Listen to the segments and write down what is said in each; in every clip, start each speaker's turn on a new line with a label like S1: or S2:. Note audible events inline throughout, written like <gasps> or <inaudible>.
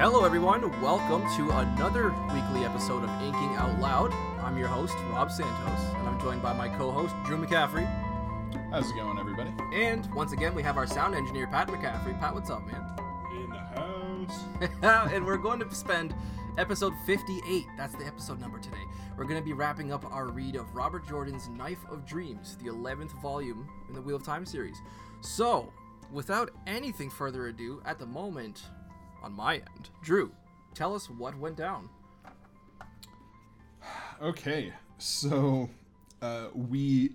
S1: Hello, everyone. Welcome to another weekly episode of Inking Out Loud. I'm your host, Rob Santos, and I'm joined by my co host, Drew McCaffrey.
S2: How's it going, everybody?
S1: And once again, we have our sound engineer, Pat McCaffrey. Pat, what's up, man?
S3: In the house. <laughs>
S1: and we're going to spend episode 58. That's the episode number today. We're going to be wrapping up our read of Robert Jordan's Knife of Dreams, the 11th volume in the Wheel of Time series. So, without anything further ado, at the moment, on my end, Drew, tell us what went down.
S2: Okay, so uh, we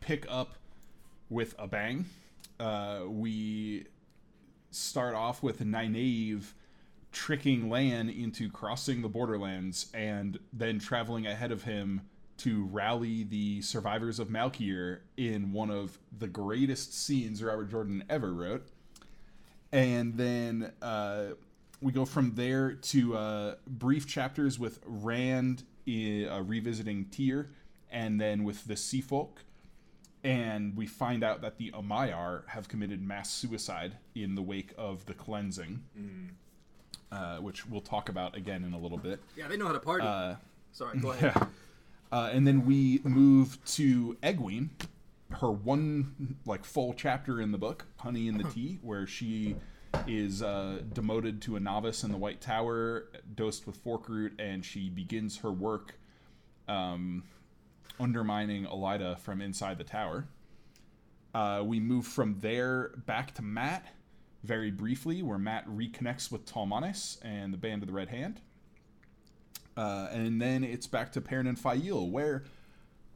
S2: pick up with a bang. Uh, we start off with Nynaeve tricking Lan into crossing the borderlands and then traveling ahead of him to rally the survivors of Malkier in one of the greatest scenes Robert Jordan ever wrote. And then uh, we go from there to uh, brief chapters with Rand uh, revisiting Tear, and then with the Sea Folk. And we find out that the Amayar have committed mass suicide in the wake of the cleansing, uh, which we'll talk about again in a little bit.
S1: Yeah, they know how to party.
S2: Uh,
S1: Sorry, go ahead. <laughs>
S2: yeah. Uh, and then we move to Egwene, her one like full chapter in the book, Honey in the Tea, where she is uh, demoted to a novice in the White Tower, dosed with fork root, and she begins her work um, undermining Elaida from inside the tower. Uh, we move from there back to Matt very briefly, where Matt reconnects with Talmanes and the Band of the Red Hand. Uh, and then it's back to Perrin and Faile, where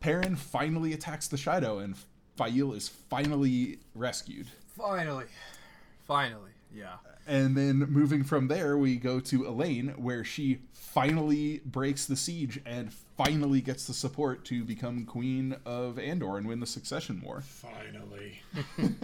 S2: Perrin finally attacks the Shaido, and Faile is finally rescued.
S1: Finally. Finally. Yeah.
S2: And then moving from there, we go to Elayne, where she finally breaks the siege and finally gets the support to become Queen of Andor and win the Succession War.
S3: Finally. <laughs>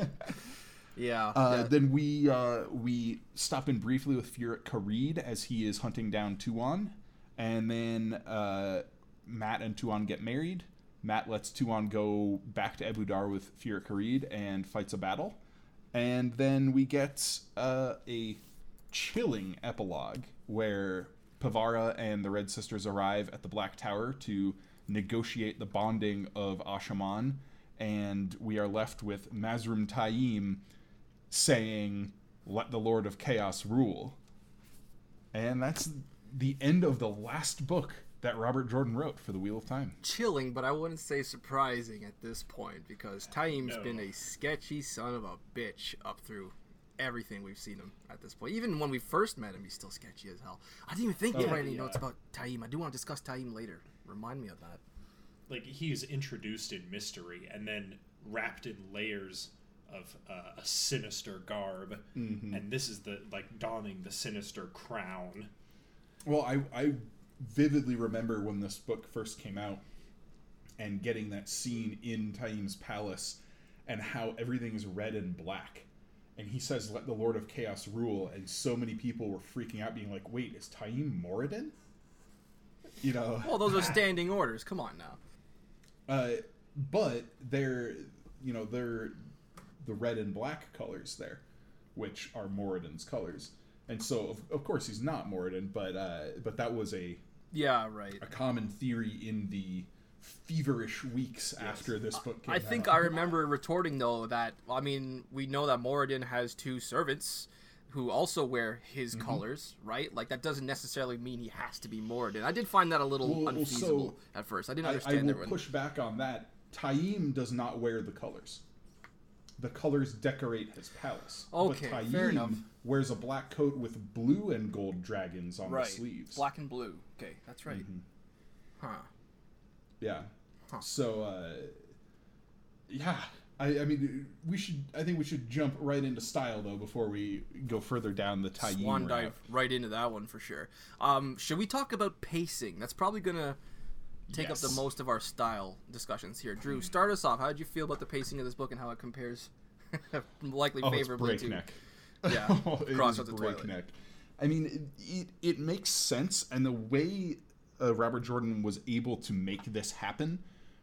S1: Yeah.
S2: Uh,
S1: yeah.
S2: Then we uh, we stop in briefly with Furyk Karede as he is hunting down Tuon, and then uh, Matt and Tuon get married. Matt lets Tuon go back to Ebou Dar with Furyk Karede and fights a battle, and then we get uh, a chilling epilogue where Pevara and the Red Sisters arrive at the Black Tower to negotiate the bonding of Asha'man, and we are left with Mazrim Taim saying, Let the Lord of Chaos rule. And that's the end of the last book that Robert Jordan wrote for the Wheel of Time.
S1: chilling, but I wouldn't say surprising at this point because Taim's
S3: No.
S1: been a sketchy son of a bitch up through everything we've seen him at this point. Even when we first met him, he's still sketchy as hell. I didn't even think to
S2: Oh,
S1: write any
S3: yeah.
S1: notes about Taim. I do want to discuss Taim later. Remind me of that.
S3: Like he is introduced in mystery and then wrapped in layers of uh, a sinister garb, and this is the like donning the sinister crown.
S2: Well, I, I vividly remember when this book first came out and getting that scene in Taim's palace and how everything is red and black. And he says, Let the Lord of Chaos rule. And so many people were freaking out, being like, Wait, is Taim Moridin? You know?
S1: Well, those are standing orders. Come on now.
S2: Uh, but they're you know they're the red and black colors there, which are Moridin's colors, and so of, of course he's not Moridin, but uh, but that was a
S1: Yeah, right.
S2: a common theory in the feverish weeks after this book came out.
S1: I think. I remember retorting though that I mean we know that Moridin has two servants who also wear his
S2: Mm-hmm.
S1: colors, right? Like that doesn't necessarily mean he has to be Moridin. I did find that a little
S2: Well,
S1: unfeasible
S2: so
S1: at first. I didn't
S2: understand. I,
S1: I
S2: will push back on that. Taim does not wear the colors. The colors decorate his palace.
S1: Okay,
S2: but
S1: fair enough.
S2: wears a black coat with blue and gold dragons on
S1: right
S2: the sleeves.
S1: black and blue. Okay, that's right.
S2: Mm-hmm.
S1: Huh.
S2: Yeah.
S1: Huh.
S2: So, uh, yeah, I, I mean, we should. I think we should jump right into style though before we go further down the Taim
S1: Swan
S2: route.
S1: dive right into that one for sure. Um, should we talk about pacing? That's probably gonna take up the most of our style discussions here. Drew, start us off. How did you feel about the pacing of this book and how it compares, <laughs> likely
S2: Oh,
S1: favorably to?
S2: breakneck. <laughs>
S1: Yeah, <laughs> Crossroads
S2: is
S1: of Twilight.
S2: breakneck. I mean, it, it it makes sense, and the way uh, Robert Jordan was able to make this happen,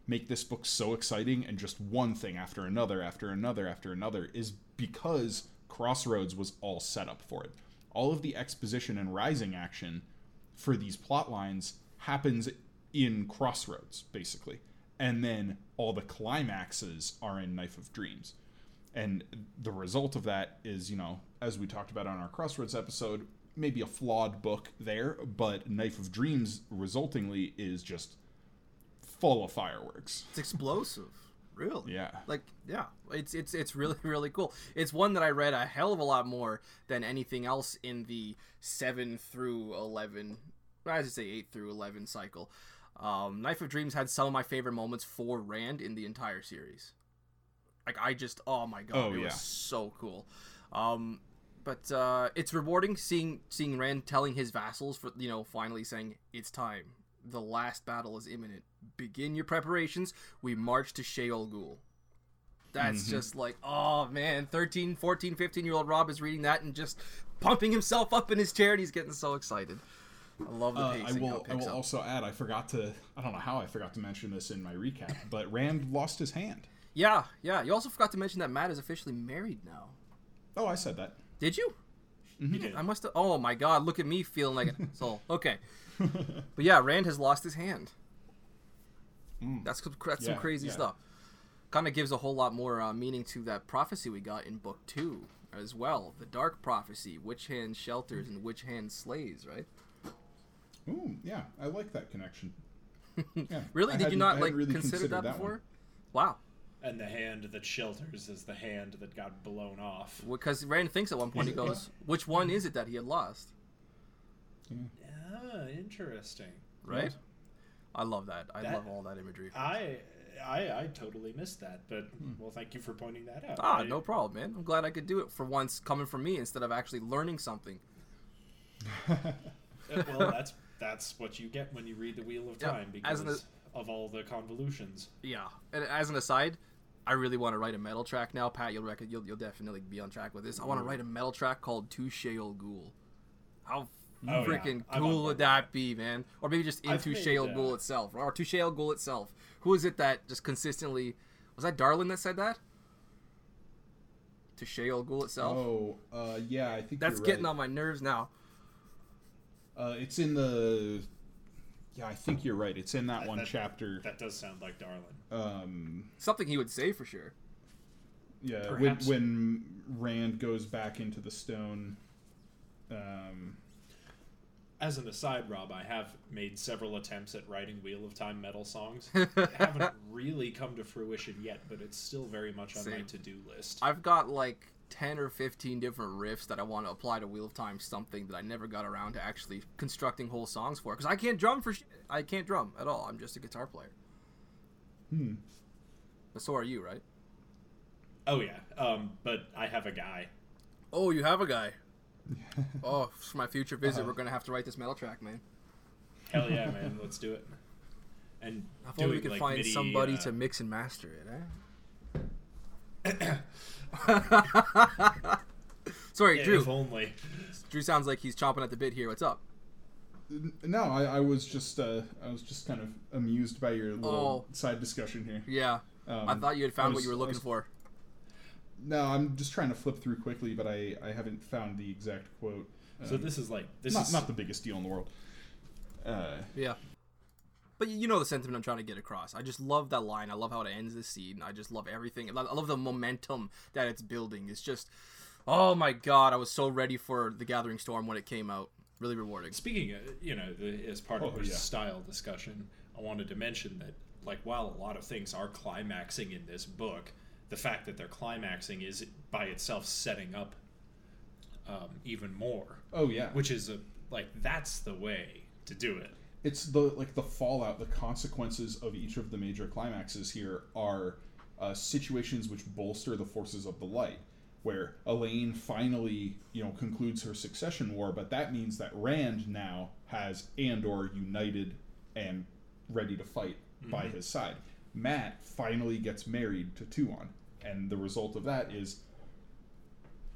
S2: make this book so exciting, and just one thing after another, after another, after another, is because Crossroads was all set up for it. all of the exposition and rising action for these plot lines happens in Crossroads, basically. And then all the climaxes are in Knife of Dreams. And the result of that is, you know, as we talked about on our Crossroads episode, maybe a flawed book there, but Knife of Dreams resultingly is just full of fireworks.
S1: It's explosive. Really?
S2: Yeah.
S1: Like, yeah, it's it's it's really <laughs> really cool. It's one that I read a hell of a lot more than anything else in the seven through eleven. I should say eight through eleven cycle. Um, Knife of Dreams had some of my favorite moments for Rand in the entire series. Like I just, oh my god,
S2: Oh,
S1: it
S2: yeah.
S1: was so cool. Um, but uh, it's rewarding seeing seeing Rand telling his vassals for you know finally saying it's time. The last battle is imminent. Begin your preparations. We march to Shayol Ghul. That's
S2: Mm-hmm.
S1: just like, oh man, 13, 14, 15 year old Rob is reading that and just pumping himself up in his chair and he's getting so excited. I love the
S2: Uh,
S1: pacing.
S2: I will. I will
S1: up.
S2: also add. I forgot to. I don't know how I forgot to mention this in my recap, but Rand lost his hand.
S1: Yeah, yeah. You also forgot to mention that Matt is officially married now.
S2: Oh, I said that.
S1: Did you?
S3: You did.
S1: I must have. Oh my god! Look at me feeling like an <laughs> asshole. Okay, <laughs> but yeah, Rand has lost his hand. That's that's some crazy
S2: yeah.
S1: stuff. Kind of gives a whole lot more uh, meaning to that prophecy we got in book two as well. The dark prophecy: which hand shelters and which hand slays. Right?
S2: Ooh, yeah, I like that connection. <laughs> Yeah,
S1: Really?
S2: I
S1: Did you
S2: hadn't-
S1: not
S2: I hadn't
S1: like
S2: really
S1: consider
S2: considered
S1: that
S2: one.
S1: before? Wow.
S3: And the hand that shelters is the hand that got blown off.
S1: Because Rand thinks at one point he goes, "Which one is it that he had lost?"
S3: Ah, interesting.
S1: Right? I love that. I
S3: That-
S1: love all that imagery.
S3: I I I totally missed that, but well, thank you for pointing that out.
S1: Ah,
S3: I-
S1: no problem, man. I'm glad I could do it for once, coming from me instead of actually learning something. <laughs>
S3: Uh, well, that's that's what you get when you read the Wheel of
S1: Yeah,
S3: Time
S1: as
S3: because
S1: an-
S3: of all the convolutions.
S1: Yeah. And as an aside, I really want to write a metal track now, Pat. You'll rec- you'll, you'll definitely be on track with this. I want to write a metal track called Touche Ol Ghoul. How
S3: Oh,
S1: freaking
S3: I'm
S1: cool would
S3: with
S1: that be, man? Or maybe just
S3: I've
S1: into Touche
S3: made,
S1: Ol Ghoul itself, or Touche Ol Ghoul itself. Who is it that just consistently was that Darlin that said that? Touche Ol Ghoul itself.
S2: Oh, uh, yeah, I think
S1: That's
S2: you're
S1: getting
S2: right.
S1: on my nerves now.
S2: Uh, it's in the. Yeah, I think you're right. It's in that one
S3: that-
S2: chapter.
S3: That does sound like Darlin.
S2: Um,
S1: Something he would say for sure.
S2: yeah, when, when Rand goes back into the stone. Um,
S3: As an aside, Rob, I have made several attempts at writing Wheel of Time metal songs. <laughs> haven't really come to fruition yet, but it's still very much on my to-do list.
S1: I've got like 10 or 15 different riffs that I want to apply to Wheel of Time something that I never got around to actually constructing whole songs for. Because I can't drum for shit. I can't drum at all. I'm just a guitar player.
S2: hmm.
S1: But so are you, right?
S3: Oh yeah, um, but I have a guy.
S1: Oh, you have a guy. <laughs> oh, for my future visit,
S2: Uh-huh.
S1: we're going to have to write this metal track, man.
S3: Hell yeah, <laughs> man, let's do it. And
S1: If
S3: do
S1: only we
S3: it
S1: could
S3: like
S1: find
S3: MIDI,
S1: somebody
S3: uh,
S1: to mix and master it, eh? <clears throat> <clears throat> <laughs> Sorry,
S3: yeah,
S1: Drew.
S3: If only.
S1: Drew sounds like he's chomping at the bit here. What's up?
S2: No, I, I was just uh, I was just kind of amused by your little
S1: Oh.
S2: side discussion here.
S1: Yeah.
S2: Um,
S1: I thought you had found
S2: I
S1: what you were looking
S2: was-
S1: for.
S2: No, I'm just trying to flip through quickly, but I, I haven't found the exact quote.
S3: So
S2: Um,
S3: this is like this
S2: not
S3: is
S2: not the biggest deal in the world. Uh,
S1: Yeah. But you know the sentiment I'm trying to get across. I just love that line. I love how it ends the scene. I just love everything. I love- the momentum that it's building. It's just, oh my god! I was so ready for the Gathering Storm when it came out. Really rewarding.
S3: Speaking of, you know, the, as part of
S2: Oh,
S3: our
S2: yeah.
S3: style discussion, I wanted to mention that, like, while a lot of things are climaxing in this book, the fact that they're climaxing is by itself setting up um, even more,
S2: oh yeah,
S3: which is a like that's the way to do it.
S2: It's the like the fallout, the consequences of each of the major climaxes here are uh, situations which bolster the forces of the light. Where Elayne finally, you know, concludes her succession war, but that means that Rand now has Andor united and ready to fight by his side. Matt finally gets married to Tuon, and the result of that is,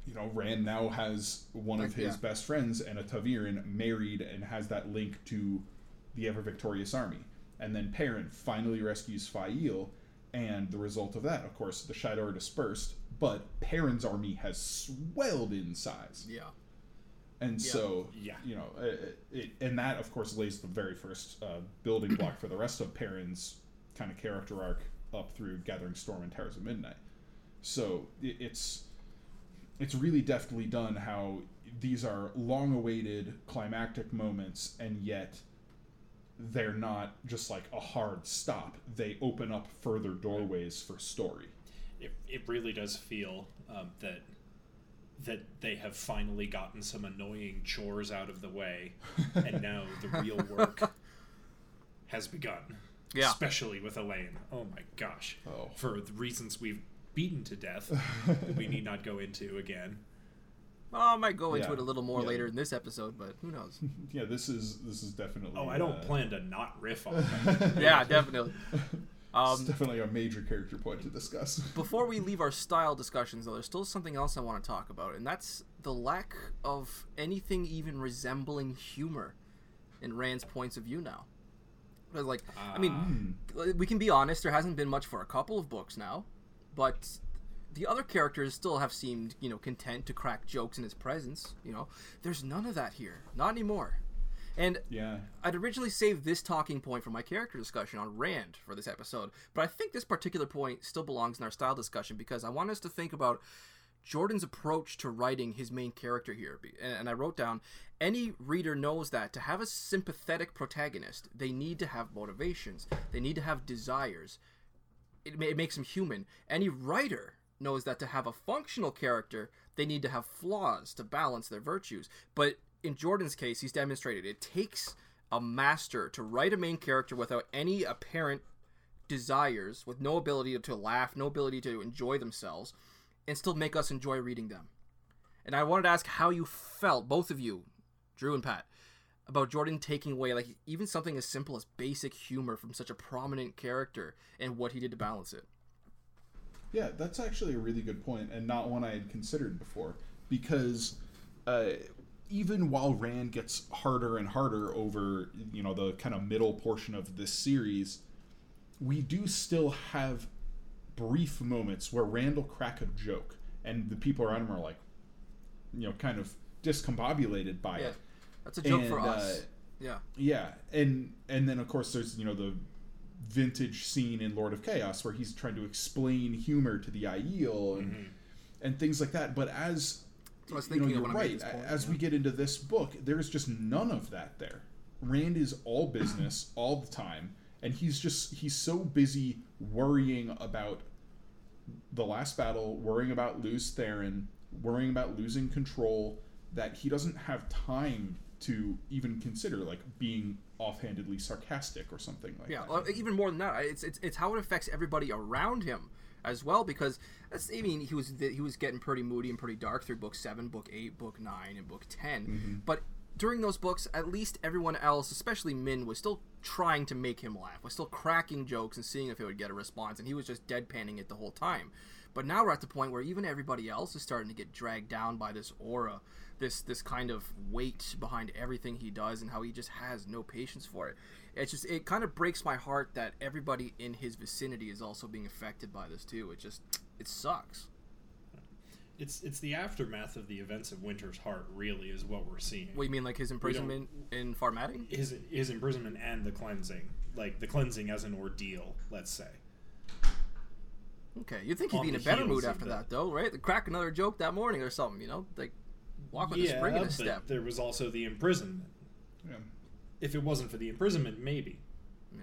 S2: you know, Rand now has one of his
S1: yeah.
S2: best friends and a ta'veren married and has that link to the ever victorious army. And then Perrin finally rescues Faile, and the result of that, of course, the Shador dispersed, but Perrin's army has swelled in size.
S1: Yeah.
S2: And so,
S3: Yeah.
S2: you know, it, it, and that of course lays the very first uh, building block for the rest of Perrin's kind of character arc up through Gathering Storm and Towers of Midnight. So it, it's it's really deftly done how these are long-awaited climactic moments, and yet they're not just like a hard stop. They open up further doorways for story.
S3: it, it really does feel um, that that they have finally gotten some annoying chores out of the way, <laughs> and now the real work has begun.
S1: Yeah.
S3: Especially with Elayne. Oh my gosh.
S2: Oh.
S3: For the reasons we've beaten to death, that <laughs> we need not go into again.
S1: Well, I might go into
S2: Yeah.
S1: it a little more
S2: Yeah.
S1: later in this episode, but who knows? <laughs>
S2: Yeah, this is this is definitely.
S3: Oh, I don't
S2: uh,
S3: plan to not riff on that. <laughs>
S1: yeah, definitely. <laughs>
S2: it's
S1: Um,
S2: definitely a major character point to discuss.
S1: before we leave our style discussions, though, there's still something else I want to talk about, and that's the lack of anything even resembling humor in Rand's points of view now. 'Cause, Like, I mean, we can be honest. There hasn't been much for a couple of books now, but the other characters still have seemed, you know, content to crack jokes in his presence. You know, there's none of that here, not anymore. And
S2: yeah,
S1: I'd originally saved this talking point for my character discussion on Rand for this episode, but I think this particular point still belongs in our style discussion because I want us to think about Jordan's approach to writing his main character here. And I wrote down any reader knows that to have a sympathetic protagonist, they need to have motivations, they need to have desires. It, it makes them human. Any writer knows that to have a functional character, they need to have flaws to balance their virtues. But in Jordan's case, he's demonstrated it takes a master to write a main character without any apparent desires, with no ability to laugh, no ability to enjoy themselves, and still make us enjoy reading them. And I wanted to ask how you felt, both of you, Drew and Pat, about Jordan taking away like even something as simple as basic humor from such a prominent character and what he did to balance it.
S2: Yeah, that's actually a really good point, and not one I had considered before. Because uh, even while Rand gets harder and harder over, you know, the kind of middle portion of this series, we do still have brief moments where Rand will crack a joke, and the people around him are like, you know, kind of discombobulated by
S1: Yeah.
S2: it.
S1: That's a joke
S2: And,
S1: for us.
S2: uh,
S1: yeah.
S2: Yeah, and and then of course there's you know the vintage scene in Lord of Chaos where he's trying to explain humor to the Aiel and mm-hmm. and things like that. But as
S1: So I was
S2: you know, you're right.
S1: point,
S2: as
S1: yeah.
S2: we get into this book, there's just none of that there. Rand is all <clears throat> business all the time, and he's just he's so busy worrying about the last battle, worrying about Lews Therin, worrying about losing control, that he doesn't have time to even consider like being offhandedly sarcastic or something like that.
S1: Yeah,
S2: that.
S1: well, even more than that, it's, it's it's how it affects everybody around him as well. Because that's, I mean, he was he was getting pretty moody and pretty dark through book seven, book eight, book nine, and book 10 mm-hmm. But during those books, at least everyone else, especially Min, was still trying to make him laugh, was still cracking jokes and seeing if it would get a response, and he was just deadpanning it the whole time. But now we're at the point where even everybody else is starting to get dragged down by this aura, this this kind of weight behind everything he does, and how he just has no patience for it. It's just it kind of breaks my heart that everybody in his vicinity is also being affected by this too. It just it sucks.
S3: It's it's the aftermath of the events of Winter's Heart, really, is what we're seeing.
S1: What you mean, like his imprisonment in Far Madding?
S3: his his imprisonment and the cleansing, like the cleansing as an ordeal, let's say.
S1: Okay, you'd think he'd be in a better mood after that, though, right? Crack another joke that morning or something, you know, like walk with a spring in
S3: but
S1: his step.
S3: there was also the imprisonment.
S2: yeah.
S3: If it wasn't for the imprisonment, maybe.
S1: Yeah.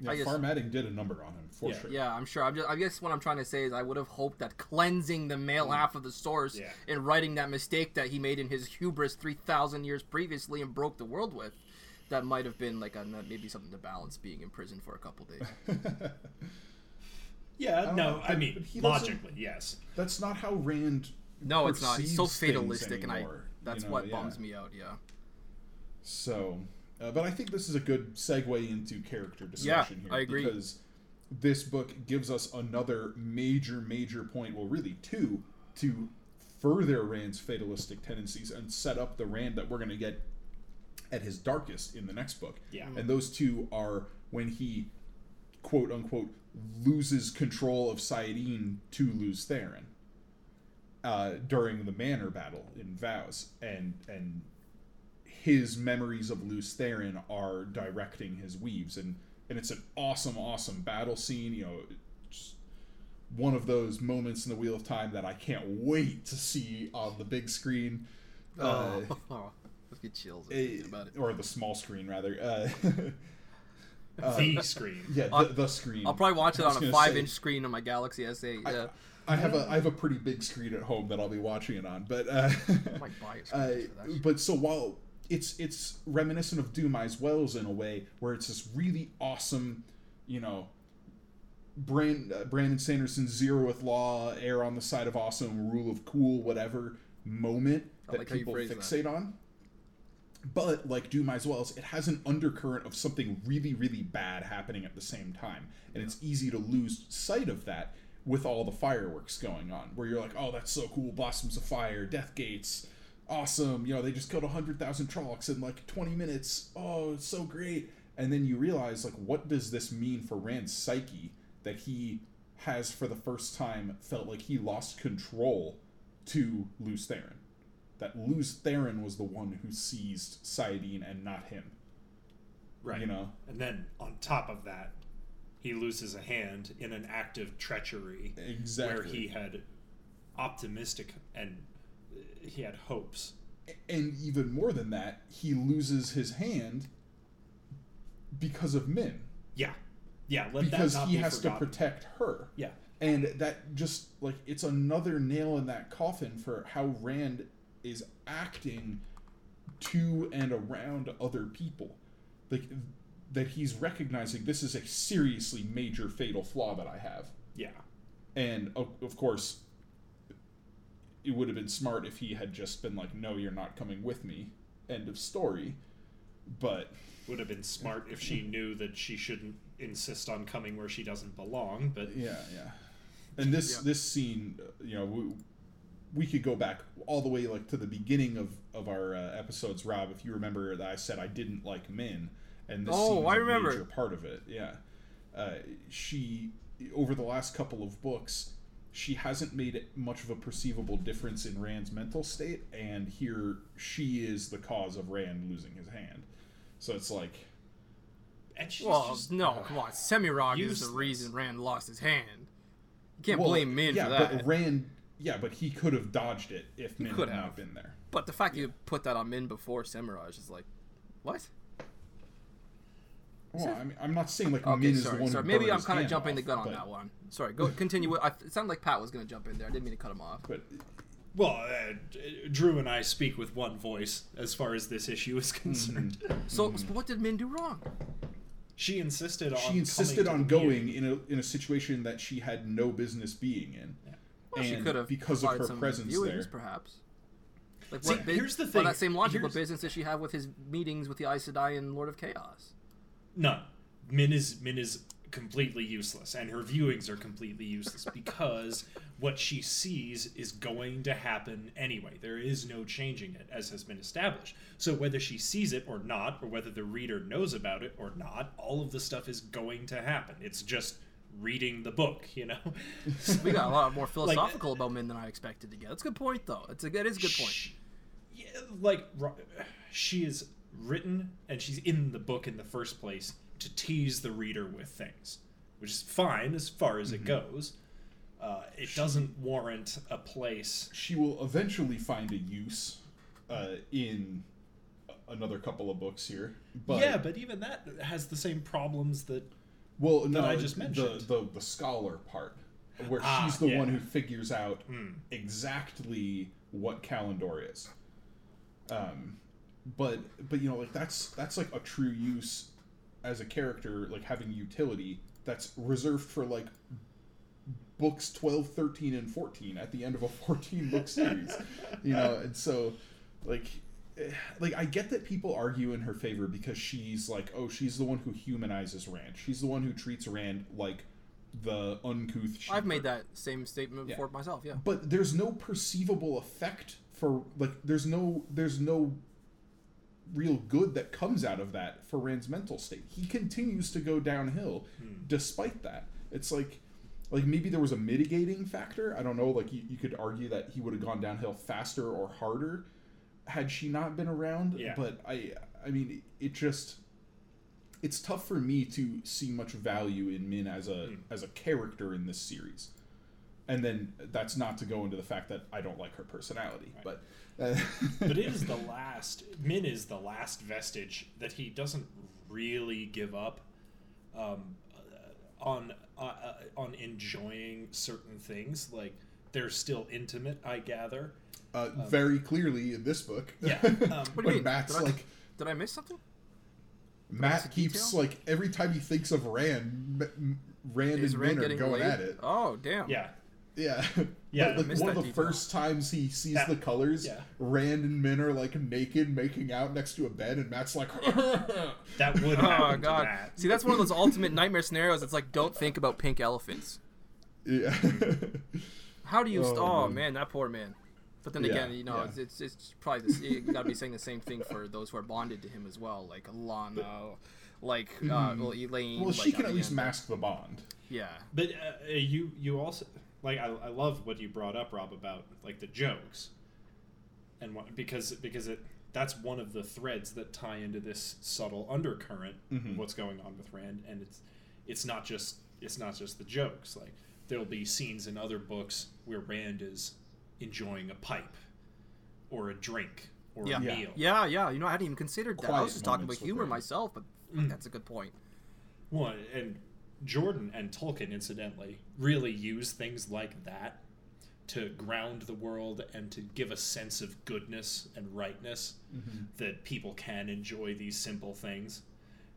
S2: Yeah,
S1: I guess-
S2: Far Madding did a number on him for
S3: Yeah.
S2: sure.
S1: Yeah, I'm sure. I'm just, I guess what I'm trying to say is I would have hoped that cleansing the male half of the source
S3: Mm. Yeah.
S1: and writing that mistake that he made in his hubris 3,000 years previously and broke the world with, that might have been like a, maybe something to balance being in prison for a couple days. <laughs>
S3: Yeah,
S2: don't
S3: no,
S2: know,
S3: I
S2: but-
S3: mean
S2: but
S3: logically, yes.
S2: That's not how Rand.
S1: No, it's not. He's so
S2: perceives things
S1: fatalistic, and I that's
S2: you know,
S1: what
S2: yeah.
S1: bums me out. Yeah.
S2: So, uh, but I think this is a good segue into character discussion here.
S1: I agree.
S2: Because this book gives us another major, major point, well, really two, to further Rand's fatalistic tendencies and set up the Rand that we're going to get at his darkest in the next book.
S3: Yeah.
S2: And those two are when he, quote unquote, loses control of Saidin to Lews Therin. Uh, during the Manor battle in Vows, and and his memories of Lews Therin are directing his weaves, and and it's an awesome, awesome battle scene. You know, just one of those moments in the Wheel of Time that I can't wait to see on the big screen. Uh,
S1: oh, <laughs> let's get chills about it.
S2: or the small screen rather. Uh, <laughs>
S3: the screen.
S2: yeah, the, the screen.
S1: I'll probably watch it on a five-inch screen on my Galaxy S8. Yeah.
S2: I have a I have a pretty big screen at home that I'll be watching it on, but uh,
S1: I might buy a <laughs>
S2: uh,
S1: just for that shit.
S2: but so while it's it's reminiscent of Dumai's Wells in a way where it's this really awesome, you know, Brand, uh, Brandon Sanderson's Zeroth Law, Err on the Side of Awesome, Rule of Cool, whatever moment that
S1: like
S2: people
S1: phrase that.
S2: fixate on. But like Dumai's Wells, it has an undercurrent of something really, really bad happening at the same time, and it's easy to lose sight of that with all the fireworks going on. Where you're like, "Oh, that's so cool! Blossoms of Fire, Death Gates, awesome! You know, they just killed hundred thousand Trollocs in like 20 minutes. Oh, it's so great!" And then you realize, like, what does this mean for Rand's psyche that he has for the first time felt like he lost control to Lews Therin? That Lews Therin was the one who seized Saidin and not him.
S3: Right.
S2: You know?
S3: And then on top of that, he loses a hand in an act of treachery
S2: Exactly.
S3: where he had optimistic and uh, he had hopes.
S2: and even more than that, he loses his hand because of Min.
S3: Yeah. Yeah, let
S2: because
S3: that not
S2: he
S3: be
S2: has
S3: forgotten.
S2: to protect her.
S3: Yeah.
S2: And that just like it's another nail in that coffin for how Rand is acting to and around other people. Like that he's recognizing this is a seriously major fatal flaw that I have.
S3: Yeah.
S2: And of, of course it would have been smart if he had just been like no you're not coming with me. End of story. But
S3: Would have been smart if she knew that she shouldn't insist on coming where she doesn't belong, but
S2: Yeah, yeah. And this
S1: Yeah.
S2: this scene, uh, you know, we, we could go back all the way like to the beginning of of our uh, episodes, Rob. If you remember that I said I didn't like Min, and this
S1: Oh, I
S2: a
S1: remember.
S2: major part of it. Yeah, uh, she over the last couple of books, she hasn't made much of a perceivable difference in Rand's mental state, and here she is the cause of Rand losing his hand. So it's like,
S3: and she's
S1: Well,
S3: just,
S1: no, come on. Semirhage is the reason Rand lost his hand. You can't
S2: well,
S1: blame Min
S2: yeah,
S1: for that.
S2: but Rand, yeah, but he could have dodged it if Min
S1: could
S2: had
S1: have.
S2: not been there.
S1: But the fact you put that on Min before Semirhage is like, what?
S2: Well, I mean, I'm not saying like
S1: Okay,
S2: Min is the
S1: sorry,
S2: one.
S1: sorry. Maybe I'm kind of jumping the gun on
S2: but,
S1: that one. Sorry, go continue. with- I, it sounded like Pat was going to jump in there. I didn't mean to cut him off.
S2: But
S3: Well, uh, Drew and I speak with one voice as far as this issue is concerned. <laughs>
S1: So, so what did Min do wrong?
S3: She insisted on.
S2: she insisted on going in a in a situation that she had no business being in,
S1: Well, she could have
S2: because of her presence
S1: viewings,
S2: there.
S1: perhaps. Like
S3: See,
S1: what bu-
S3: here's the
S1: By
S3: thing.
S1: that same logic, what business does she have with his meetings with the Aes Sedai and Lord of Chaos?
S3: None. Min is Min is completely useless, and her viewings are completely useless because what she sees is going to happen anyway. There is no changing it, as has been established. So whether she sees it or not, or whether the reader knows about it or not, all of the stuff is going to happen. It's just reading the book, you know. <laughs>
S1: We got a lot more philosophical about Min than I expected to get. That's a good point, though. It's a it is a good point.
S3: Sh- Yeah, like she is written and she's in the book in the first place to tease the reader with things, which is fine as far as
S2: Mm-hmm.
S3: it goes. Uh, it doesn't warrant a place.
S2: She will eventually find a use uh, in another couple of books here. But
S3: yeah, but even that has the same problems that.
S2: well, no,
S3: I just mentioned.
S2: the the scholar part, where
S3: Ah,
S2: she's the
S3: yeah.
S2: one who figures out
S3: Hmm.
S2: exactly what Callandor is. Um, but but you know like that's that's like a true use as a character like having utility that's reserved for like books 12 13 and 14 at the end of a <laughs> 14 book series you know and so like eh, like i get that people argue in her favor because she's like oh she's the one who humanizes rand she's the one who treats rand like the uncouth
S1: I've made that same statement
S2: Yeah.
S1: before myself. Yeah.
S2: but there's no perceivable effect for like there's no there's no real good that comes out of that for Rand's mental state. He continues to go downhill despite that. It's like like maybe there was a mitigating factor. I don't know. Like you, you could argue that he would have gone downhill faster or harder had she not been around.
S3: Yeah.
S2: But I I mean it just it's tough for me to see much value in Min as a
S3: Hmm.
S2: as a character in this series. And then that's not to go into the fact that I don't like her personality, but uh, <laughs>
S3: but it is the last min is the last vestige that he doesn't really give up um, uh, on uh, uh, on enjoying certain things like they're still intimate i gather
S2: uh, very clearly in this book.
S3: Yeah, <laughs> um,
S1: What do you
S2: when
S1: mean?
S2: Matt's
S1: Did I-
S2: like
S1: Did I miss something?
S2: Matt
S1: a
S2: keeps
S1: detail?
S2: like every time he thinks of Rand, M- M- Rand
S1: Is
S2: and
S1: Rand
S2: Min are going
S1: laid?
S2: at it.
S1: Oh, damn.
S3: yeah
S2: Yeah, <laughs>
S3: Yeah, I
S2: like one of the
S1: detail.
S2: first times he sees
S3: That-
S2: the colors,
S3: yeah.
S2: Rand and Min are like naked, making out next to a bed, and Matt's like, <laughs>
S3: that would
S1: Oh
S3: happen
S1: god.
S3: to that
S1: See, that's one of those ultimate nightmare scenarios. It's like, don't think about pink elephants.
S2: yeah, <laughs>
S1: How do you? St-
S2: Oh,
S1: oh
S2: man.
S1: man, that poor man. But then
S2: Yeah,
S1: again, you know,
S2: yeah.
S1: it's, it's it's probably this, you gotta be saying the same thing for those who are bonded to him as well, like Alanna, like uh, well Elayne.
S2: well, she can at least mask the bond.
S1: Yeah.
S3: but uh, you you also like I, I love what you brought up rob about like the jokes and what because because it that's one of the threads that tie into this subtle undercurrent
S2: Mhm.
S3: of what's going on with rand and it's it's not just it's not just the jokes like there'll be scenes in other books where rand is enjoying a pipe or a drink or
S1: Yeah.
S3: a
S2: Yeah.
S3: meal
S1: Yeah, yeah. You know, I hadn't even considered that. I was just talking about humor
S2: Rand.
S1: myself, but
S3: Mm.
S1: that's a good point.
S3: Well, and Jordan and Tolkien, incidentally, really use things like that to ground the world and to give a sense of goodness and rightness that people can enjoy these simple things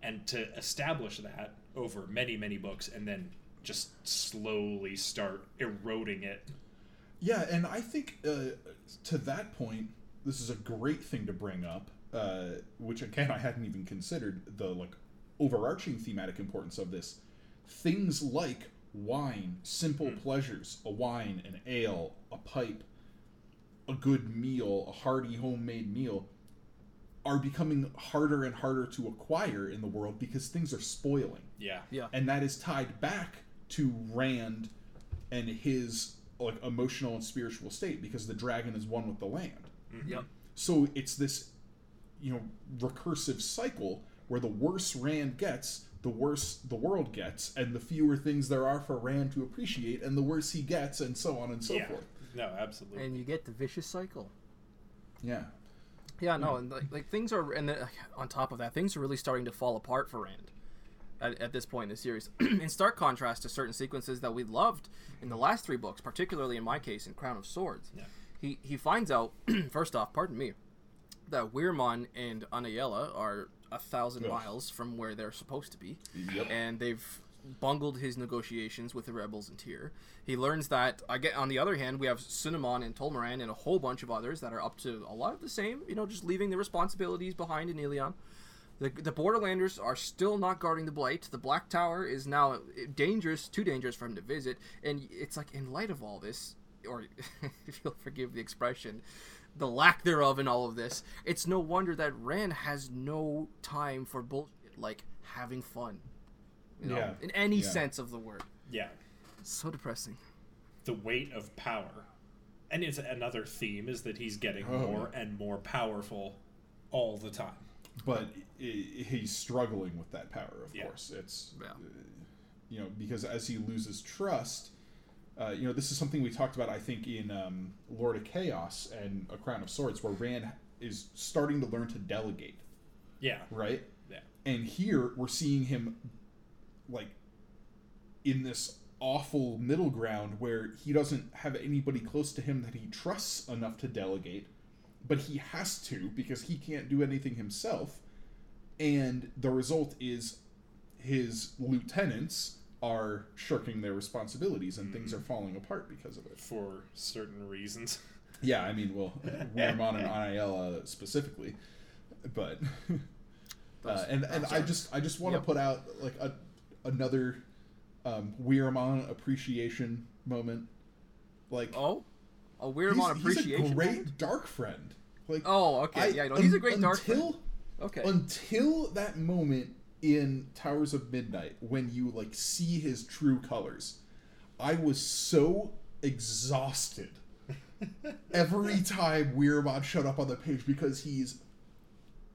S3: and to establish that over many, many books and then just slowly start eroding it.
S2: Yeah, and I think uh, to that point, this is a great thing to bring up, uh, which again I hadn't even considered the like overarching thematic importance of this. Things like wine, simple hmm. pleasures, a wine, an ale, a pipe, a good meal, a hearty homemade meal, are becoming harder and harder to acquire in the world because things are spoiling
S3: Yeah.
S1: Yeah.
S2: and that is tied back to Rand and his like emotional and spiritual state because the dragon is one with the land. Mm-hmm.
S1: Yep.
S2: So it's this you know recursive cycle where the worse Rand gets, the worse the world gets, and the fewer things there are for Rand to appreciate, and the worse he gets, and so on and so
S3: yeah.
S2: forth.
S3: No, absolutely.
S1: And you get the vicious cycle.
S2: Yeah.
S1: Yeah, no, and like, like things are, and then, on top of that, things are really starting to fall apart for Rand at, at this point in the series. <clears throat> in stark contrast to certain sequences that we loved in the last three books, particularly in my case in Crown of Swords.
S3: Yeah.
S1: He he finds out <clears throat> first off, pardon me, that Weiramon and Anaiyella are a thousand miles from where they're supposed to be,
S2: Yep.
S1: and they've bungled his negotiations with the rebels in Tear. He learns that I get on the other hand, we have Cinnamon and Tolmeran and a whole bunch of others that are up to a lot of the same, you know, just leaving the responsibilities behind in Illian. The, the Borderlanders are still not guarding the Blight. The Black Tower is now dangerous, too dangerous for him to visit. And it's like, in light of all this, or <laughs> if you'll forgive the expression, the lack thereof in all of this, it's no wonder that Rand has no time for bullshit like having fun. You know,
S2: Yeah.
S1: in any
S2: Yeah.
S1: sense of the word.
S3: yeah.
S1: So depressing.
S3: the weight of power. And it's another theme is that he's getting
S2: Oh.
S3: more and more powerful all the time.
S2: but he's struggling with that power. Of
S3: Yeah.
S2: course, it's
S1: Yeah.
S2: uh, you know because as he loses trust, uh, you know this is something we talked about. I think in um, Lord of Chaos and A Crown of Swords, where Rand is starting to learn to delegate,
S3: Yeah.
S2: right?
S3: Yeah.
S2: And here we're seeing him like in this awful middle ground where he doesn't have anybody close to him that he trusts enough to delegate, but he has to because he can't do anything himself. And the result is his lieutenants are shirking their responsibilities and things are falling apart because of it.
S3: For certain reasons. <laughs>
S2: Yeah, I mean, well, <laughs> Weiramon and Anaiyella specifically, but <laughs> uh, and and I just I just want to
S1: Yep.
S2: put out like a another um, Weiramon appreciation moment. Like
S1: Oh? A
S2: he's,
S1: Weiramon
S2: he's
S1: appreciation.
S2: a great
S1: moment?
S2: dark friend. Like
S1: Oh, okay.
S2: I-
S1: yeah, no, he's a great dark
S2: until
S1: friend. Okay.
S2: until that moment in Towers of Midnight when you like see his true colors. I was so exhausted <laughs> every time Weiramon showed up on the page because he's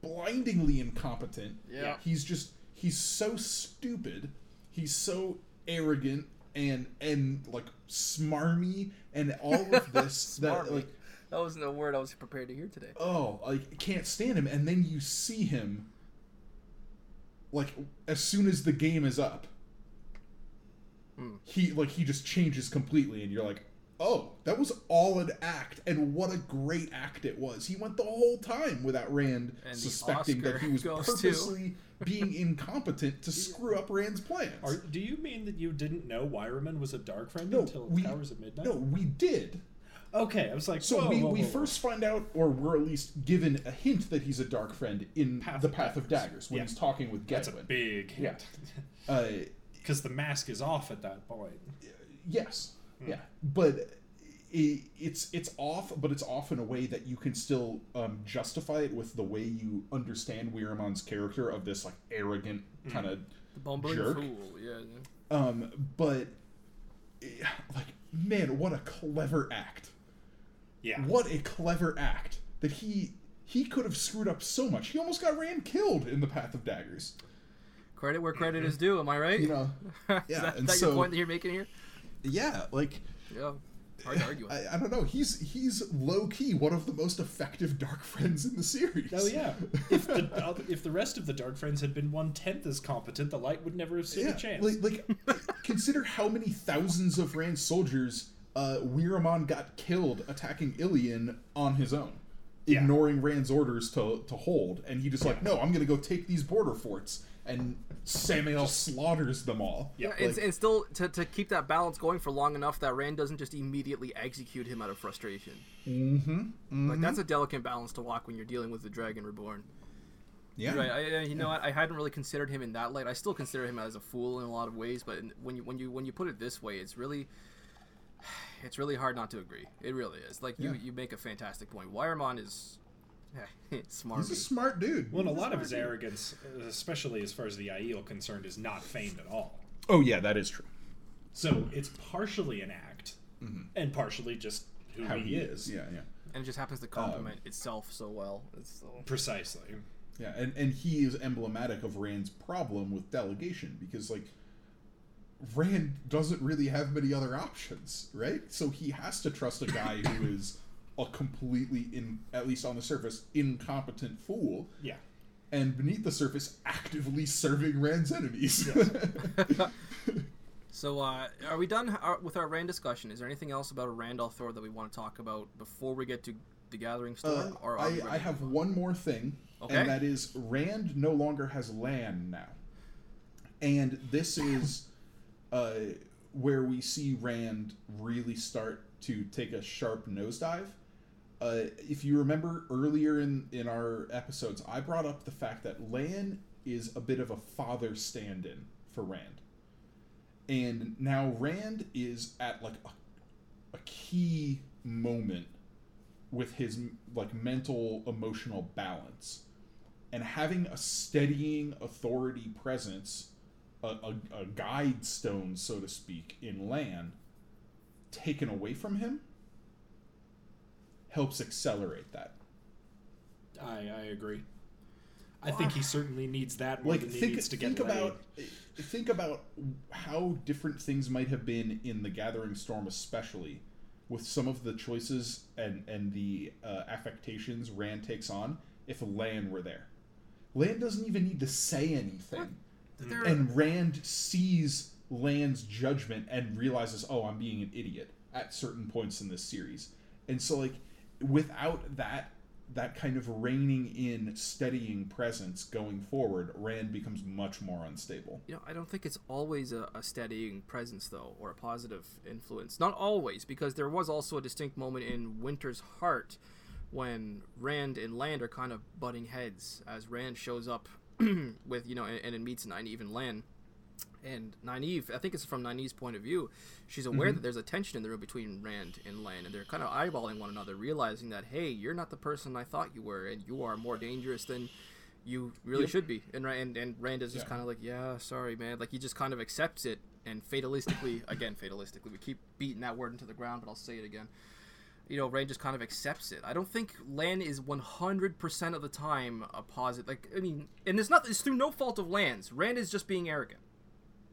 S2: blindingly incompetent.
S1: Yeah.
S2: He's just he's so stupid. He's so arrogant and and like smarmy and all of <laughs> this that like
S1: That wasn't a word I was prepared to hear today.
S2: oh like can't stand him and then you see him like as soon as the game is up
S1: Hmm.
S2: he like he just changes completely and you're like oh that was all an act and what a great act it was. He went the whole time without rand
S1: And
S2: suspecting that he was <laughs>
S1: goes to-
S2: purposely being incompetent to screw up rand's plans.
S3: Are, do you mean that you didn't know Weiramon was a dark friend
S2: no
S3: until
S2: we
S3: Towers of Midnight?
S2: no we did
S3: Okay, I was like,
S2: So
S3: whoa,
S2: we,
S3: whoa,
S2: we
S3: whoa, whoa.
S2: first find out, or we're at least given a hint that he's a dark friend in
S3: Path
S2: the Path of
S3: Daggers.
S2: Daggers when
S3: Yeah.
S2: he's talking with
S3: That's a big hint. <laughs>
S2: Uh,
S3: Because the mask is off at that point.
S2: yes,
S3: Hmm.
S2: yeah, but i it's it's off, but it's off in a way that you can still um, justify it with the way you understand Weiramon's character of this like arrogant
S3: Hmm.
S2: kind of
S1: The bumbling
S2: Jerk.
S1: fool. Yeah. yeah.
S2: um, but eh, like man, what a clever act.
S3: Yeah.
S2: What a clever act that he he could have screwed up so much. He almost got Rand killed in the Path of Daggers.
S1: Credit where credit is mm-hmm. due. Am I right?
S2: You know, <laughs>
S1: is
S2: yeah,
S1: that,
S2: and
S1: that
S2: so-
S1: your point that you're making here?
S2: yeah, like
S1: Yeah. Hard to argue with. <laughs>
S2: I, I don't know. He's he's low key one of the most effective Dark Friends in the series.
S3: Oh yeah. <laughs> If the uh, if the rest of the Dark Friends had been one tenth as competent, the Light would never have seen
S2: yeah.
S3: a chance.
S2: Like like consider how many thousands of Rand soldiers uh, Weiramon got killed attacking Illian on his own.
S3: Yeah.
S2: Ignoring Rand's orders to, to hold, and he just like, no, I'm gonna go take these border forts, and Sammael slaughters them all.
S3: Yeah,
S1: and,
S2: like-
S1: and still to, to keep that balance going for long enough that Rand doesn't just immediately execute him out of frustration.
S2: Mm-hmm.
S1: Like that's a delicate balance to walk when you're dealing with the Dragon Reborn.
S2: Yeah.
S1: Right. I, I- you know what? I hadn't really considered him in that light. I still consider him as a fool in a lot of ways, but when you when you when you put it this way, it's really it's really hard not to agree. It really is. Like you
S2: Yeah.
S1: you make a fantastic point. Weiramon is <laughs> smart.
S2: He's a smart dude.
S3: well, and a lot of his arrogance, especially as far as the Aiel concerned, is not feigned at all.
S2: Oh yeah, that is true.
S3: So it's partially an act, mm-hmm. and partially just who
S2: How
S3: he, is.
S2: Yeah, yeah.
S1: and it just happens to complement um, itself so well. It's so,
S3: Precisely.
S2: Yeah, and, and he is emblematic of Rand's problem with delegation because like Rand doesn't really have many other options, right? So he has to trust a guy who <coughs> is a completely in at least on the surface incompetent fool
S3: Yeah.
S2: and beneath the surface actively serving Rand's enemies. <laughs>
S1: So, uh, are we done uh, with our Rand discussion? Is there anything else about a Rand al'Thor that we want to talk about before we get to the Gathering Storm?
S2: Uh,
S1: or
S2: I, I
S1: ready?
S2: have one more thing,
S1: Okay.
S2: and that is Rand no longer has Lan now, and this is uh, where we see Rand really start to take a sharp nosedive. Uh, if you remember earlier in in our episodes, I brought up the fact that Lan is a bit of a father stand-in for Rand, and now Rand is at like a, a key moment with his like mental emotional balance and having a steadying authority presence a, a, a guide stone so to speak in lan taken away from him helps accelerate that.
S3: I, I agree. I think he certainly needs that more
S2: like
S3: than he
S2: think,
S3: needs to get
S2: think about think about how different things might have been in the gathering storm especially with some of the choices and and the uh, affectations rand takes on if lan were there. Lan doesn't even need to say anything
S1: There- mm-hmm.
S2: and rand sees Lan's judgment and realizes oh i'm being an idiot at certain points in this series. And so like without that that kind of reining in steadying presence going forward rand becomes much more unstable.
S1: You know, I don't think it's always a, a steadying presence, though, or a positive influence. Not always, because there was also a distinct moment in Winter's Heart when Rand and Land are kind of butting heads as Rand shows up <clears throat> with, you know, and, and it meets Nynaeve and Lan. And Nynaeve, I think it's from Nynaeve's point of view, she's aware mm-hmm. that there's a tension in the room between Rand and Lan, and they're kind of eyeballing one another, realizing that, hey, you're not the person I thought you were, and you are more dangerous than you really
S2: Yep.
S1: should be. And Rand and, and Rand is just
S2: Yeah.
S1: kind of like, yeah, sorry, man. Like he just kind of accepts it and fatalistically, again, fatalistically, we keep beating that word into the ground, but I'll say it again. You know, Rand just kind of accepts it. I don't think Lan is 100% of the time a positive. Like, I mean, and it's not, it's through no fault of Lan's. Rand is just being arrogant.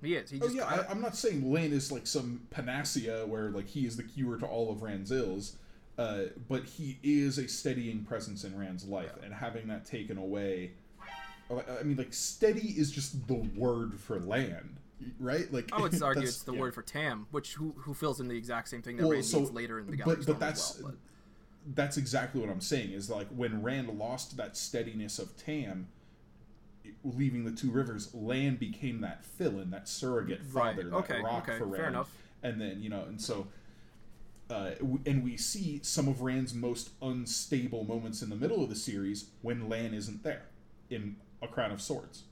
S1: He is. He
S2: Oh yeah,
S1: I-
S2: I, I'm not saying Lan is like some panacea where like he is the cure to all of Rand's ills, uh, but he is a steadying presence in Rand's life, and having that taken away, I I mean, like steady is just the word for Lan, right? Like
S1: I would <laughs> argue it's the
S3: yeah.
S1: word for Tam, which who who fills in the exact same thing that
S2: Well,
S1: Rand
S2: so-
S1: needs later in the
S2: but- but that's-
S1: well. But
S2: that's exactly what I'm saying. Is like when Rand lost that steadiness of Tam, leaving the two rivers, Lan became that fill-in, that surrogate
S1: Right,
S2: father,
S1: okay,
S2: that rock
S1: okay,
S2: for
S1: fair
S2: Rand.
S1: enough.
S2: And then you know, and so, uh, and we see some of Rand's most unstable moments in the middle of the series when Lan isn't there in A Crown of Swords,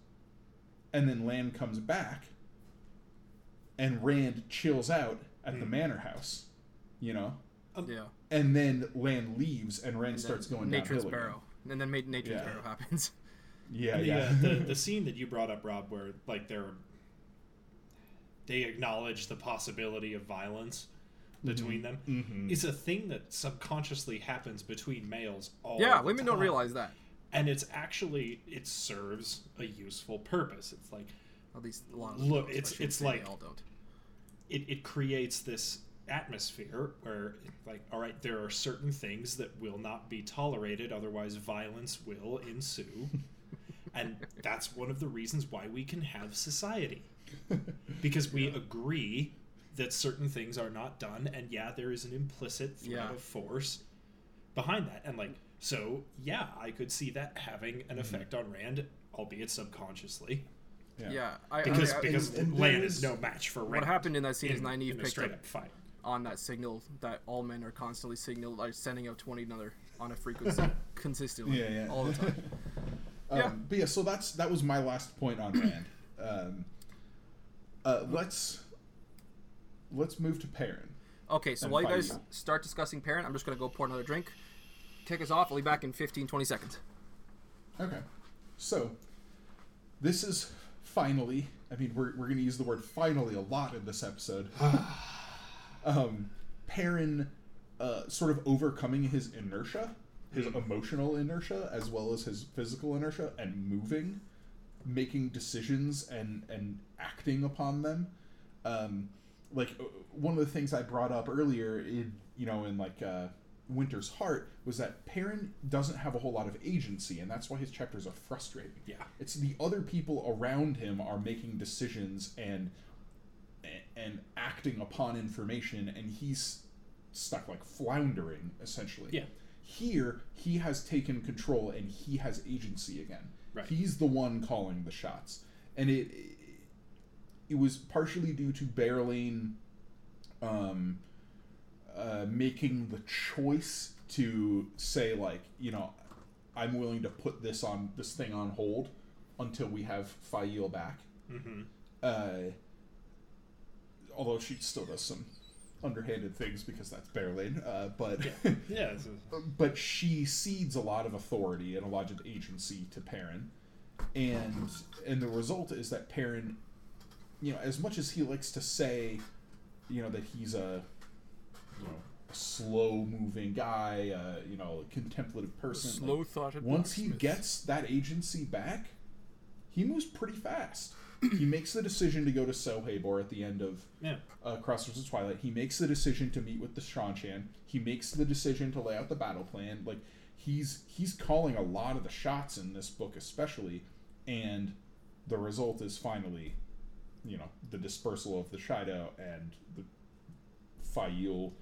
S2: and then Lan comes back, and Rand chills out at
S1: Hmm.
S2: the manor house, you know.
S1: yeah,
S2: And then Lan leaves, and Rand
S1: and
S2: starts going
S1: Natrin's
S2: downhill.
S1: Barrow, and then Ma- Natrin's
S2: Yeah.
S1: Barrow happens. <laughs>
S2: Yeah,
S3: the,
S2: yeah.
S3: uh, the <laughs> the scene that you brought up, Rob, where like they're they acknowledge the possibility of violence between them,
S2: Mhm.
S3: is a thing that subconsciously happens between males all
S1: yeah,
S3: the
S1: women don't realize that.
S3: and it's actually it serves a useful purpose. It's like
S1: At least a lot of
S3: Look,
S1: don't,
S3: it's- it's like-
S1: all don't.
S3: it, it creates this atmosphere where like all right there are certain things that will not be tolerated otherwise violence will ensue. <laughs> And that's one of the reasons why we can have society. Because we agree that certain things are not done and yeah there is an implicit threat
S1: Yeah.
S3: of force behind that. And like so yeah i could see that having an mm-hmm. effect on rand albeit subconsciously
S1: Yeah, I,
S3: because
S1: I, I,
S3: because
S2: and- and
S3: Lan
S2: there
S3: is
S2: is-
S3: no match for
S1: what happened in that scene is
S3: in,
S1: Nynaeve
S3: in a
S1: picked
S3: straight
S1: up
S3: up fight
S1: on that signal that all men are constantly signal like sending out to one another on a frequency <laughs> consistently
S2: yeah, yeah.
S1: all the time. <laughs>
S2: um,
S1: Yeah.
S2: But yeah, so that's that was my last point on <coughs> Rand. Um, uh, let's let's move to Perrin.
S1: Okay, so while you guys
S2: you.
S1: start discussing Perrin, I'm just gonna go pour another drink. Kick us off. I'll be back in 15, 20 seconds.
S2: Okay, so this is finally. I mean, we're we're going to use the word finally a lot in this episode. <sighs> um, Perrin, uh, sort of overcoming his inertia, his emotional inertia, as well as his physical inertia, and moving, making decisions and and acting upon them. Um, like uh, one of the things I brought up earlier, in you know, in like uh, Winter's Heart, was that Perrin doesn't have a whole lot of agency, and that's why his chapters are frustrating.
S3: yeah
S2: It's the other people around him are making decisions and and acting upon information, and he's stuck like floundering essentially.
S3: Yeah.
S2: Here, he has taken control and he has agency again.
S3: Right.
S2: He's the one calling the shots, and it it was partially due to Berelain um, uh, making the choice to say like you know I'm willing to put this on this thing on hold until we have Faile back.
S3: mm-hmm.
S2: Uh, although she still does some underhanded things because that's Berelain. Uh, but
S3: yeah <laughs> a-
S2: but she cedes a lot of authority and a lot of agency to Perrin, and and the result is that Perrin, you know, as much as he likes to say, you know, that he's a, you know, a slow moving guy, uh, you know, a contemplative person. like,
S1: thoughted.
S2: once he gets that agency back, he moves pretty fast. he <clears throat> makes the decision to go to So Habor at the end of
S3: yeah
S2: uh, Crossroads of Twilight. He makes the decision to meet with the Seanchan. He makes the decision to lay out the battle plan. Like he's he's calling a lot of the shots in this book, especially, and the result is finally, you know, the dispersal of the Shaido and the Faile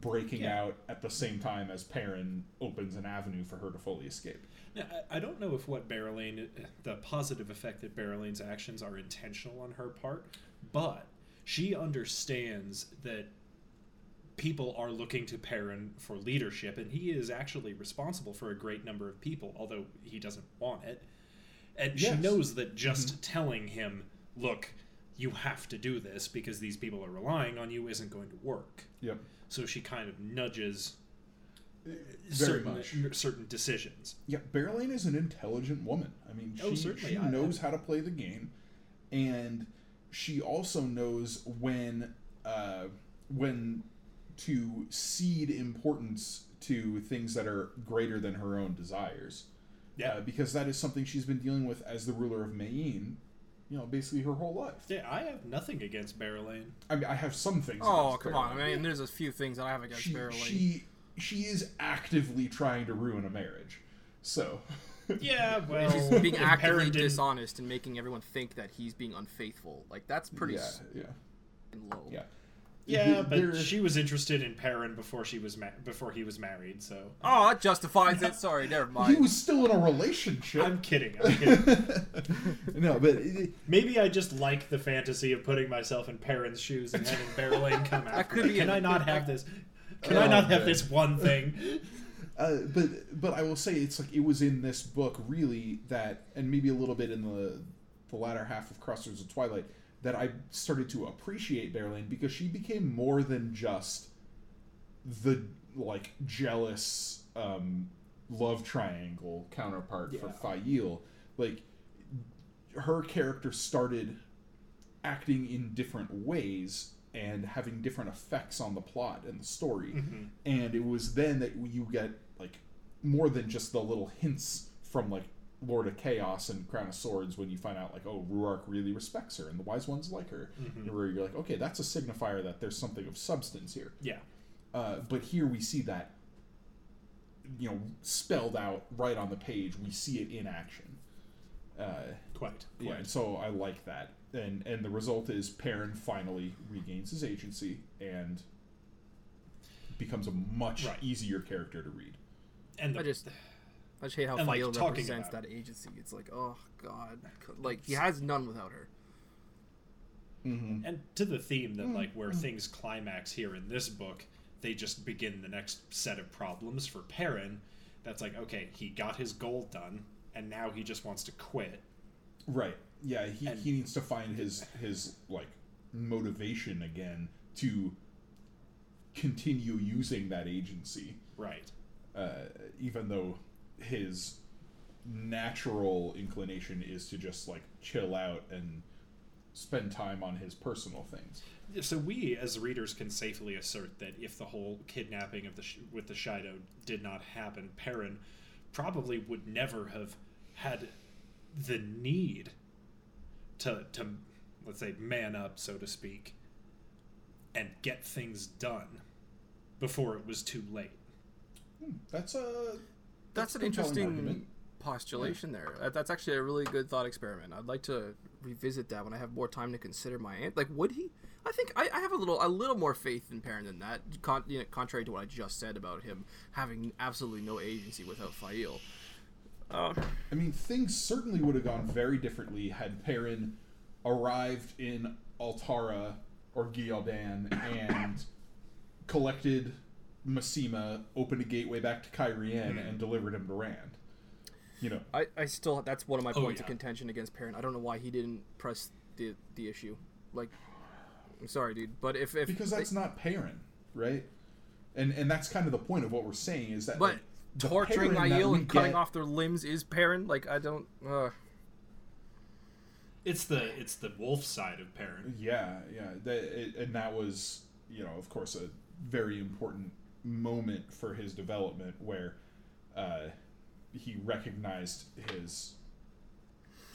S2: breaking
S3: Yeah.
S2: out at the same time as Perrin opens an avenue for her to fully escape.
S3: Now, I don't know if what Berelain, the positive effect that Berelain's actions are intentional on her part, but she understands that people are looking to Perrin for leadership, and he is actually responsible for a great number of people, although he doesn't want it. And she knows that just mm-hmm. telling him, look, you have to do this because these people are relying on you isn't going to work.
S2: Yep.
S3: So she kind of nudges
S2: Very
S3: certain,
S2: much.
S3: certain decisions.
S2: Yeah, Berelain is an intelligent woman. I mean, she,
S3: Oh, certainly.
S2: she
S3: I-
S2: knows how to play the game, and she also knows when uh, when to cede importance to things that are greater than her own desires.
S3: Yeah.
S2: Uh, because that is something she's been dealing with as the ruler of Mayene, you know, basically her whole life.
S3: Yeah, I have nothing against Berelain.
S2: I mean, I have some things.
S1: Oh,
S2: against
S1: come on.
S2: Caroline.
S1: I mean, there's a few things that I have against
S2: she,
S1: Barrel Lane.
S2: she she is actively trying to ruin a marriage. So, <laughs>
S3: Yeah, well,
S1: She's being actively
S3: Perrin
S1: dishonest and making everyone think that he's being unfaithful. Like that's pretty
S2: yeah,
S1: s-
S2: yeah,
S1: low.
S2: yeah.
S3: Yeah,
S2: There-
S3: but she was interested in Perrin before she was ma- before he was married. So
S1: Oh, that justifies it. Sorry, <laughs> never mind.
S2: he was still in a relationship.
S3: I'm kidding. I'm <laughs> kidding.
S2: no, but it,
S3: Maybe I just like the fantasy of putting myself in Perrin's shoes and having Berelain <laughs> come after
S1: could
S3: me.
S1: be
S3: Can
S1: a-
S3: I not have this? Can
S2: Oh,
S3: I not have this one thing?
S2: uh, but but I will say it's like it was in this book really that, and maybe a little bit in the the latter half of Crossroads of Twilight that I started to appreciate Berelain because she became more than just the like jealous um, love triangle counterpart for
S3: Yeah.
S2: Faile. Like her character started acting in different ways and having different effects on the plot and the story. And it was then that you get like more than just the little hints from like Lord of Chaos and Crown of Swords when you find out like oh Rhuarc really respects her and the wise ones like her. Where you're like okay that's a signifier that there's something of substance here.
S3: Yeah.
S2: Uh, but here we see that you know spelled out right on the page. We see it in action. Uh,
S3: Quite.
S2: yeah, and so I like that, and and the result is Perrin finally regains his agency and becomes a much
S3: Right.
S2: easier character to read.
S3: And the,
S1: I just, I just hate how
S3: And, like,
S1: represents that agency. It's like, oh god, like he has none without her.
S2: Mm-hmm.
S3: and to the theme that like where things climax here in this book, they just begin the next set of problems for Perrin. That's like okay, he got his goal done, and now he just wants to quit.
S2: Right. Yeah. He,
S3: And-
S2: he needs to find his his like motivation again to continue using that agency,
S3: Right.
S2: uh, even though his natural inclination is to just like chill out and spend time on his personal things.
S3: So we, as readers, can safely assert that if the whole kidnapping of the sh- with the Shaido did not happen, Perrin probably would never have had the need to to let's say man up, so to speak, and get things done before it was too late.
S2: Hmm, That's a
S1: That's, an interesting postulation there. That- That's actually a really good thought experiment. I'd like to revisit that when I have more time to consider my aunt. Like, would he? I think I, I have a little a little more faith in Perrin than that. Con, you know, contrary to what I just said about him having absolutely no agency without Faile. Uh,
S2: I mean, things certainly would have gone very differently had Perrin arrived in Altara or Ghealdan and collected Masema, opened a gateway back to Cairhien, and delivered him to Rand. You know,
S1: I, I still that's one of my
S3: Oh,
S1: points of contention against Perrin. I don't know why he didn't press the the issue. Like, I'm sorry, dude, but if if
S2: because that's not Perrin, right? And and that's kind of the point of what we're saying is that
S1: but
S2: like,
S1: torturing
S2: Perrin
S1: Aiel and cutting
S2: get-
S1: off their limbs is Perrin. Like, I don't. Uh,
S3: It's the it's the wolf side of Perrin.
S2: Yeah, yeah, that, it, and that was, you know, of course, a very important moment for his development where uh, he recognized his,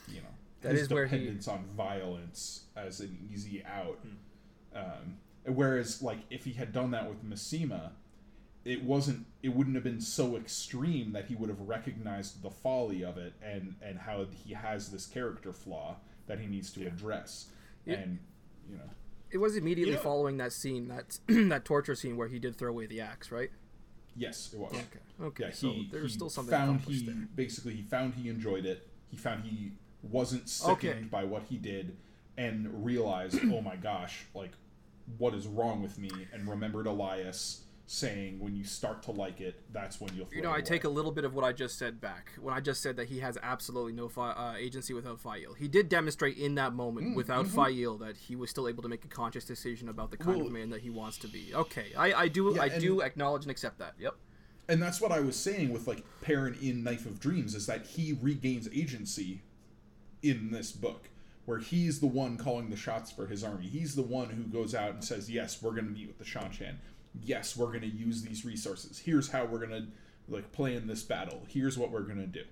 S2: you know,
S1: That
S2: his
S1: is where he-
S2: dependence on violence as an easy out. Um, whereas, like, if he had done that with Masema, it wasn't. It wouldn't have been so extreme that he would have recognized the folly of it and and how he has this character flaw that he needs to address.
S1: Yeah.
S2: And you know,
S1: it was immediately following that scene, that <clears throat> that torture scene where he did throw away the axe, right?
S2: yes, it was.
S1: Okay. Okay.
S2: Yeah,
S1: so there's
S2: he
S1: still something
S2: found he
S1: there.
S2: basically he found he enjoyed it. He found he wasn't sickened
S1: Okay.
S2: by what he did, and realized, <clears throat> oh my gosh, like what is wrong with me? And remembered Elyas saying, when you start to like it, that's when you'll.
S1: You know, I take a little bit of what I just said back when I just said that he has absolutely no fi- uh, agency without Faile. He did demonstrate in that moment
S2: Mm,
S1: without. Faile that he was still able to make a conscious decision about the kind
S2: Well-
S1: of man that he wants to be. Okay, I, I do
S2: Yeah,
S1: I
S2: and-
S1: do acknowledge and accept that. Yep.
S2: and that's what I was saying with like Perrin in Knife of Dreams is that he regains agency in this book where he's the one calling the shots for his army. He's the one who goes out and says, "Yes, we're going to meet with the Seanchan. Yes, we're going to use these resources. Here's how we're going to like play in this battle. Here's what we're going to do."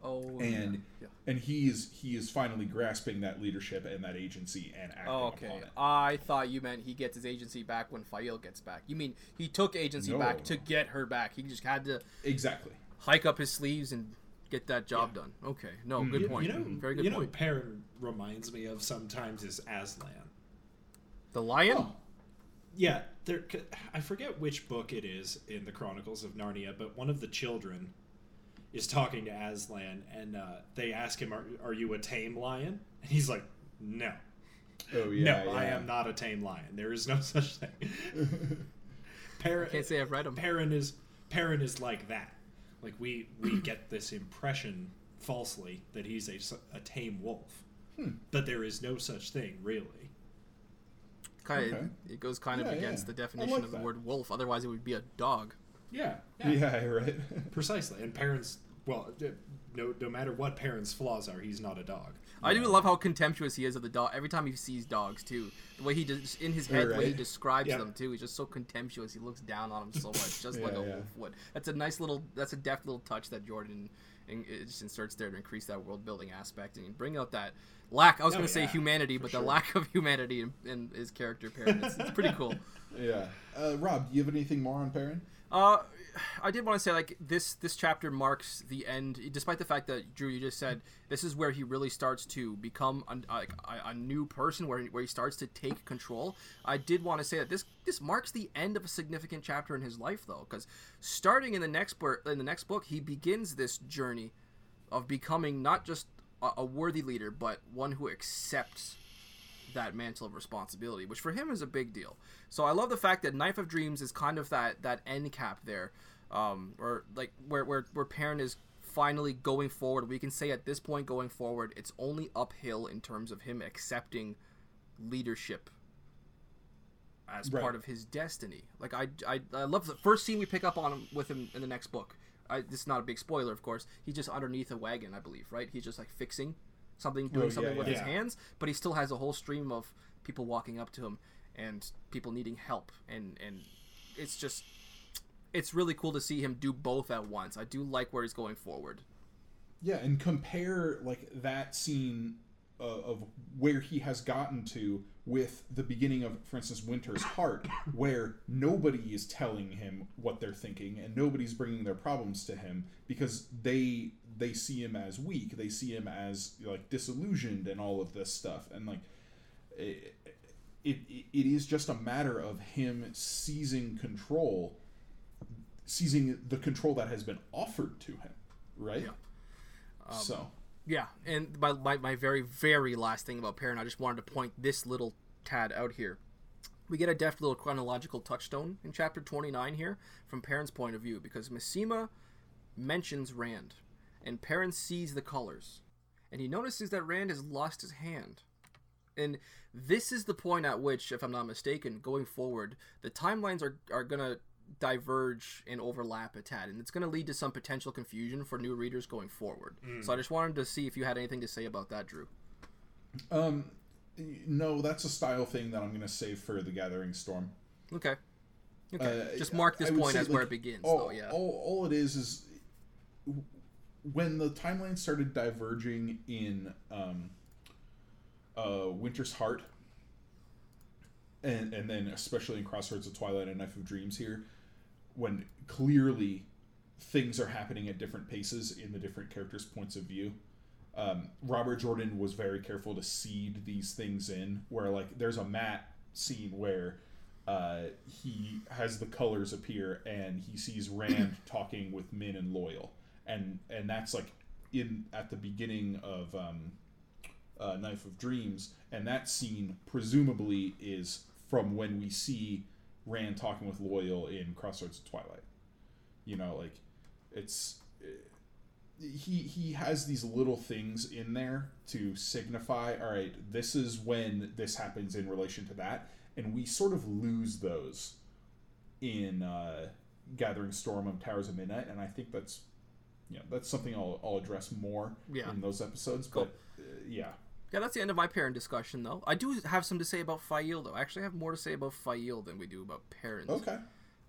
S1: Oh,
S2: And
S1: yeah.
S2: and he is he is finally grasping that leadership and that agency and acting
S1: Oh, okay.
S2: upon it.
S1: I thought you meant he gets his agency back when Faile gets back. You mean he took agency
S2: No,
S1: back to get her back? He just had to
S2: Exactly.
S1: hike up his sleeves and get that job done. Okay. No, mm, good
S3: You,
S1: point.
S3: you know,
S1: Very good
S3: you know,
S1: point.
S3: what Perrin reminds me of sometimes is Aslan.
S1: The lion.
S2: Oh,
S3: Yeah, there. c- I forget which book it is in the Chronicles of Narnia, but one of the children is talking to Aslan, and uh, they ask him, are, "Are you a tame lion?" And he's like, "No,
S2: oh yeah.
S3: no, I am not a tame lion. There is no <laughs> such thing." <laughs> Perrin,
S1: Can't say I've read him.
S3: Perrin is Perrin is like that. Like we we <clears throat> get this impression falsely that he's a, a tame wolf,
S2: Hmm.
S3: but there is no such thing really.
S1: Kind
S2: Okay.
S1: It goes kind of
S2: Yeah,
S1: against
S2: yeah.
S1: the definition
S2: like
S1: of the
S2: that.
S1: word wolf. Otherwise, it would be a dog.
S3: Yeah,
S2: Yeah, <laughs> right. <laughs>
S3: precisely. And Perrin's, well, uh, no no matter what Perrin's' flaws are, he's not a dog.
S1: I do love how contemptuous he is of the dog. Every time he sees dogs, too, the way he does in his head, the way he describes
S3: Yeah.
S1: them too, he's just so contemptuous. He looks down on them so much, just like a
S2: yeah.
S1: wolf would. That's a nice little, that's a deft little touch that Jordan in, it just inserts there to increase that world building aspect and bring out that lack. I was
S3: Oh,
S1: going to say humanity, but the lack of humanity in, in his character Perrin. It's, it's pretty cool. <laughs>
S2: yeah. Uh, Rob, do you have anything more on Perrin?
S1: Uh, I did want to say like this this chapter marks the end, despite the fact that Drew, you just said this is where he really starts to become a, a, a new person, where where he starts to take control. I did want to say that this this marks the end of a significant chapter in his life, though, because starting in the next book, in the next book, he begins this journey of becoming not just a, a worthy leader, but one who accepts that mantle of responsibility, which for him is a big deal. So I love the fact that Knife of Dreams is kind of that that end cap there, um, or like where where where Perrin is finally going forward. We can say at this point going forward, it's only uphill in terms of him accepting leadership as
S2: Right.
S1: part of his destiny. Like I, I, I love the first scene we pick up on him with him in the next book. I, this is not a big spoiler, of course. He's just underneath a wagon, I believe, right? He's just like fixing something, doing
S2: Oh, yeah,
S1: something with
S3: yeah.
S1: his hands, but he still has a whole stream of people walking up to him and people needing help, and and it's just, it's really cool to see him do both at once. I do like where he's going forward.
S2: Yeah, and compare like that scene uh, of where he has gotten to with the beginning of, for instance, Winter's Heart, <coughs> where nobody is telling him what they're thinking and nobody's bringing their problems to him because they they see him as weak, they see him as like disillusioned and all of this stuff, and like it, it, it is just a matter of him seizing control, seizing the control that has been offered to him, right?
S1: Yeah.
S2: Um, so.
S1: Yeah, and my, my, my very, very last thing about Perrin, I just wanted to point this little tad out here. We get a deft little chronological touchstone in chapter 29 here from Perrin's point of view because Masema mentions Rand, and Perrin sees the colors, and he notices that Rand has lost his hand. And this is the point at which, if I'm not mistaken, going forward, the timelines are, are going to diverge and overlap a tad, and it's going to lead to some potential confusion for new readers going forward. So I just wanted to see if you had anything to say about that, Drew.
S2: Um, no, that's a style thing that I'm gonna save for the Gathering Storm.
S1: Okay. Okay.
S2: Uh,
S1: just mark this point
S2: say,
S1: as where it begins,
S2: All,
S1: though. Yeah.
S2: all, all it is is when the timeline started diverging in um, uh, Winter's Heart, and and then especially in Crossroads of Twilight and Knife of Dreams here, when clearly things are happening at different paces in the different characters' points of view. Um, Robert Jordan was very careful to seed these things in, where like there's a Mat scene where uh, he has the colors appear and he sees Rand <clears throat> talking with Min and Loial, and and that's like in at the beginning of um, uh, Knife of Dreams, and that scene presumably is from when we see Rand talking with Loial in Crossroads of Twilight. You know, like it's he he has these little things in there to signify all right this is when this happens in relation to that and we sort of lose those in uh, gathering storm of towers of midnight and i think that's you know that's something i'll, I'll address more
S1: Yeah.
S2: in those episodes
S1: Cool.
S2: but uh, yeah
S1: Yeah, that's the end of my Perrin discussion, though. I do have some to say about Faile, though. I actually have more to say about Faile than we do about Perrin's.
S2: Okay.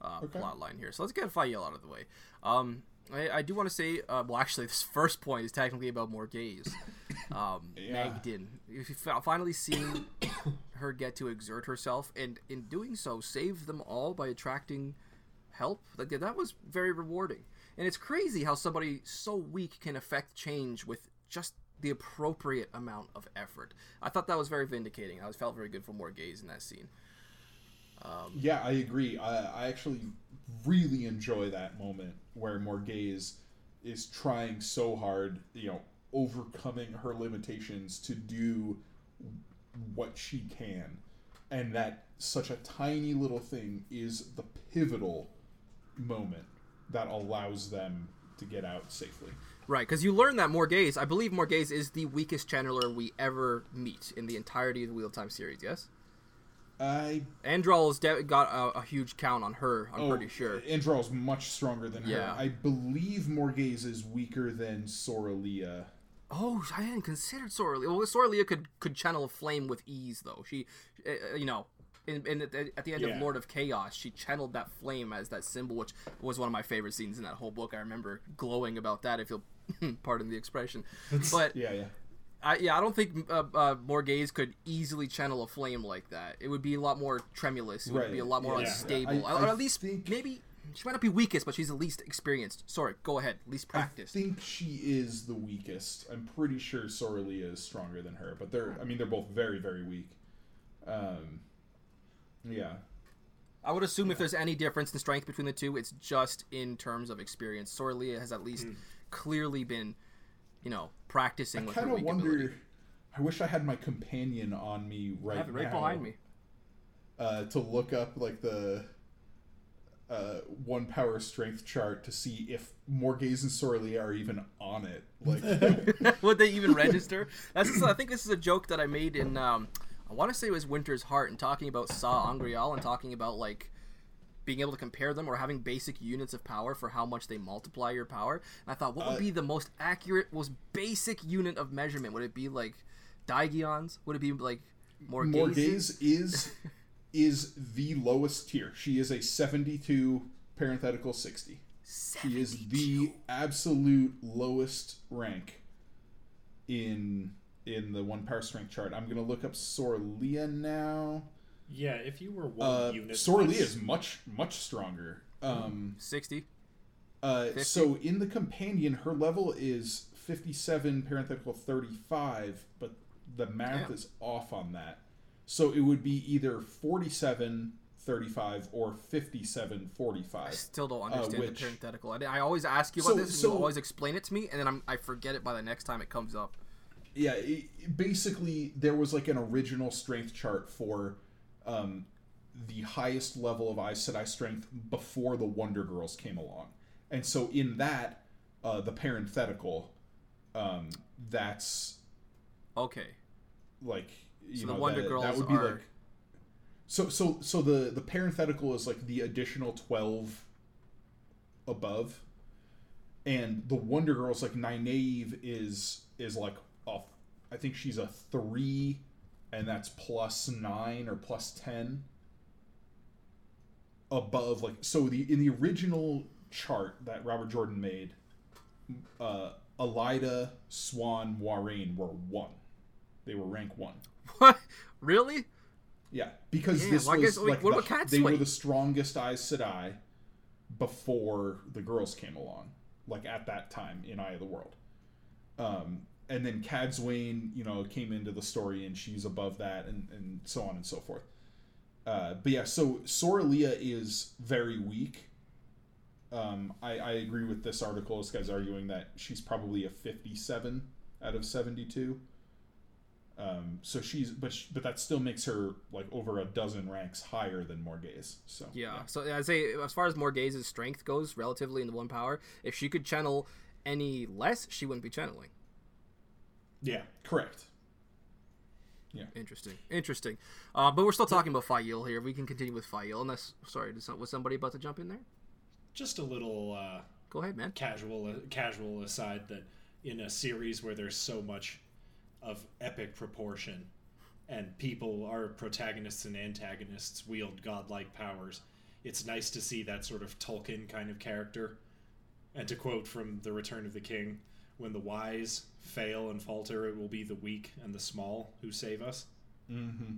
S1: uh,
S2: Okay.
S1: plot line here. So let's get Faile out of the way. Um, I, I do want to say, uh, well, actually, <laughs> this first point is technically about Morgase. <laughs> Um,
S2: Yeah.
S1: Maighdin. If you fi- finally seeing <coughs> her get to exert herself, and in doing so, save them all by attracting help. Like that was very rewarding. And it's crazy how somebody so weak can affect change with just the appropriate amount of effort. I thought that was very vindicating. I felt very good for Morgase in that scene.
S2: Um, yeah, I agree. I, I actually really enjoy that moment where Morgase is trying so hard, you know, overcoming her limitations to do what she can. And that such a tiny little thing is the pivotal moment that allows them to get out safely.
S1: Right, because you learn that Morgase, I believe Morgase is the weakest channeler we ever meet in the entirety of the Wheel of Time series, yes?
S2: I
S1: Androl's de- got a, a huge count on her, I'm
S2: oh,
S1: pretty sure.
S2: Androl's much stronger than
S1: Yeah.
S2: her. I believe Morgase is weaker than Sorilea.
S1: Oh, I hadn't considered Sorilea. Well, Sorilea could, could channel a flame with ease, though. She, uh, you know, in, in at the- at the end of Lord of Chaos, she channeled that flame as that symbol, which was one of my favorite scenes in that whole book. I remember glowing about that, if you'll <laughs> pardon the expression. But
S2: Yeah, yeah.
S1: I, yeah, I don't think uh, uh, Morgase could easily channel a flame like that. It would be a lot more tremulous. It would
S2: Right.
S1: be a lot more
S3: Yeah.
S1: unstable.
S2: I-
S1: or at least
S2: think-
S1: maybe she might not be weakest, but she's the least experienced. Sorry, go ahead. Least
S2: I think she is the weakest. I'm pretty sure Sorilea is stronger than her, but they're I mean they're both very very weak. Um yeah.
S1: I would assume if there's any difference in strength between the two, it's just in terms of experience. Sorilea has at least clearly been, you know, practicing
S2: I kind of wonder
S1: ability.
S2: I wish I had my companion on me
S1: I
S2: right
S1: have it right
S2: now,
S1: behind me.
S2: Uh, to look up like the uh, one power strength chart to see if Morgase and Sorilea are even on it. Like <laughs>
S1: Would they even <laughs> register? That's I think this is a joke that I made in um, I want to say it was Winter's Heart and talking about sa'angreal and talking about like being able to compare them or having basic units of power for how much they multiply your power. And I thought, what would
S2: Uh,
S1: be the most accurate, most basic unit of measurement? Would it be like Daigians? Would it be like Morgase?
S2: Morgase is <laughs> is the lowest tier. She is a 72 parenthetical 60. She is the absolute lowest rank in in the one power strength chart. I'm gonna look up Sorilea now.
S3: Yeah, if you were one
S2: Uh,
S3: unit.
S2: Sorilea
S3: less-
S2: is much much stronger. Um,
S1: 60.
S2: uh,
S1: 50?
S2: so in the companion, her level is 57 parenthetical 35, but the math
S1: Damn.
S2: is off on that. So it would be either 47 35 or 57 45.
S1: I
S2: 45.
S1: still don't understand the
S2: Uh, which-
S1: parenthetical. I, I always ask you about
S2: So-
S1: this, and
S2: so-
S1: you always explain it to me, and then I'm, I forget it by the next time it comes up.
S2: Yeah, it, basically there was like an original strength chart for um, the highest level of Aes Sedai strength before the Wonder Girls came along, and so in that, uh, the parenthetical, um, that's
S1: Okay.
S2: like you
S1: So the
S2: know
S1: Wonder
S2: that,
S1: Girls
S2: that would be
S1: are-
S2: like. So so so the the parenthetical is like the additional twelve above, and the Wonder Girls like Nynaeve is is like a, I think she's a three, and that's plus nine or plus ten. Above like so the in the original chart that Robert Jordan made, uh, Elaida, Siuan, Warrain were one. They were rank one.
S1: What? Really?
S2: Yeah, because
S1: Yeah,
S2: this
S1: well,
S2: was
S1: guess-
S2: like
S1: what
S2: the- they were the strongest Aes Sedai before the girls came along, like at that time in Eye of the World. Um, and then Cadsuane, you know, came into the story and she's above that, and, and so on and so forth. Uh, but yeah, so Sorilea is very weak. Um, I, I agree with this article. This guy's arguing that she's probably a 57 out of 72. Um, so she's, but sh but that still makes her like over a dozen ranks higher than Morgase. So
S1: Yeah. So I say, as far as Morgase's strength goes, relatively in the one power, if she could channel any less, she wouldn't be channeling.
S3: Yeah.
S2: correct. Yeah.
S1: Interesting. Interesting. Uh, but we're still talking about Faile here. We can continue with Faile. Unless, sorry, was somebody about to jump in there?
S3: Just a little uh,
S1: Go ahead, man.
S3: casual casual aside that in a series where there's so much of epic proportion, and people are protagonists and antagonists wield godlike powers. It's nice to see that sort of Tolkien kind of character. And to quote from The Return of the King, when the wise fail and falter, it will be the weak and the small who save us.
S2: Mm-hmm.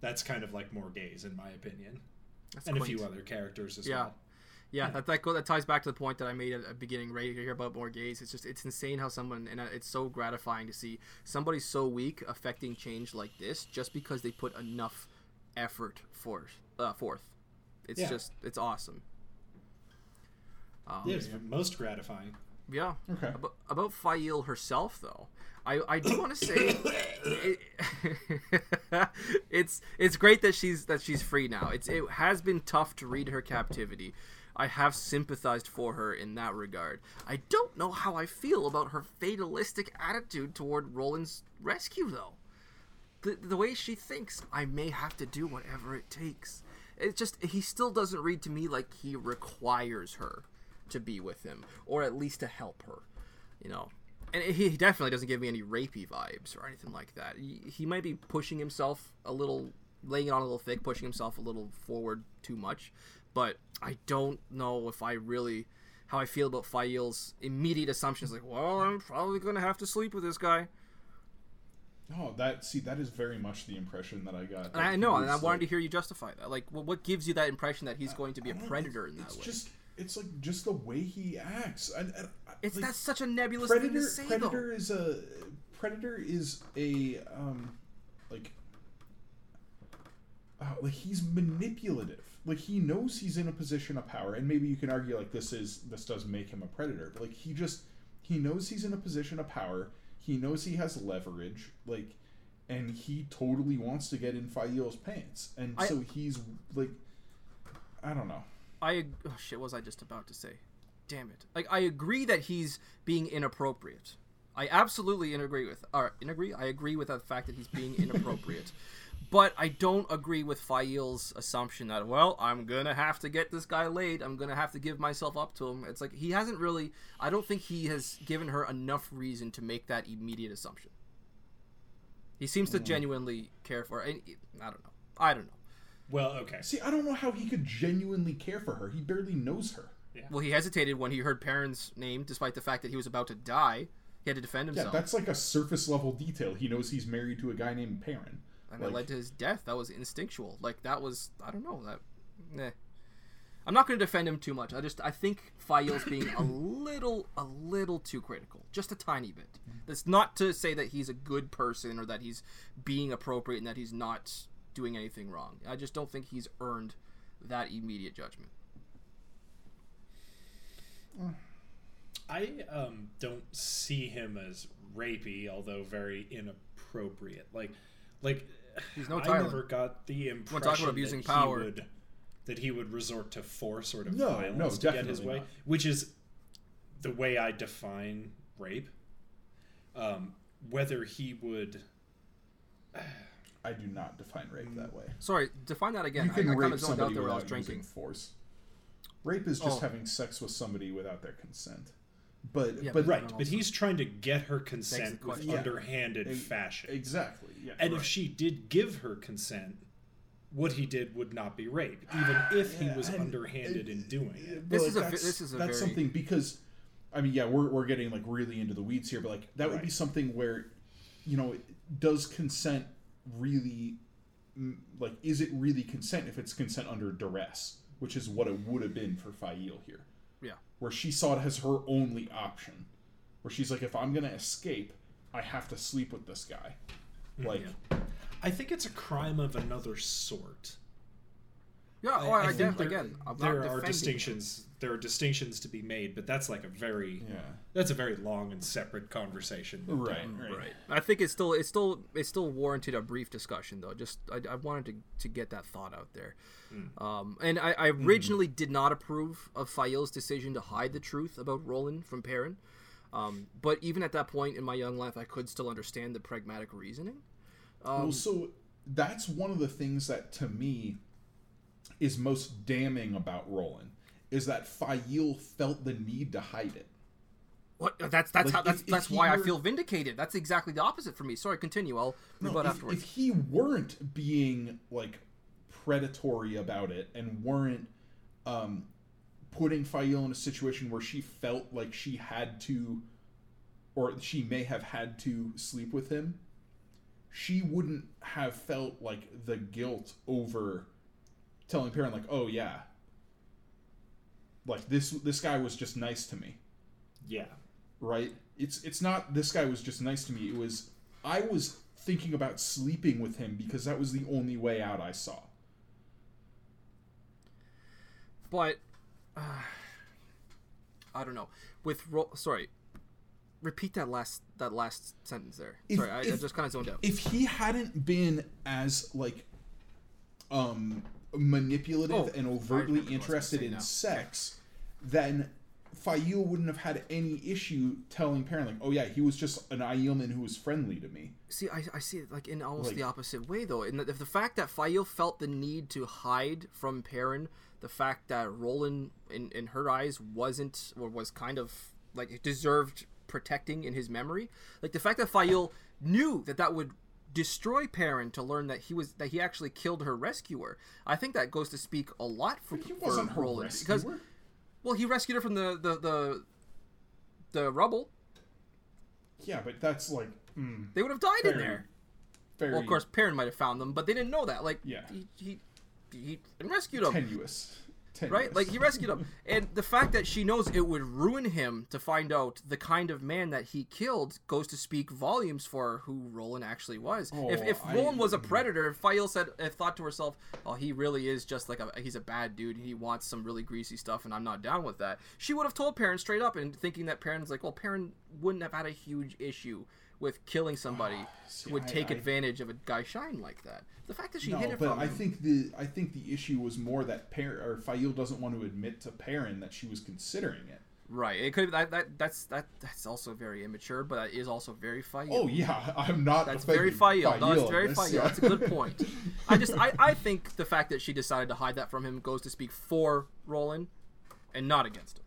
S3: That's kind of like Morgase, in my opinion,
S1: That's
S3: and a few other characters as
S1: Yeah.
S3: well.
S1: Yeah, that that, go, that ties back to the point that I made at the beginning right here about Morgase. It's just it's insane how someone and uh, it's so gratifying to see somebody so weak affecting change like this just because they put enough effort forth. Uh, forth. It's
S3: Yeah.
S1: just it's awesome. Um,
S3: Yeah, it's most gratifying.
S1: Yeah.
S2: Okay.
S1: About, about Faile herself, though, I, I do want to say it, <laughs> it's it's great that she's that she's free now. It's it has been tough to read her captivity. I have sympathized for her in that regard. I don't know how I feel about her fatalistic attitude toward Rolan's rescue, though. The, the way she thinks, I may have to do whatever it takes. It's just he still doesn't read to me like he requires her to be with him, or at least to help her. You know, and he definitely doesn't give me any rapey vibes or anything like that. He, he might be pushing himself a little, laying it on a little thick, pushing himself a little forward too much. But I don't know if I really how I feel about Faile's immediate assumptions. Like, well, I'm probably gonna have to sleep with this guy.
S2: Oh, that see, that is very much the impression that I got.
S1: And I know, and I wanted to hear you justify that. Like, well, what gives you that impression that he's going to be a predator in that
S2: it's
S1: way?
S2: just it's like just the way he acts. And, and
S1: it's
S2: like,
S1: that's such a nebulous
S2: predator.
S1: thing to say,
S2: predator is a predator is a um like uh, like he's manipulative. Like he knows he's in a position of power, and maybe you can argue like this is this does make him a predator. But like he just he knows he's in a position of power. He knows he has leverage. Like. And he totally wants to get in Faile's pants, and
S1: I-
S2: so he's like, I don't know.
S1: I ag- oh shit. What was I just about to say? Damn it! Like I agree that he's being inappropriate. I absolutely agree with. Or agree. I agree with the fact that he's being inappropriate. <laughs> but I don't agree with Faile's assumption that well, I'm gonna have to get this guy laid. I'm gonna have to give myself up to him. It's like he hasn't really. I don't think he has given her enough reason to make that immediate assumption. He seems to hmm. genuinely care for. her. And I don't know. I don't know.
S3: Well, okay.
S2: See, I don't know how he could genuinely care for her. He barely knows her.
S1: Well, he hesitated when he heard Perrin's name, despite the fact that he was about to die. He had to defend himself.
S2: Yeah, that's like a surface level detail. He knows he's married to a guy named Perrin.
S1: and
S2: like-
S1: it led to his death. That was instinctual. Like that was, I don't know that. Nah. I'm not going to defend him too much. I just I think Faile's being a <coughs> little a little too critical, just a tiny bit. That's not to say that he's a good person or that he's being appropriate and that he's not doing anything wrong. I just don't think he's earned that immediate judgment.
S3: I um, don't see him as rapey, although very inappropriate. Like, like
S1: He's no
S3: I never got the impression
S1: talk about abusing
S3: that
S1: power.
S3: He would, that he would resort to force or of
S2: No,
S3: violence
S2: no,
S3: to get his way,
S2: not.
S3: which is the way I define rape. Um, whether he would,
S2: I do not define rape that way.
S1: Sorry, define that again.
S2: You can
S1: I, I kind
S2: rape
S1: of zoned out
S2: somebody
S1: there when I was
S2: without using
S1: drinking.
S2: force. Rape is just
S1: Oh.
S2: having sex with somebody without their consent. But
S1: Yeah,
S2: but
S1: but-
S3: right? But he's trying to get her consent with
S1: question.
S2: Yeah.
S3: underhanded fashion.
S2: exactly. Yeah.
S3: And
S2: right.
S3: if she did give her consent, what he did would not be rape, even <sighs> if he was
S2: and-
S3: underhanded in doing it.
S1: This
S2: But,
S1: is a
S2: that's-
S1: this is a
S2: that's
S1: very-
S2: something because I mean yeah we're, we're getting like really into the weeds here but like that would be something where you know does consent really mm, like is it really consent if it's consent under duress which is what it would have been for Faile here
S1: Yeah.
S2: where she saw it as her only option where she's like if I'm gonna escape I have to sleep with this guy like
S3: I think it's a crime of another sort.
S1: Yeah, oh, I, I,
S3: think
S1: def-
S3: there,
S1: again, I'm not
S3: there are
S1: defending
S3: distinctions. There are distinctions to be made, but that's like a very
S2: yeah
S3: that's a very long and separate conversation.
S2: right right,
S1: Right. I think it's still it's still it's still warranted a brief discussion though. Just I, I wanted to, to get that thought out there. Um, and I, I originally did not approve of Faile's decision to hide the truth about Rolan from Perrin. Um, but even at that point in my young life, I could still understand the pragmatic reasoning. Um,
S2: well, so that's one of the things that to me is most damning about Rolan is that Faile felt the need to hide it.
S1: What? That's that's
S2: Like,
S1: how that's
S2: if- if
S1: that's
S2: he
S1: why I feel vindicated. That's exactly the opposite for me. Sorry, continue. I'll
S2: No, if,
S1: afterwards.
S2: if he weren't being like predatory about it and weren't um, putting Faile in a situation where she felt like she had to, or she may have had to sleep with him, she wouldn't have felt like the guilt over telling Perrin like, oh yeah, like this this guy was just nice to me
S3: Yeah.
S2: right? It's it's not this guy was just nice to me. It was I was thinking about sleeping with him because that was the only way out I saw.
S1: but uh, I don't know. With ro- sorry, repeat that last that last sentence there.
S2: If-
S1: sorry, I, I just kind of zoned out.
S2: If he hadn't been as like um manipulative
S1: Oh,
S2: and overtly
S1: remember what I was gonna
S2: interested in
S1: now.
S2: sex, then Faile wouldn't have had any issue telling Perrin like, "Oh yeah, he was just an Aielman who was friendly to me."
S1: See, I, I see it like in almost
S2: Like-
S1: the opposite way though. In the, the fact that Faile felt the need to hide from Perrin, the fact that Rolan, in in her eyes, wasn't or was kind of like deserved protecting in his memory, like the fact that Faile knew that that would destroy Perrin to learn that he was that he actually killed her rescuer. I think that goes to speak a lot for,
S2: He
S1: for
S2: wasn't her
S1: Rolan
S2: rescuer.
S1: because well, he rescued her from the the the, the rubble.
S2: yeah, but that's like mm,
S1: They would have died in there.
S2: very
S1: Well, of course, Perrin might have found them, but they didn't know that. Like,
S2: Yeah.
S1: he he, he rescued them,
S2: tenuous. Tenuous.
S1: right? Like he rescued them, and the fact that she knows it would ruin him to find out the kind of man that he killed goes to speak volumes for who Rolan actually was. if
S2: Oh,
S1: if
S2: I-
S1: Rolan was a predator, if Faile said, if thought to herself, "Oh, he really is just like a he's a bad dude. He wants some really greasy stuff, and I'm not down with that." She would have told Perrin straight up, and thinking that Perrin's like, "Well, Perrin wouldn't have had a huge issue." With killing somebody ah,
S2: See,
S1: who would take
S2: I-
S1: advantage of a gai'shain like that. The fact that she
S2: no,
S1: hid it
S2: but
S1: from
S2: I
S1: him.
S2: think the I think the issue was more that Par- or Faile doesn't want to admit to Perrin that she was considering it.
S1: Right. It could that, that that's that that's also very immature, but that is also very Faile.
S2: Oh yeah, <laughs> I'm not.
S1: That's very Faile. No, it's very Faile.
S2: yeah.
S1: That's a good point. I just I, I <laughs> think the fact that she decided to hide that from him goes to speak for Rolan and not against him.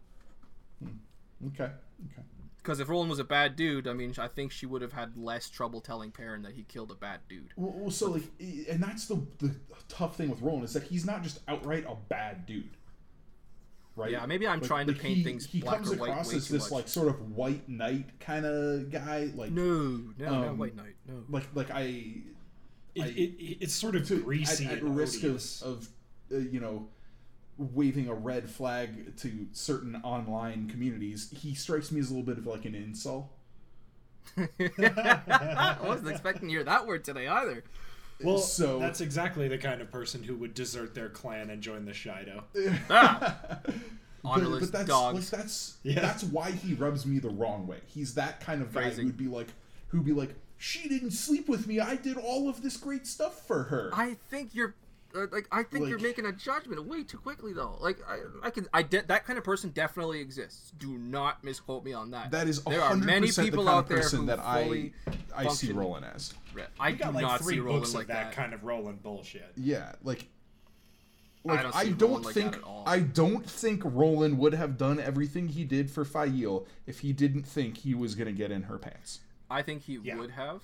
S2: Hmm, okay. Okay.
S1: Because if Rolan was a bad dude, I mean, I think she would have had less trouble telling Perrin that he killed a bad dude.
S2: Well, well, so like, and that's the the tough thing with Rolan is that he's not just outright a bad dude. Right.
S1: Yeah, maybe I'm trying to paint
S2: he,
S1: things
S2: He
S1: black
S2: comes
S1: or white
S2: across
S1: way
S2: as
S1: too
S2: this
S1: much.
S2: like sort of white knight kind of guy. Like,
S1: No, no, no,
S2: Um,
S1: White Knight, no.
S2: like, like I
S3: It,
S2: I-
S3: it, it's sort of
S2: to,
S3: greasy
S2: at, at risk of, of uh, you know waving a red flag to certain online communities he strikes me as a little bit of like an incel <laughs>
S1: I wasn't expecting to hear that word today either.
S3: Well,
S2: so-
S3: that's exactly the kind of person who would desert their clan and join the Shaido. <laughs>
S1: Ah,
S2: but,
S1: Honorless
S2: but that's
S1: dogs.
S2: like that's
S3: Yeah.
S2: that's why he rubs me the wrong way he's that kind of guy
S1: Phrasing.
S2: who'd be like who'd be like she didn't sleep with me i did all of this great stuff for her
S1: I think you're Uh, like I think you're making a judgment way too quickly though. Like I, I can I de- that kind of person definitely exists. Do not misquote me on that.
S2: that is
S1: there are
S2: 100%
S1: many
S2: the
S1: people
S2: kind
S1: out there who
S2: that i
S1: fully
S2: i see rolan as
S1: I
S3: You
S1: do
S3: got like
S1: not
S3: three
S1: see Rolan
S3: books
S1: like
S3: of that,
S1: that.
S3: kind of Rolan bullshit.
S2: Yeah, like,
S1: I
S2: like
S1: don't
S2: I don't,
S1: like
S2: think. I don't think Roland would have done everything he did for Faile if he didn't think he was gonna get in her pants.
S1: I think he
S3: Yeah.
S1: would have.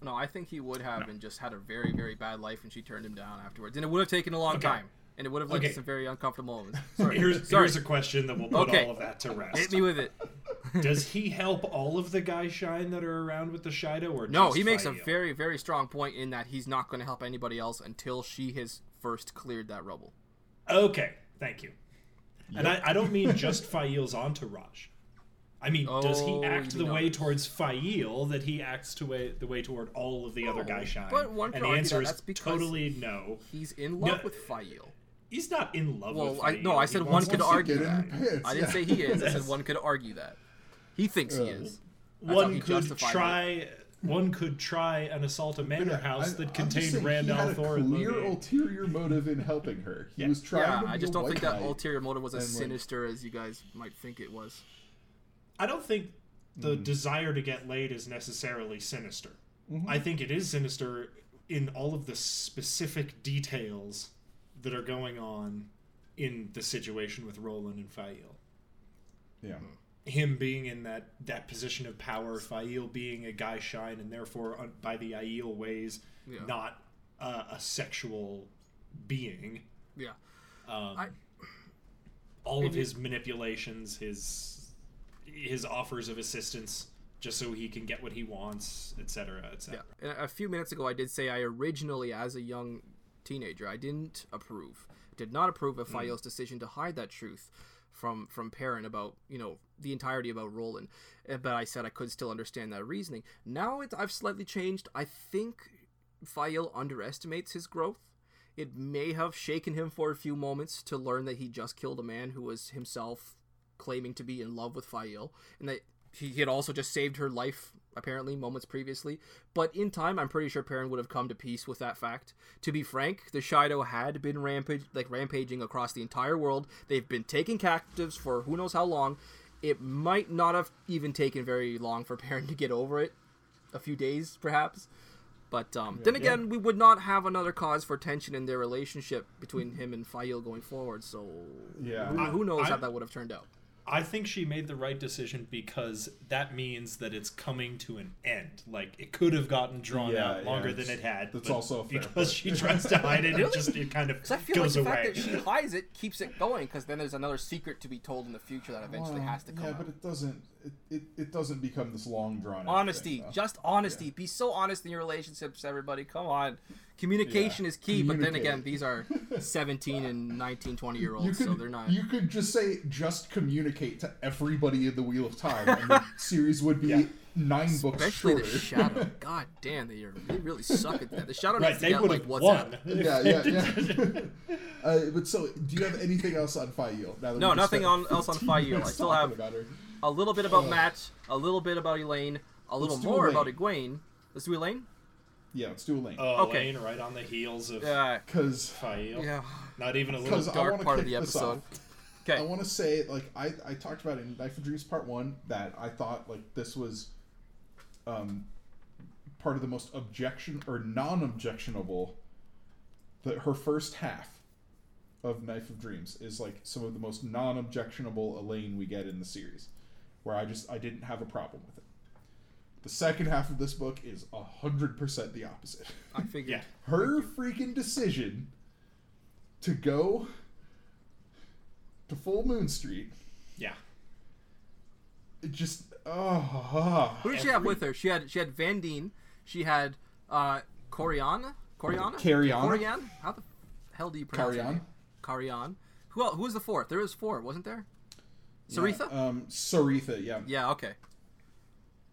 S1: No, I think he would have, and just had a very, very bad life, and she turned him down afterwards. And it would have taken a long
S3: Okay.
S1: time, and it would have led
S3: Okay.
S1: to some very uncomfortable moments. <laughs> Sorry,
S3: Here's,
S1: sorry.
S3: here's a question that will put
S1: Okay.
S3: all of that to rest.
S1: Hit me with it. <laughs>
S3: Does he help all of the gai'shain that are around with the Shaido, or
S1: No,
S3: just
S1: he makes a
S3: Faile?
S1: very, very strong point in that he's not going to help anybody else until she has first cleared that rubble.
S3: Okay, thank you. And I, I don't mean just <laughs> Faile's entourage. I mean, does
S1: Oh,
S3: he act the
S1: mean
S3: way towards Faile that he acts to way, the way toward all of the other
S1: No,
S3: guys
S1: but one
S3: and the answer
S1: that
S3: is totally no.
S1: He's in love
S3: No.
S1: with Faile.
S3: He's not in love
S1: Well,
S3: with
S1: I no, I
S3: He
S1: said one could argue that.
S2: her pants,
S1: I didn't
S2: yeah.
S1: say he is. I said one could argue that. He thinks he
S2: Uh,
S1: is. That's
S3: one
S1: he
S3: could
S1: justified it.
S3: try. One could try and assault a manor
S2: Yeah,
S3: house
S2: I-
S3: that
S2: I'm
S3: contained
S2: saying,
S3: Randall
S2: he had a
S3: and
S2: clear
S3: Looney.
S2: ulterior motive in helping her. He
S3: Yeah.
S2: was trying
S1: Yeah,
S2: to
S1: I just don't think that ulterior motive was as sinister as you guys might think it was.
S3: I don't think the
S2: Mm.
S3: desire to get laid is necessarily sinister.
S2: Mm-hmm.
S3: I think it is sinister in all of the specific details that are going on in the situation with Rolan and Faile.
S2: Yeah.
S3: him being in that that position of power, Faile being a gai'shain, and therefore un- by the Aiel ways,
S1: Yeah.
S3: not uh, a sexual being.
S1: Yeah.
S3: Um,
S1: I-
S3: all of his manipulations, his his offers of assistance, just so he can get what he wants, etc., etc.
S1: Yeah. And a few minutes ago, I did say I originally, as a young teenager, I didn't approve, did not approve of Faile's decision to hide that truth from from Perrin about you know the entirety about Rolan. Uh, But I said I could still understand that reasoning. Now it, I've slightly changed. I think Faile underestimates his growth. It may have shaken him for a few moments to learn that he just killed a man who was himself claiming to be in love with Faile, and that he had also just saved her life apparently moments previously. But in time, I'm pretty sure Perrin would have come to peace with that fact. To be frank, the Shaido had been rampage like rampaging across the entire world. They've been taking captives for who knows how long. It might not have even taken very long for Perrin to get over it, a few days perhaps. But um, then again, we would not have another cause for tension in their relationship between him and Faile going forward. So
S2: Yeah.
S1: who, who knows
S3: I-
S1: how that would have turned out?
S3: I think she made the right decision because that means that it's coming to an end. Like it could have gotten drawn
S2: Yeah,
S3: out longer
S2: yeah,
S3: than it had.
S2: that's
S3: but
S2: also a fair
S3: because
S2: point.
S3: she tries to hide it. It just it kind of
S1: Because I feel
S3: goes
S1: like the
S3: away.
S1: fact that she hides it keeps it going. Because then there's another secret to be told in the future that eventually
S2: Well,
S1: has to come
S2: yeah,
S1: out.
S2: but it doesn't. It, it, it doesn't become this long drawn. out
S1: honesty,
S2: thing,
S1: just honesty. Be so honest in your relationships, everybody. Come on. Communication
S2: Yeah.
S1: is key. But then again, these are 17 and 19, 20 year olds,
S2: could
S1: so they're not.
S2: you could just say just communicate to everybody in the Wheel of Time, and the <laughs> series would be
S3: Yeah.
S2: nine books
S1: Especially
S2: shorter.
S1: the shadow. God damn, they are they really suck at that. The shadow
S3: right,
S1: needs to
S3: they
S1: get
S3: would
S1: like
S3: have
S1: WhatsApp.
S3: won. <laughs>
S2: yeah, yeah, yeah. <laughs> uh, but so, do you have anything else on Faile? Now that
S1: No,
S2: we just
S1: nothing on- else on
S2: 15
S1: Faile. I still have-
S2: about her.
S1: A little bit about
S2: Ugh.
S1: Mat, a little bit about Elayne, a little more
S2: Elayne.
S1: about Egwene. Let's do Elayne.
S2: Yeah, let's do Elayne.
S3: Oh,
S1: Okay.
S3: Lane, right on the heels of
S1: Yeah.
S2: Because
S3: Faile.
S1: Yeah.
S3: Not even a little
S1: dark part of the episode. Okay.
S2: I want to say, like, I, I talked about in Knife of Dreams Part 1 that I thought, like, this was um, part of the most objection or non objectionable. That her first half of Knife of Dreams is, like, some of the most non objectionable Elayne we get in the series. Where I just, I didn't have a problem with it. The second half of this book is 100% the opposite. <laughs>
S1: I figured.
S3: Yeah.
S2: her freaking decision to go to Full Moon Street.
S3: Yeah.
S2: It just oh,
S1: Who did she have with her? She had she had Vandene. She had uh Coriana. Coriana.
S2: Cariana?
S1: Corian. How the hell do you pronounce
S2: Carian.
S1: name? Carian. Who else, who was the fourth? There was four, wasn't there? Sareitha.
S2: Yeah, um, Sareitha, yeah.
S1: Yeah. Okay.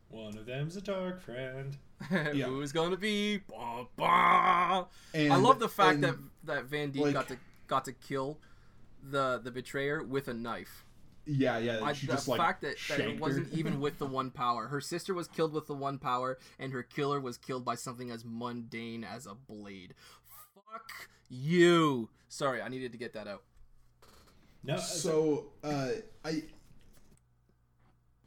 S3: One of them's a dark friend. <laughs>
S2: Yeah.
S1: Who's gonna be? Bah, bah.
S2: And,
S1: I love the fact
S2: and,
S1: that that Vandene
S2: like-
S1: got to got to kill the the betrayer with a knife.
S2: yeah, yeah.
S1: I, the
S2: just like
S1: fact that, that it wasn't even <laughs> with the one power. Her sister was killed with the one power, and her killer was killed by something as mundane as a blade. Fuck you. Sorry, I needed to get that out.
S3: No,
S2: So uh, I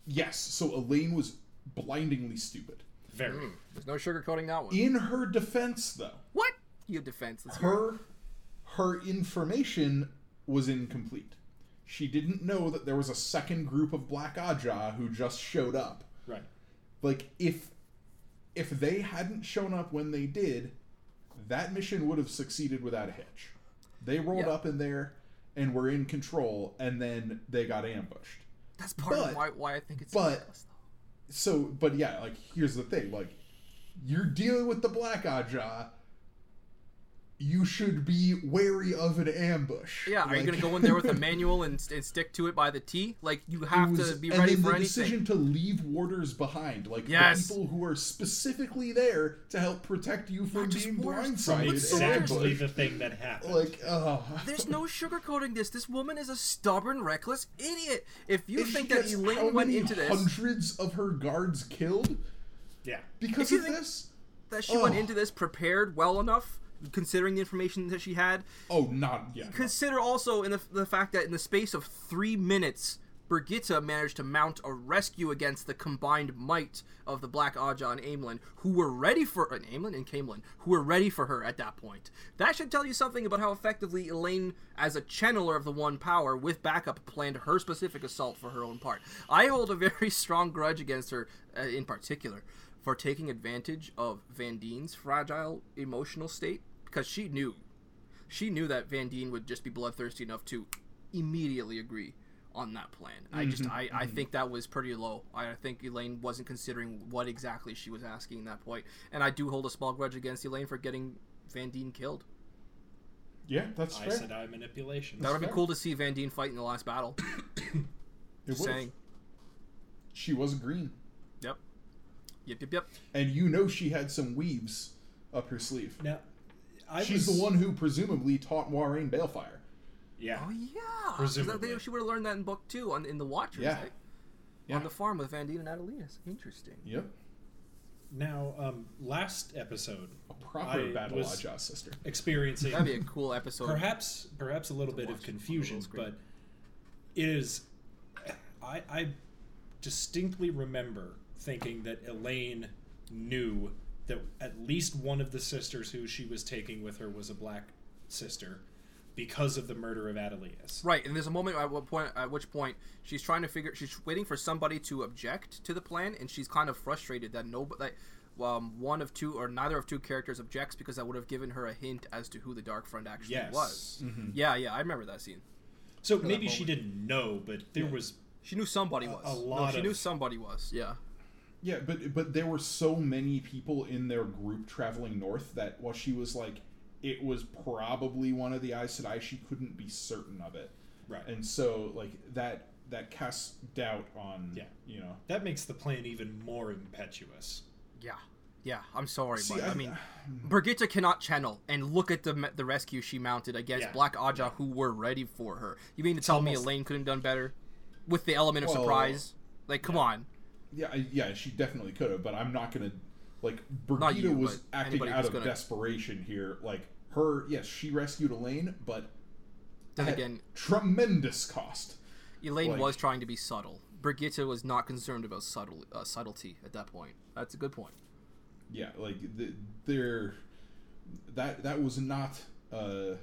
S2: yes, so Elayne was blindingly stupid.
S3: very.
S1: There's no sugarcoating that one.
S2: In her defense, though,
S1: What? You have defense. Let's hear it.
S2: her her information was incomplete. She didn't know that there was a second group of Black Ajah who just showed up.
S3: Right.
S2: Like if if they hadn't shown up when they did, that mission would have succeeded without a hitch. They rolled
S1: Yeah.
S2: up in there and we were in control, and then they got ambushed.
S1: That's part
S2: but-
S1: of why, why I think it's
S2: but-. So, but yeah, like here's the thing: like you're dealing with the Black Ajah. You should be wary of an ambush.
S1: Yeah, are you gonna go in there with a <laughs> manual and, and stick to it by the T? Like you have
S2: was-
S1: to be
S2: and
S1: ready
S2: then
S1: for
S2: the
S1: anything.
S2: decision to leave warders behind, like
S1: Yes.
S2: the people who are specifically there to help protect you from
S1: Not
S2: being
S1: warders,
S3: From
S2: blindsided. and
S3: exactly
S2: ambushed.
S3: the thing that happened.
S2: Like, oh. <laughs>
S1: There's no sugarcoating this. This woman is a stubborn, reckless idiot. If you
S2: And
S1: think that
S2: gets how
S1: Elayne went
S2: many
S1: into this,
S2: hundreds of her guards killed
S3: yeah.
S2: because
S1: If you
S2: of
S1: think-
S2: this.
S1: that she went into this prepared well enough, considering the information that she had.
S2: Oh, not yeah.
S1: Consider also in the, the fact that in the space of three minutes, Birgitte managed to mount a rescue against the combined might of the Black Ajah and Aemlin, who were ready for uh, Aemlin and Camelin, who were ready for her at that point. That should tell you something about how effectively Elayne, as a channeler of the One Power with backup, planned her specific assault for her own part. I hold a very <laughs> strong grudge against her, uh, in particular, for taking advantage of Vandene's fragile emotional state because she knew, she knew that Vandene would just be bloodthirsty enough to immediately agree on that plan. I just mm-hmm. I, I mm-hmm. think that was pretty low. I think Elayne wasn't considering what exactly she was asking at that point. And I do hold a small grudge against Elayne for getting Vandene killed.
S2: Yeah, that's
S3: I
S2: fair.
S3: said I manipulation.
S1: That would be
S2: fair.
S1: cool to see Vandene fight in the last battle. <coughs>
S2: It
S1: Just
S2: would've.
S1: saying.
S2: She was green,
S1: Yep. Yep, yep, yep.
S2: and you know she had some weaves up her sleeve.
S3: Now, I
S2: She's
S3: was,
S2: the one who presumably taught Moiraine Balefire.
S3: Yeah.
S1: Oh yeah.
S3: Presumably.
S1: They, she would have learned that in book two on in the Watchers,
S2: Yeah.
S1: right?
S2: Yeah.
S1: On the farm with Vandene and Adeleas. Interesting.
S2: Yep,
S3: Now, um, last episode,
S2: a proper
S3: I
S2: Battle
S3: was-
S2: Ajah sister.
S3: experiencing
S1: That'd be a cool episode.
S3: perhaps perhaps a little bit of confusion, but it is. I, I distinctly remember thinking that Elayne knew that at least one of the sisters who she was taking with her was a black sister because of the murder of Adeleas.
S1: Right, and there's a moment at what point at which point she's trying to figure she's waiting for somebody to object to the plan, and she's kind of frustrated that nobody that um, one of two or neither of two characters objects because that would have given her a hint as to who the Dark Friend actually
S3: Yes.
S1: was.
S2: Mm-hmm.
S1: Yeah, yeah, I remember that scene.
S3: So maybe she didn't know, but there was
S1: She knew somebody
S3: A-
S1: was.
S3: a
S1: No,
S3: lot
S1: she knew somebody was. Yeah.
S2: Yeah, but but there were so many people in their group traveling north that while she was like, it was probably one of the Aes Sedai, she couldn't be certain of it,
S3: right.
S2: and so like that that casts doubt on
S3: Yeah.
S2: you know.
S3: that makes the plan even more impetuous.
S1: Yeah. Yeah, I'm sorry,
S2: See,
S1: but I,
S2: I-
S1: mean, <sighs> Birgitte cannot channel, and look at the the rescue she mounted against
S3: Yeah.
S1: Black Ajah, who were ready for her. You mean to tell me Elayne couldn't have done better with the element of
S2: Well,
S1: surprise? Like, come on.
S2: Yeah, I, yeah, she definitely could have, but I'm not gonna like Birgitte
S1: you,
S2: was acting out of
S1: gonna-
S2: desperation here. Like her, yes, she rescued Elayne, but
S1: Then
S2: at
S1: again,
S2: tremendous cost.
S1: Elayne
S2: like-
S1: was trying to be subtle. Birgitte was not concerned about subtle uh, subtlety at that point. That's a good point.
S2: Yeah, like the, there, that that was not uh,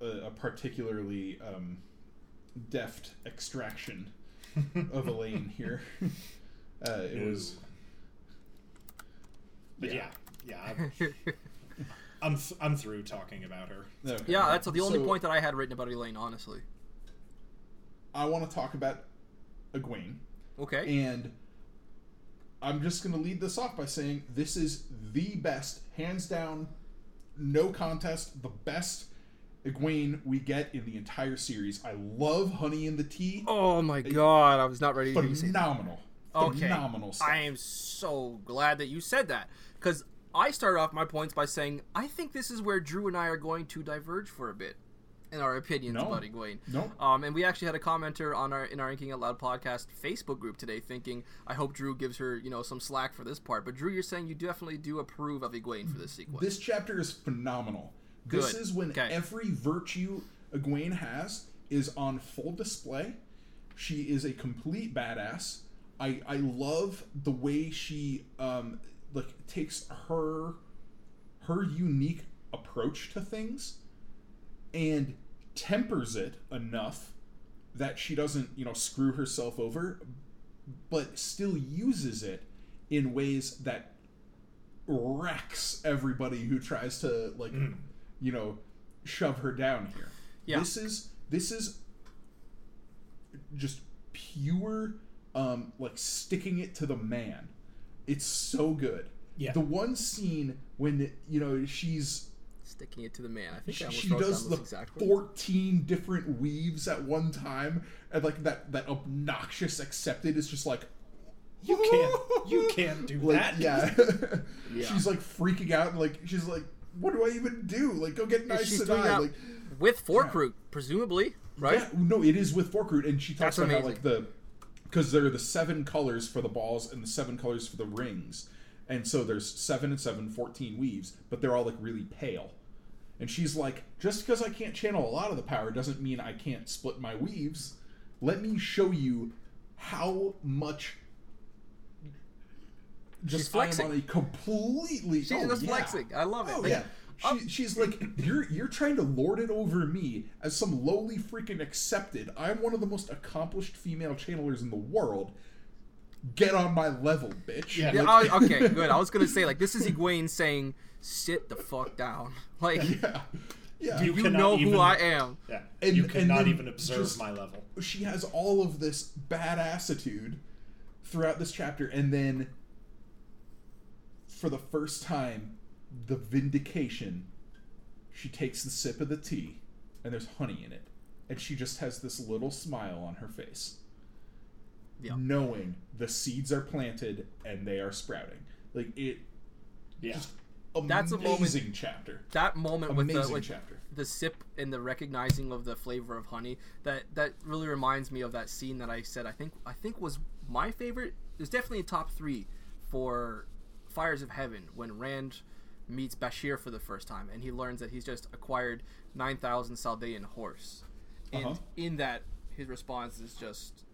S2: a, a particularly um, deft extraction of Elayne here. <laughs> Uh, it was.
S3: But yeah, yeah, I'm, I'm, th- I'm through talking about her.
S2: okay.
S1: yeah, that's the only
S2: So,
S1: point that I had written about Elayne, honestly.
S2: I want to talk about Egwene.
S1: Okay.
S2: And I'm just going to lead this off by saying this is the best, hands down, no contest, the best Egwene we get in the entire series. I love Honey in the Tea.
S1: Oh my god, I was not ready to you say.
S2: Phenomenal.
S1: Okay.
S2: Phenomenal stuff.
S1: I am so glad that you said that because I started off my points by saying I think this is where Drew and I are going to diverge for a bit in our opinions
S2: No.
S1: about Egwene.
S2: Nope.
S1: Um, and we actually had a commenter on our in our Inking Out Loud podcast Facebook group today, thinking I hope Drew gives her you know some slack for this part. But Drew, you're saying you definitely do approve of Egwene for this sequence.
S2: This chapter is phenomenal. This is when
S1: Okay.
S2: every virtue Egwene has is on full display. She is a complete badass. I I love the way she um like takes her her unique approach to things and tempers it enough that she doesn't, you know, screw herself over, but still uses it in ways that wrecks everybody who tries to like you know shove her down here
S1: Yeah.
S2: this is this is just pure um like sticking it to the man it's so good
S3: Yeah.
S2: the one scene when you know she's
S1: Sticking it to the man. I think
S2: she, she does the
S1: those exact words.
S2: 14 different weaves at one time and like that that obnoxious accepted is just like
S3: You can't, you can't do <laughs>
S2: like
S3: that.
S2: yeah.
S1: Yeah. <laughs> <laughs>
S2: she's like freaking out and like she's like what do i even do? Like go get nice and
S1: doing
S2: like
S1: with Forkroot, presumably, right?
S2: yeah, no it is with fork root and she talks
S1: That's
S2: about how like the because there are the seven colors for the balls and the seven colors for the rings. And so there's seven and seven 14 weaves but they're all like really pale. And she's like just because i can't channel a lot of the power doesn't mean i can't split my weaves. Let me show you how much just I am
S1: flexing.
S2: on a completely
S1: She's
S2: oh,
S1: just
S2: yeah.
S1: flexing. I love it.
S2: Oh
S1: Like,
S2: yeah. She, she's like, you're you're trying to lord it over me as some lowly freaking accepted. I'm one of the most accomplished female channelers in the world. Get on my level, bitch.
S3: Yeah.
S1: Yeah,
S2: Like-
S1: I- okay, <laughs> good. I was gonna say like this is Egwene saying, "Sit the fuck down." <laughs> Like
S2: yeah, yeah.
S3: You
S1: you know
S3: even-
S1: who I am.
S3: Yeah,
S2: And-
S3: you cannot
S2: then
S3: even observe
S2: just-
S3: my level.
S2: she has all of this badassitude throughout this chapter, and then for the first time, the vindication. She takes the sip of the tea, and there's honey in it, and she just has this little smile on her face.
S1: Yeah.
S2: knowing the seeds are planted and they are sprouting. Like it,
S3: Yeah,
S1: That's a
S2: amazing
S1: moment-
S2: chapter.
S1: That moment with
S2: Amazing
S1: the like,
S2: chapter.
S1: the sip and the recognizing of the flavor of honey that that really reminds me of that scene that I said I think I think was my favorite. It's definitely a top three for Fires of Heaven when Rand meets Bashere for the first time and he learns that he's just acquired nine thousand Saldaean horse, and
S2: Uh-huh.
S1: in that his response is just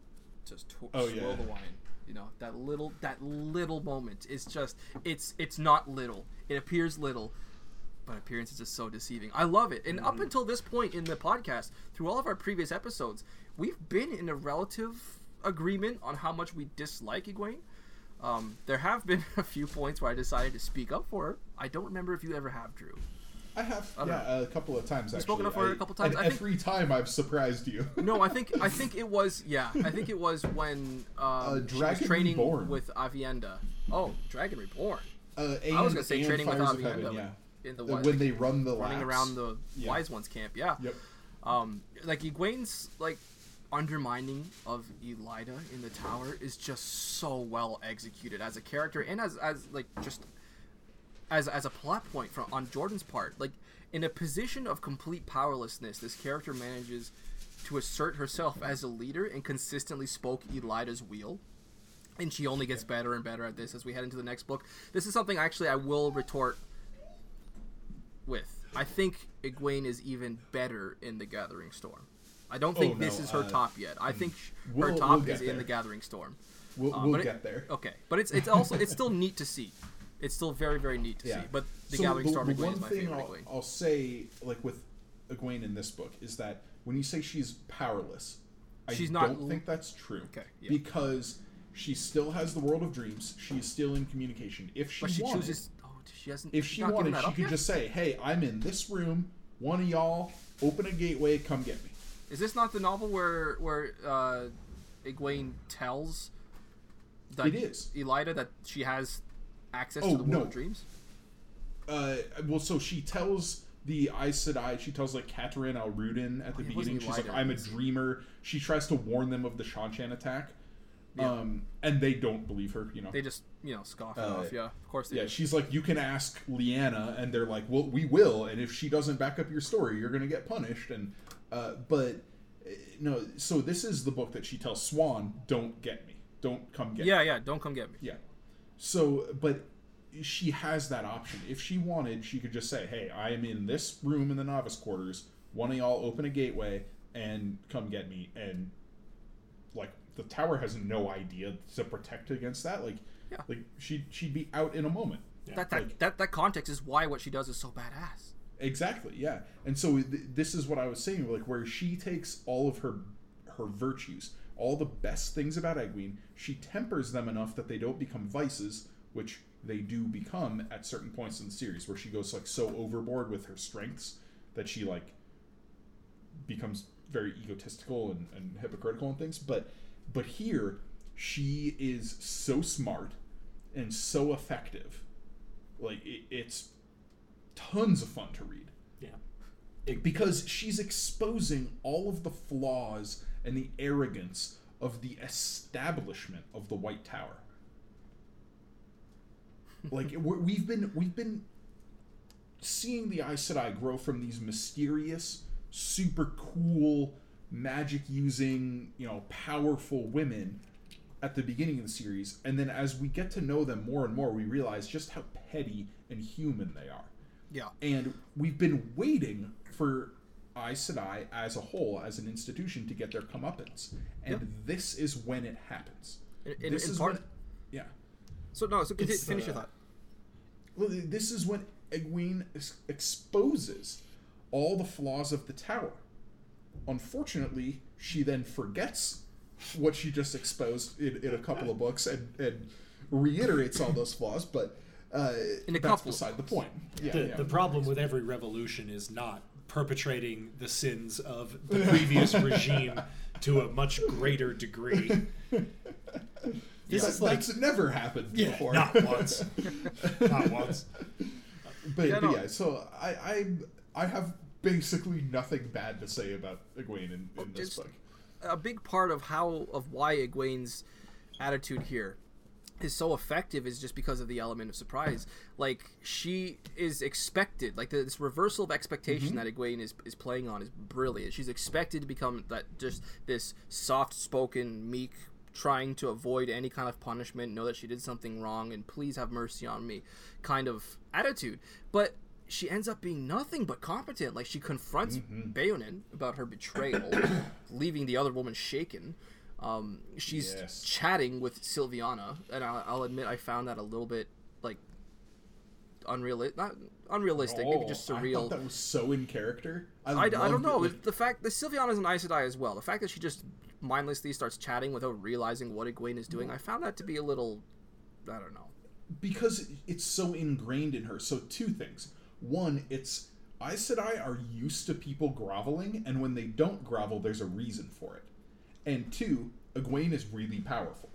S1: just to-
S2: Oh,
S1: swirl
S2: yeah.
S1: the wine. You know that little that little moment is just it's it's not little. It appears little, but appearance is just so deceiving. I love it. And
S2: Mm-hmm.
S1: up until this point in the podcast, through all of our previous episodes, we've been in a relative agreement on how much we dislike Egwene. Um, there have been <laughs> a few points where I decided to speak up for her. I don't remember if you ever have, Drew.
S2: I have,
S1: don't
S2: yeah, a couple of times. Actually,
S1: spoken up for her a
S2: I-
S1: couple times. I think-
S2: every time I've surprised you. <laughs>
S1: No, I think I <laughs> think it was yeah. I think it was when um, she was
S2: Dragon
S1: training
S2: Reborn.
S1: with Aviendha. Oh, Dragon Reborn.
S2: Uh, and,
S1: I was gonna say training with
S2: Fires
S1: Aviendha
S2: Heaven, yeah.
S1: in the
S2: Uh, when they run the
S1: running
S2: laps.
S1: around the
S2: Yeah.
S1: Wise Ones camp. Yeah.
S2: Yep.
S1: Um, like Egwene's like undermining of Elaida in the tower is just so well executed as a character and as as like just as as a plot point from on Jordan's part. Like in a position of complete powerlessness, this character manages to assert herself as a leader and consistently spoke Elaida's wheel. And she only gets better and better at this as we head into the next book. This is something actually I will retort with. I think Egwene is even better in the Gathering Storm. I don't think
S2: Oh,
S1: this
S2: no,
S1: is her
S2: uh,
S1: top yet. I think
S2: we'll-
S1: her
S2: we'll
S1: top
S2: get
S1: is in the Gathering Storm.
S2: We'll,
S1: Uh,
S2: we'll
S1: but it-
S2: get there.
S1: Okay, but it's it's also it's still neat to see. It's still very very neat to
S2: Yeah.
S1: see. But the
S2: So
S1: Gathering
S2: the,
S1: Storm
S2: the one
S1: is my
S2: thing
S1: favorite
S2: I'll. I'll say, like with Egwene in this book, is that when you say she's powerless, I
S1: She's not
S2: don't think that's true.
S1: Okay, yeah.
S2: Because she still has the world of dreams. She is still in communication. If she,
S1: But she
S2: wanted,
S1: chooses. Oh, she hasn't.
S2: if she wanted, she could
S1: yet?
S2: just say, "Hey, I'm in this room. One of y'all open a gateway. Come get me."
S1: Is this not the novel where where uh, Egwene tells that
S2: It is.
S1: Elaida that she has access
S2: Oh,
S1: to the world
S2: no.
S1: of dreams?
S2: Uh, well, so she tells the Aes Sedai, she tells like Katerine Alruddin at the
S1: Oh,
S2: beginning, she's like, I'm a dreamer. She tries to warn them of the Seanchan attack.
S1: Yeah.
S2: Um, and they don't believe her, you know.
S1: They just you know scoff it
S2: Uh,
S1: off. Yeah, of course they
S2: yeah,
S1: do.
S2: she's like, you can ask Leane, and they're like, well, we will, and if she doesn't back up your story, you're gonna get punished. And uh, but uh, no, so this is the book that she tells Siuan, don't get me, don't come get me.
S1: Yeah, yeah. Don't come get me.
S2: Yeah. So, but she has that option. If she wanted, she could just say, "Hey, I am in this room in the novice quarters. One of y'all open a gateway and come get me." And like the tower has no idea to protect against that. Like,
S1: Yeah.
S2: like she she'd be out in a moment.
S3: Yeah.
S1: That that,
S2: Like-
S1: that that context is why what she does is so badass.
S2: Exactly, yeah. And so th- this is what I was saying, like where she takes all of her her virtues, all the best things about Egwene, she tempers them enough that they don't become vices, which they do become at certain points in the series, where she goes like so overboard with her strengths that she like becomes very egotistical and, and hypocritical and things. But but here she is so smart and so effective. Like it, it's tons of fun to read
S3: Yeah.
S2: because she's exposing all of the flaws and the arrogance of the establishment of the White Tower. like <laughs> we've been we've been seeing the Aes Sedai grow from these mysterious, super cool, magic using, you know, powerful women at the beginning of the series, and then as we get to know them more and more, we realize just how petty and human they are
S1: Yeah.
S2: and we've been waiting for Aes Sedai as a whole, as an institution, to get their comeuppance. And
S1: Yep.
S2: this is when it happens.
S1: In- in-
S2: this
S1: in
S2: is
S1: part-
S2: when, yeah.
S1: So no, so continue, finish your
S3: uh,
S1: thought.
S2: Well, this is when Egwene ex- exposes all the flaws of the tower. Unfortunately, she then forgets what she just exposed in, in a couple of books and, and reiterates all those flaws, but uh,
S1: In a
S2: that's
S1: couple of
S2: beside the point. Yeah,
S3: the,
S2: yeah.
S3: the problem with every revolution is not perpetrating the sins of the previous <laughs> regime to a much greater degree. <laughs> This
S2: That-
S3: is like
S2: that's never happened
S3: yeah,
S2: before.
S3: not once, <laughs> not once.
S2: but,
S1: Yeah,
S2: but yeah, so I, I I have basically nothing bad to say about Egwene in, in this book.
S1: a big part of how of why Egwene's attitude here is so effective is just because of the element of surprise. Like she is expected, like this reversal of expectation mm-hmm. that Egwene is is playing on is brilliant. She's expected to become that just this soft-spoken, meek, trying to avoid any kind of punishment, know that she did something wrong, and please have mercy on me, kind of attitude. But she ends up being nothing but competent. Like she confronts mm-hmm. Beonin about her betrayal, <coughs> leaving the other woman shaken. Um, she's
S2: Yes.
S1: chatting with Silviana, and I'll, I'll admit I found that a little bit like unrealistic, not unrealistic, maybe just
S2: Oh, I
S1: surreal.
S2: thought that was so in character. I,
S1: I, I don't know.
S2: It.
S1: The fact that Silviana's an Aes Sedai as well. The fact that she just mindlessly starts chatting without realizing what Egwene is doing, I found that to be a little. I don't know.
S2: because it's so ingrained in her. So two things. One, it's Aes Sedai are used to people groveling, and when they don't grovel, there's a reason for it. And two, Egwene is really powerful,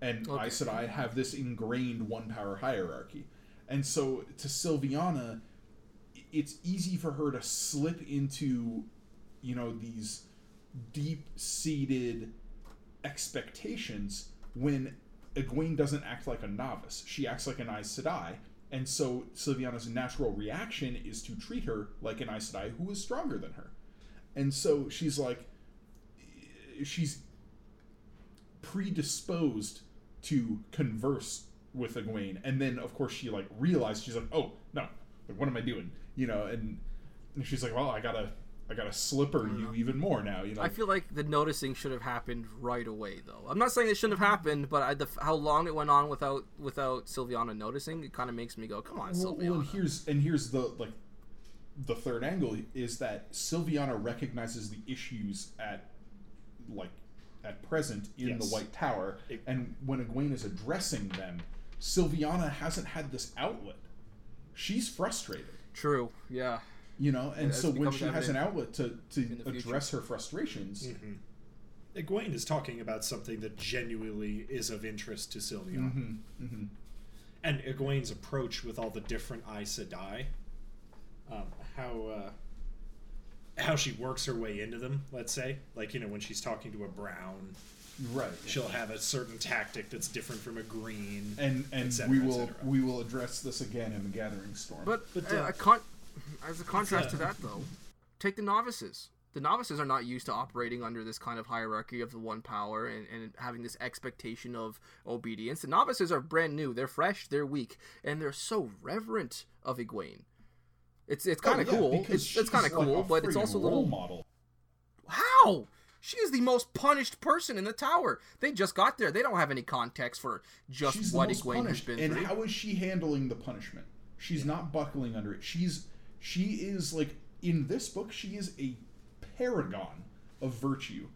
S2: and
S1: Okay.
S2: Aes Sedai have this ingrained one power hierarchy. And so to Silviana, it's easy for her to slip into, you know, these deep seated expectations when Egwene doesn't act like a novice. She acts like an Aes Sedai. And so Silviana's natural reaction is to treat her like an Aes Sedai who is stronger than her. And so she's like, she's predisposed to converse with Egwene. And then, of course, she like realized, she's like, oh, no, like, what am I doing? You know, and, and she's like, well, I gotta, I gotta slipper you mm-hmm. even more now, you know.
S1: I feel like the noticing should have happened right away, though. I'm not saying it shouldn't have mm-hmm. happened, but I, the, how long it went on without without Silviana noticing, it kind of makes me go, "Come on,
S2: well,
S1: Silviana."
S2: well, and here's and here's the like the third angle is that Silviana recognizes the issues at like at present in
S3: Yes.
S2: the White Tower,
S3: It-
S2: and when Egwene is addressing them, Silviana hasn't had this outlet. She's frustrated,
S1: True. Yeah.
S2: you know, and
S1: It
S2: so when she has an outlet to to
S1: in the future.
S2: address her frustrations,
S3: Mm-hmm. Egwene is talking about something that genuinely is of interest to Sylvia.
S2: mhm.
S3: And Egwene's approach with all the different Aes Sedai, um, how uh, how she works her way into them. Let's say, like you know, when she's talking to a brown,
S2: right?
S3: she'll have a certain tactic that's different from a green.
S2: and and
S3: cetera,
S2: we will we will address this again in the Gathering Storm.
S1: But,
S3: But,
S1: uh,
S3: uh,
S1: a con- as a contrast
S3: uh,
S1: to that, though, take the novices. The novices are not used to operating under this kind of hierarchy of the one power and, and having this expectation of obedience. The novices are brand new. They're fresh. They're weak, and they're so reverent of Egwene. It's it's kind of
S2: Oh, yeah,
S1: cool. It's, it's kind of
S2: like
S1: cool, but it's also a little
S2: model.
S1: how she is the most punished person in the tower. They just got there. They don't have any context for just
S2: She's
S1: what Egwene has been
S2: and
S1: through.
S2: how is she handling the punishment? She's not buckling under it. She's she is like in this book. She is a paragon of virtue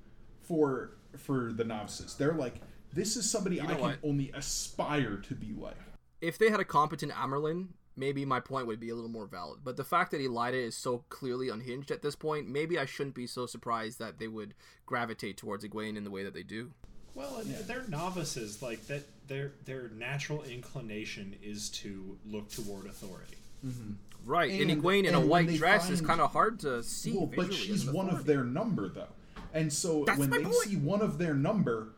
S2: for for the novices. They're like this is somebody I
S1: know
S2: can
S1: what?
S2: only aspire to be like.
S1: if they had a competent Amyrlin, maybe my point would be a little more valid. But the fact that Elaida is so clearly unhinged at this point, maybe I shouldn't be so surprised that they would gravitate towards Egwene in the way that they do.
S3: Well, and they're novices. Like that, their their natural inclination is to look toward authority. Mm-hmm.
S1: Right, and,
S2: And-
S1: Egwene in a
S2: and when
S1: white
S2: they
S1: dress is kind of hard to see.
S2: Well, but she's one of their number, though. And so
S1: That's
S2: when they
S1: point.
S2: see one of their number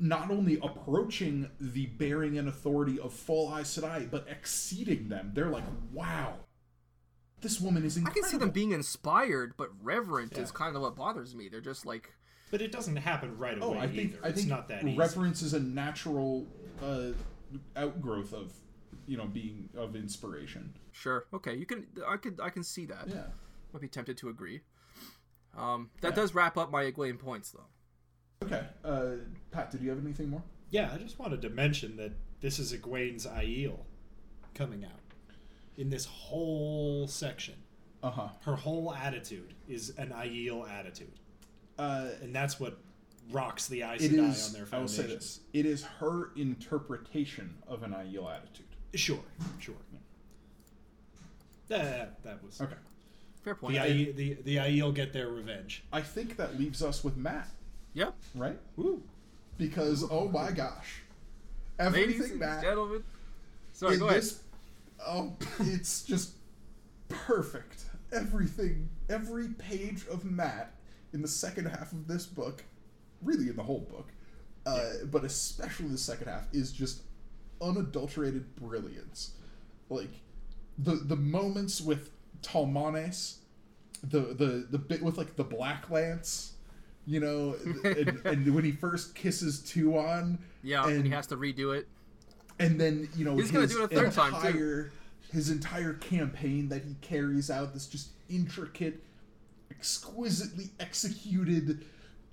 S2: not only approaching the bearing and authority of full Aes Sedai, but exceeding them, they're like, wow, this woman is
S1: I can see them being inspired, but reverent is kind of what bothers me. They're just like,
S3: But it doesn't happen right
S2: Oh,
S3: away
S2: I think
S3: either.
S2: I
S3: it's not that easy.
S2: reverence is a natural uh, outgrowth of you know being of inspiration.
S1: sure, okay, you can, I could, I can see that.
S2: Yeah.
S1: Might be tempted to agree. Um, that
S2: Yeah.
S1: does wrap up my Egwene points, though.
S2: Okay. Uh, Pat, did you have anything more?
S3: Yeah, I just wanted to mention that this is Egwene's Aiel coming out in this whole section.
S2: Uh huh.
S3: Her whole attitude is an Aiel attitude,
S2: Uh,
S3: and that's what rocks the Aes
S2: it
S3: Sedai
S2: is.
S3: on their
S2: I will say this: it is her interpretation of an Aiel attitude.
S3: Sure, sure. That, that was
S2: Okay.
S1: Fair point.
S3: the
S1: I-
S3: Aiel, the the Aiel get their revenge.
S2: I think that leaves us with Mat,
S1: yeah.
S2: right?
S3: Woo.
S2: Because oh my gosh,
S1: Ladies
S2: everything
S1: and
S2: Mat
S1: gentlemen. Sorry, go ahead.
S2: this, oh, it's just perfect. Everything, every page of Mat in the second half of this book, really in the whole book, uh, but especially the second half, is just unadulterated brilliance. Like the the moments with Talmanes, the the the bit with like the Black Lance. You know, and, <laughs> and when he first kisses Tuon,
S1: Yeah, and, he has to redo it.
S2: and then you know
S1: He's gonna do it a third time, too.
S2: His entire campaign that he carries out, this just intricate, exquisitely executed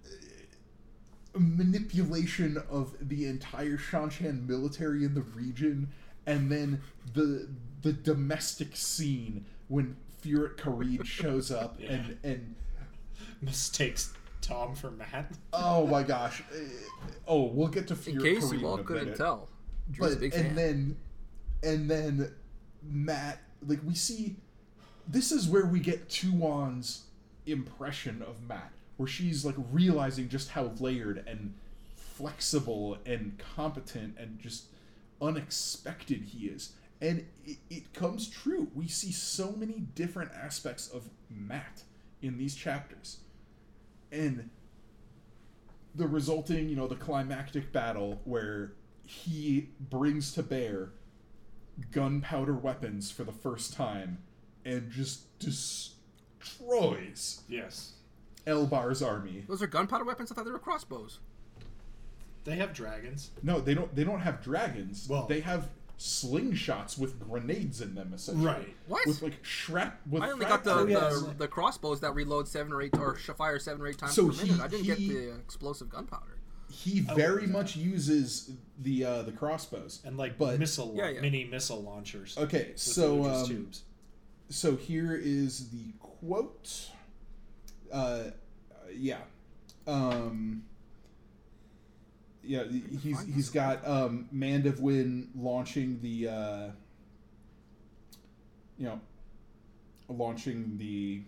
S2: uh, manipulation of the entire Seanchan military in the region, and then the the domestic scene when Furyk Karede shows up <laughs>
S3: Yeah.
S2: and and
S3: Mistakes Thom for Mat. <laughs>
S2: oh my gosh, uh, oh we'll get to
S1: In
S2: Furyk
S1: case
S2: Karede
S1: you all couldn't
S2: minute.
S1: tell, Drew's a
S2: but
S1: big
S2: and
S1: fan.
S2: then and then Mat like we see this is where we get Tuon's impression of Mat where she's like realizing just how layered and flexible and competent and just unexpected he is and it, it comes true we see so many different aspects of Mat in these chapters and the resulting, you know, the climactic battle where he brings to bear gunpowder weapons for the first time and just destroys
S3: Yes.
S2: Elbar's army.
S1: Those are gunpowder weapons. I thought they were crossbows.
S3: They have dragons.
S2: No, they don't. They don't have dragons.
S3: Well-
S2: they have slingshots with grenades in them, essentially.
S3: Right.
S1: What?
S2: With like shrap. With
S1: I only got the,
S2: shrapnel.
S3: Oh, yeah,
S1: the, the crossbows that reload seven or eight or fire seven or eight times
S2: So
S1: per minute.
S2: he-
S1: I didn't get
S2: he-
S1: the explosive gunpowder.
S2: He
S3: Oh,
S2: very
S3: yeah.
S2: much uses the uh, the crossbows.
S3: And like
S2: But-
S3: missile,
S1: Yeah, yeah.
S3: mini missile launchers.
S2: Okay, so um,
S3: tubes.
S2: so here is the quote. Uh, yeah, um, yeah. He's
S1: find
S2: he's
S1: this
S2: got um, Mandevwin launching the, uh, you know, launching the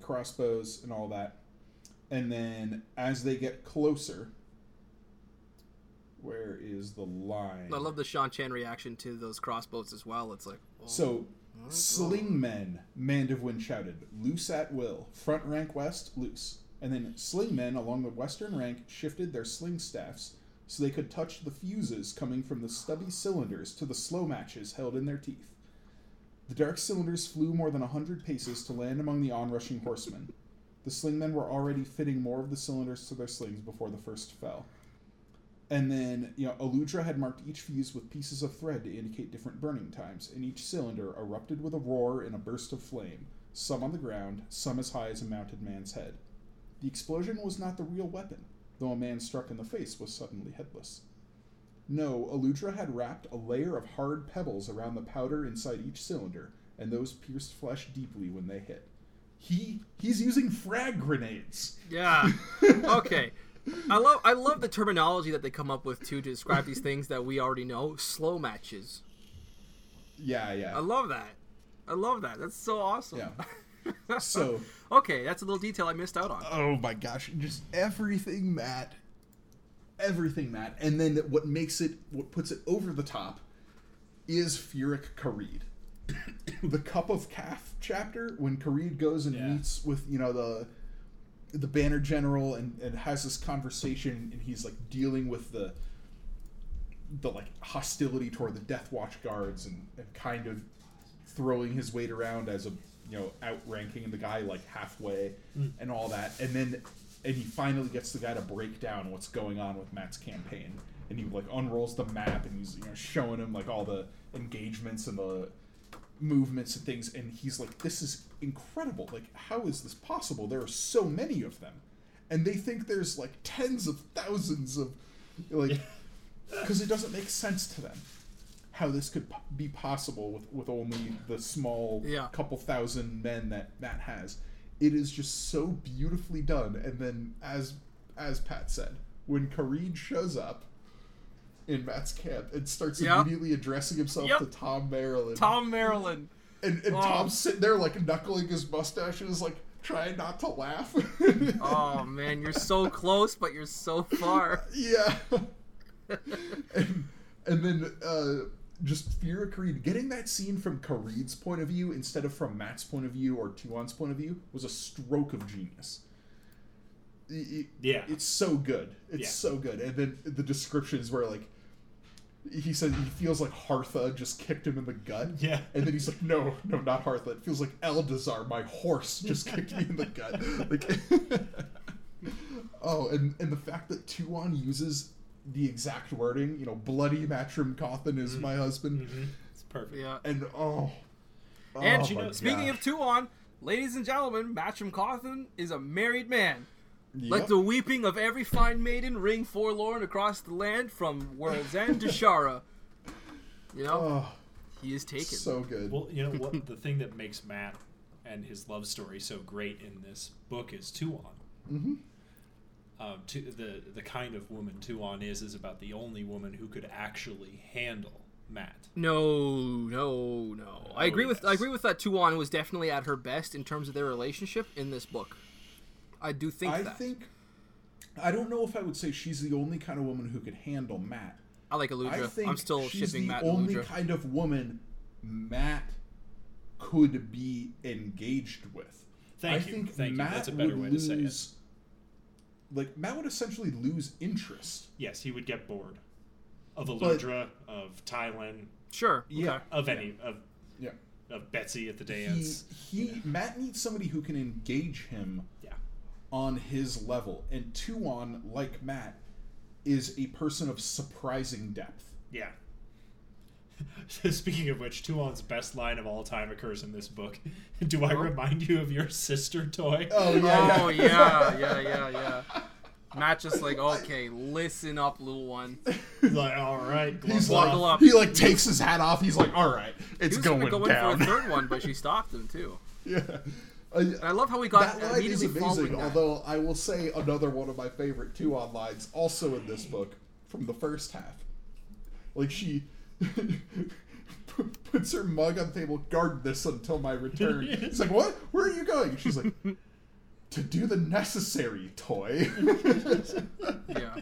S2: crossbows and all that, and then as they get closer, where is the line?
S1: I love the Seanchan reaction to those crossbows as well. It's like, oh,
S2: So, sling men, Mandevwin shouted, loose at will. Front rank west, loose. And then slingmen along the western rank shifted their sling staffs so they could touch the fuses coming from the stubby cylinders to the slow matches held in their teeth. The dark cylinders flew more than a hundred paces to land among the onrushing horsemen. The slingmen were already fitting more of the cylinders to their slings before the first fell. And then, you know, Aludra had marked each fuse with pieces of thread to indicate different burning times, and each cylinder erupted with a roar and a burst of flame, some on the ground, some as high as a mounted man's head. The explosion was not the real weapon, though a man struck in the face was suddenly headless. No, Aludra had wrapped a layer of hard pebbles around the powder inside each cylinder, and those pierced flesh deeply when they hit. He he's using frag grenades.
S1: yeah. <laughs> okay. I love I love the terminology that they come up with too to describe these things that we already know. Slow matches.
S2: Yeah, yeah.
S1: I love that. I love that. That's so awesome.
S2: Yeah. <laughs> So
S1: okay, that's a little detail I missed out on.
S2: Oh my gosh, just everything Mat. Everything Mat. And then what makes it what puts it over the top is Furyk Karede. <coughs> the Cup of Kaf chapter, when Karede goes and
S3: Yeah.
S2: meets with, you know, the the banner general and, and has this conversation and he's like dealing with the the like hostility toward the Death Watch guards and, and kind of throwing his weight around as a you know outranking the guy like halfway mm. and all that and then and he finally gets the guy to break down what's going on with Mat's campaign and he like unrolls the map and he's you know showing him like all the engagements and the movements and things, and he's like, "This is incredible! Like, how is this possible? There are so many of them." And they think there's like tens of thousands of, like, because <laughs> it doesn't make sense to them how this could be possible with, with only the small
S1: Yeah.
S2: couple thousand men that Mat has. It is just so beautifully done. And then, as as Pat said, when Karede shows up in Mat's camp and starts
S1: Yep.
S2: immediately addressing himself
S1: Yep.
S2: to Thom Merrilin,
S1: Thom Merrilin.
S2: and, and
S1: Oh.
S2: Thom's sitting there like knuckling his mustache and is like trying not to laugh. <laughs>
S1: Oh man, you're so close, but you're so far. <laughs>
S2: Yeah. <laughs> and, and then uh, just Furyk Karede. Getting that scene from Karede's point of view instead of from Mat's point of view or Tuon's point of view was a stroke of genius. I- I-
S3: Yeah.
S2: It's so good. It's
S3: Yeah.
S2: so good. And then the descriptions where, like, he says he feels like Hartha just kicked him in the gut.
S3: Yeah.
S2: And then he's like, no, no, not Hartha. It feels like Eldazar, my horse, just <laughs> kicked me in the gut. Like, <laughs> oh, and, and the fact that Tuon uses the exact wording, you know, bloody Matrim Cauthon is my husband.
S3: Mhm. It's perfect.
S1: Yeah.
S2: And oh.
S1: And
S2: oh
S3: you know,
S1: Speaking
S2: gosh.
S1: of Tuon, ladies and gentlemen, Matcham Cauthon is a married man.
S2: Yep.
S1: Let the weeping of every fine maiden ring forlorn across the land from World's End to Shara. You know,
S2: Oh,
S1: he is taken.
S2: so good.
S3: Well, you know what? <laughs> the thing that makes Mat and his love story so great in this book is Tuon.
S2: hmm
S3: Um, to, the the kind of woman Tuon is is about the only woman who could actually handle Mat.
S1: No, no, no. I
S3: Oh,
S1: agree with I agree with that. Tuon was definitely at her best in terms of their relationship in this book. I do think
S2: I
S1: that.
S2: think. I don't know if I would say she's the only kind of woman who could handle Mat.
S1: I like
S2: I
S1: Aludra.
S2: think
S1: I'm still
S2: she's
S1: shipping
S2: the
S1: Mat
S2: only
S1: and Aludra.
S2: kind of woman Mat could be engaged with.
S3: Thank
S2: I
S3: you.
S2: think
S3: Thank you.
S2: Mat
S3: That's a better way to say it.
S2: Lose, Like Mat would essentially lose interest.
S3: Yes, he would get bored of Aludra, of Tylin,
S1: Sure.
S2: Yeah.
S3: Of any of
S2: Yeah.
S3: of Betsy at the
S2: He,
S3: dance.
S2: he Mat needs somebody who can engage him
S3: Yeah.
S2: on his level, and Tuon, like Mat, is a person of surprising depth.
S3: Yeah. <laughs> Speaking of which, Tuon's best line of all time occurs in this book. <laughs> Do I
S1: Oh.
S3: remind you of your sister toy?
S2: Oh
S1: Oh yeah, yeah, <laughs> yeah, yeah. Mat just like, okay, listen up, little one.
S3: He's like, all right,
S2: He's like,
S1: up.
S2: he like takes his hat off. He's like, all right, it's
S1: He
S2: it's
S1: was
S2: going
S1: gonna go in for a third one, but she stopped him too.
S2: yeah. Uh,
S1: I love how we got
S2: that line is amazing.
S1: following that.
S2: Although I will say another one of my favorite Tuon lines, also in this book, from the first half. Like she <laughs> puts her mug on the table. Guard this until my return. <laughs> He's like, "What? Where are you going?" She's like, "To do the necessary, toy." <laughs>
S1: Yeah.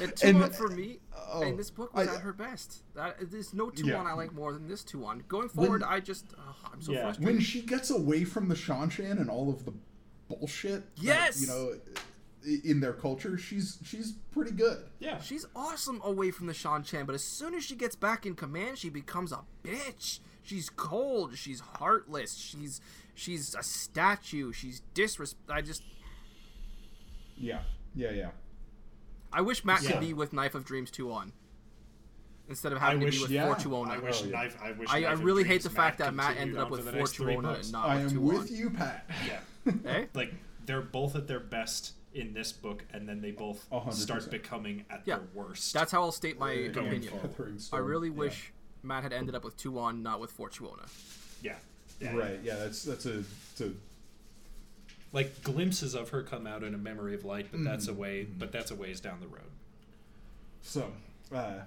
S1: And
S2: And-
S1: Tuon for me,
S2: oh,
S1: in this book was
S2: I-
S1: at her best. That, there's no two
S2: Yeah.
S1: I like more than this Tuon. Going forward, I just, oh, I'm so
S3: Yeah.
S1: frustrated.
S2: when she gets away from the Seanchan and all of the bullshit, that,
S1: Yes!
S2: you know, i- in their culture, she's she's pretty good.
S3: Yeah.
S1: She's awesome away from the Seanchan, but as soon as she gets back in command, she becomes a bitch. She's cold. She's heartless. She's she's a statue. She's disrespect. I just
S2: Yeah, yeah, yeah.
S1: I wish Mat
S3: Yeah.
S1: could be with Knife of Dreams 2 on instead of
S3: I
S1: having to
S3: wish-
S1: be with
S2: yeah.
S1: Fortuona.
S3: I wish
S2: Oh, yeah.
S3: knife. I wish.
S1: I, I
S3: Knife of
S1: really hate
S3: Dreams
S1: the fact that
S3: Mat
S1: ended up with
S3: for the next
S1: Fortuona and not
S2: I
S1: with
S2: am
S1: Tuon.
S2: with you, Pat.
S3: Yeah.
S1: Eh? <laughs>
S3: like they're both at their best in this book, and then they both
S2: A hundred
S3: start becoming at
S1: Yeah.
S3: their worst.
S1: That's how I'll state my
S3: Going
S1: opinion. I
S2: Storm,
S1: really
S2: yeah.
S1: wish Mat had ended up with Tuon, not with Fortuona.
S3: yeah. yeah.
S2: Right, yeah, that's that's a, a
S3: Like glimpses of her come out in a memory of light, but that's
S2: Mm-hmm.
S3: a way. But that's a ways down the road.
S2: so. Uh,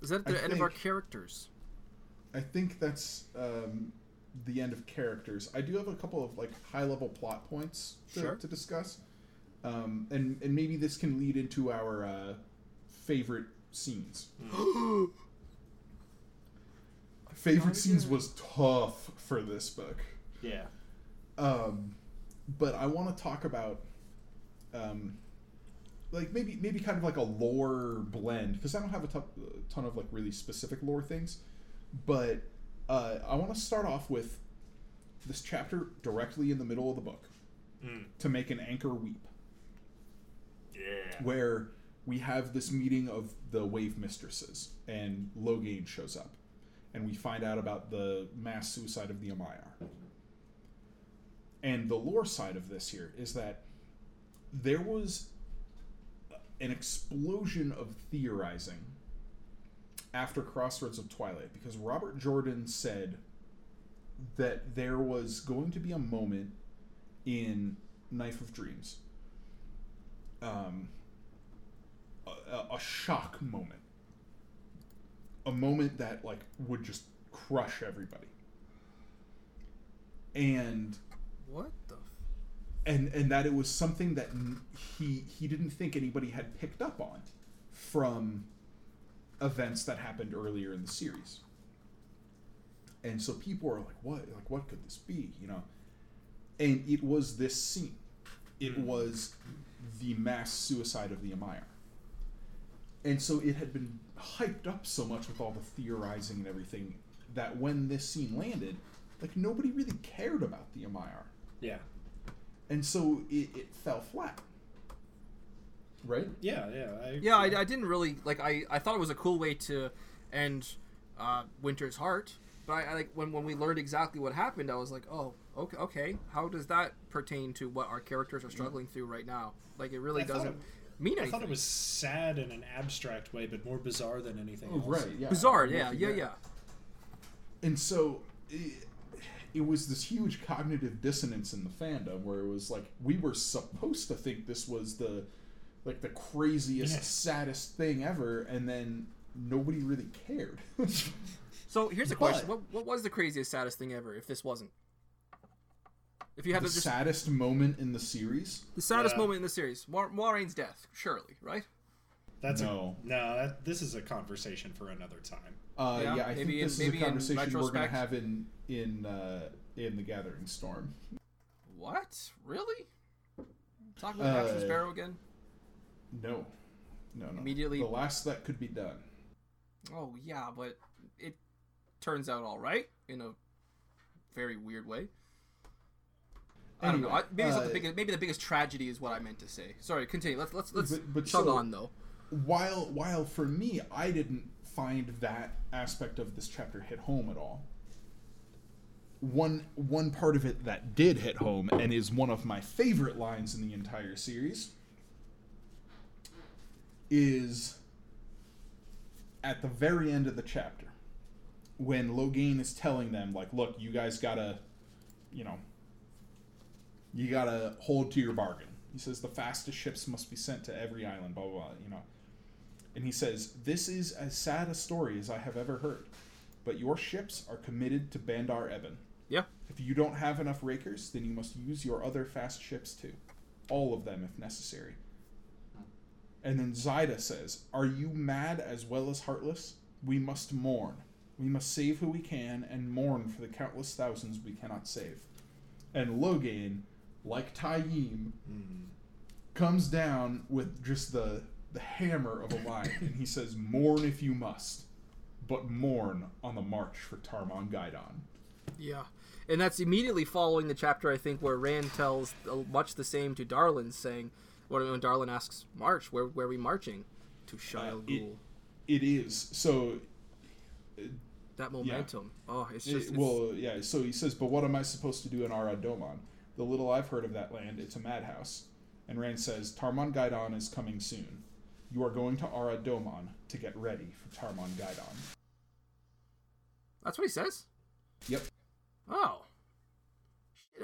S1: Is that
S2: I
S1: the end of our characters?
S2: I think that's um, the end of characters. I do have a couple of like high level plot points to,
S1: Sure.
S2: to discuss, um, and and maybe this can lead into our uh, favorite scenes. <gasps> favorite scenes was tough for this book.
S3: Yeah.
S2: um, but I want to talk about, um, like maybe maybe kind of like a lore blend because I don't have a ton, a ton of like really specific lore things, but uh, I want to start off with this chapter directly in the middle of the book
S3: Mm.
S2: to make an anchor weep,
S3: Yeah.
S2: where we have this meeting of the wave mistresses and Logain shows up, and we find out about the mass suicide of the Amayar. And the lore side of this here is that there was an explosion of theorizing after Crossroads of Twilight because Robert Jordan said that there was going to be a moment in Knife of Dreams, um, a, a shock moment, a moment that like would just crush everybody, and
S1: What the? F-
S2: and and that it was something that he he didn't think anybody had picked up on from events that happened earlier in the series. And so people are like, "What? Like, what could this be?" You know. And it was this scene. It
S3: Hmm.
S2: was the mass suicide of the Amayar. And so it had been hyped up so much with all the theorizing and everything that when this scene landed, like nobody really cared about the Amayar
S3: Yeah.
S2: and so it, it fell flat. Right?
S3: Yeah, yeah. I,
S1: Yeah, I, I didn't really like. I, I thought it was a cool way to end uh, Winter's Heart, but I, I like when when we learned exactly what happened, I was like, oh, okay, okay. How does that pertain to what our characters are mm-hmm. struggling through right now? Like, it really
S3: I
S1: doesn't
S3: it-
S1: mean
S3: I thought it was sad in an abstract way, but more bizarre than anything
S2: Oh,
S3: else.
S2: right. Yeah.
S1: bizarre.
S2: I'm
S1: Yeah, yeah, yeah.
S2: And so it, it was this huge cognitive dissonance in the fandom where it was like we were supposed to think this was the like the craziest,
S3: Yeah.
S2: saddest thing ever, and then nobody really cared.
S1: So here's a <laughs>
S2: But-
S1: question: what, what was the craziest, saddest thing ever? If this wasn't, if you had
S2: the
S1: to just
S2: saddest moment in the series.
S1: the saddest
S3: Yeah.
S1: moment in the series, Mo- Moiraine's death, surely, right?
S3: That's
S2: No.
S3: A, no. That, this is a conversation for another time.
S2: Uh,
S1: Yeah,
S2: yeah, I
S1: maybe
S2: think
S1: in-
S2: this
S1: maybe
S2: is a conversation we're going to have in in uh, in the Gathering Storm.
S1: What? Really? Talking about Captain
S2: Uh,
S1: Sparrow again?
S2: No, no, no.
S1: Immediately-
S2: the last that could be done.
S1: Oh yeah, but it turns out all right in a very weird way. I don't know. I, maybe it's not the
S2: uh,
S1: biggest. Maybe the biggest tragedy is what I meant to say. Sorry, continue. Let's let's let's
S2: But- but
S1: chug
S2: so-
S1: on though.
S2: while while for me I didn't find that aspect of this chapter hit home at all. One one part of it that did hit home and is one of my favorite lines in the entire series is at the very end of the chapter when Logain is telling them like look you guys got to you know you got to hold to your bargain. He says the fastest ships must be sent to every island blah blah blah, you know. And he says, This is as sad a story as I have ever heard, but your ships are committed to Bandar Eben.
S1: Yeah.
S2: If you don't have enough rakers, then you must use your other fast ships too. All of them, if necessary. And then Zaida says, Are you mad as well as heartless? We must mourn. We must save who we can and mourn for the countless thousands we cannot save. And Logain, like Taim, comes down with just the the hammer of a <laughs> line, and he says, "Mourn if you must, but mourn on the march for Tarmon Gai'don."
S1: Yeah, and that's immediately following the chapter I think where Rand tells much the same to Darlin, saying when, when Darlin asks March, where where are we marching? To Shile
S2: Uh, it- It is so.
S1: That momentum. Oh, it's
S2: it-
S1: just it's,
S2: well, yeah. So he says, "But what am I supposed to do in Arad Doman? The little I've heard of that land, it's a madhouse." And Rand says, "Tarmon Gai'don is coming soon. You are going to Arad Doman to get ready for Tarmon Gai'don."
S1: that's what he says.
S2: Yep.
S1: Oh.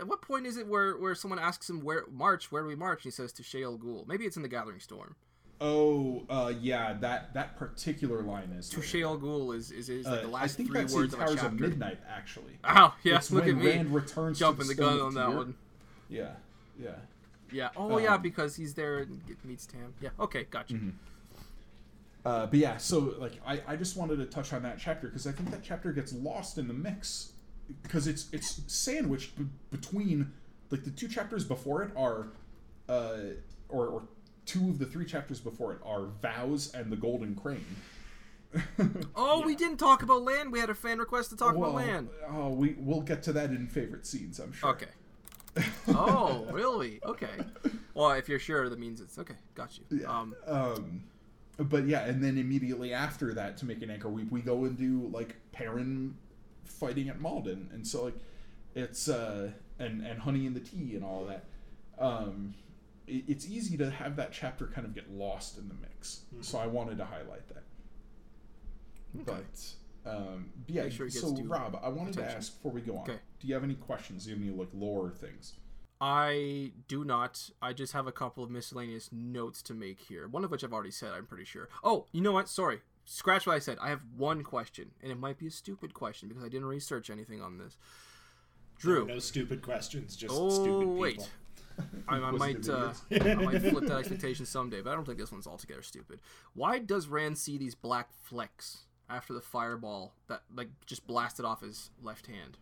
S1: At what point is it where, where someone asks him where march, where do we march? And he says to Shayol Ghul. Maybe it's in the Gathering Storm.
S2: Oh, uh, yeah. That that particular line is
S1: To Ghul is is, is like
S2: Uh,
S1: the last
S2: I think
S1: three words of a
S2: Towers
S1: chapter.
S2: of Midnight, actually. <laughs>
S1: Oh yeah,
S2: It's
S1: look
S2: when
S1: at me
S2: Rand returns
S1: jumping
S2: to
S1: the
S2: the,
S1: gun on that one.
S2: Yeah, yeah.
S1: Yeah. Oh yeah,
S2: Um,
S1: because he's there and meets Tam. Yeah. Okay, gotcha.
S2: Mm-hmm. Uh, but yeah, so like I, I just wanted to touch on that chapter because I think that chapter gets lost in the mix because it's it's sandwiched b- between like the two chapters before it are uh, or or two of the three chapters before it are vows and the golden crane. <laughs>
S1: Oh, we didn't talk about land. We had a fan request to talk
S2: well,
S1: about land.
S2: oh, we we'll get to that in favorite scenes, I'm sure.
S1: Okay. <laughs> oh, really? Okay. Well, if you're sure, that means it's okay. Got you.
S2: Yeah.
S1: Um,
S2: Um, but yeah, and then immediately after that, to make an anchor weep, we go and do like Perrin fighting at Malden, and so like it's uh and and Honey in the Tea and all that. Um, it, it's easy to have that chapter kind of get lost in the mix, so I wanted to highlight that. But um, yeah,
S1: Make sure
S2: so Rob, I wanted to ask before we go on.
S1: Okay.
S2: Do you have any questions? Do you have any like lore things?
S1: I do not. I just have a couple of miscellaneous notes to make here. One of which I've already said, I'm pretty sure. Oh, you know what? Sorry. Scratch what I said. I have one question, and it might be a stupid question because I didn't research anything on this. Drew.
S3: No stupid questions, just
S1: oh,
S3: stupid people.
S1: wait. I, I <laughs> might uh, I might flip that expectation someday, but I don't think this one's altogether stupid. Why does Rand see these black flecks after the fireball that like just blasted off his left hand?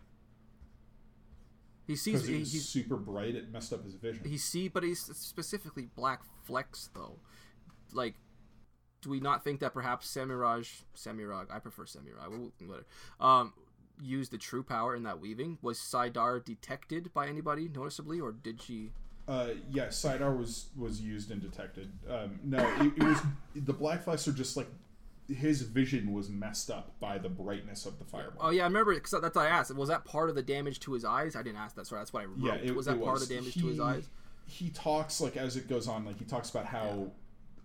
S1: He sees he, he's
S2: super bright, it messed up his vision.
S1: he see, but he's specifically black flecks though. Like, do we not think that perhaps Samiraj, Samiraj, I prefer Samiraj, wh- whatever, um, used the true power in that weaving? Was saidar detected by anybody noticeably, or did she?
S2: Uh, yeah, saidar was was used and detected. Um, no, it, it was the black flecks are just like his vision was messed up by the brightness of the fireball.
S1: Oh yeah, I remember because that's what I asked. Was that part of the damage to his eyes? I didn't ask that. Sorry, that's what I wrote.
S2: yeah, it
S1: was that
S2: it
S1: part of the damage to his
S2: He-
S1: eyes?
S2: He talks like as it goes on, like he talks about how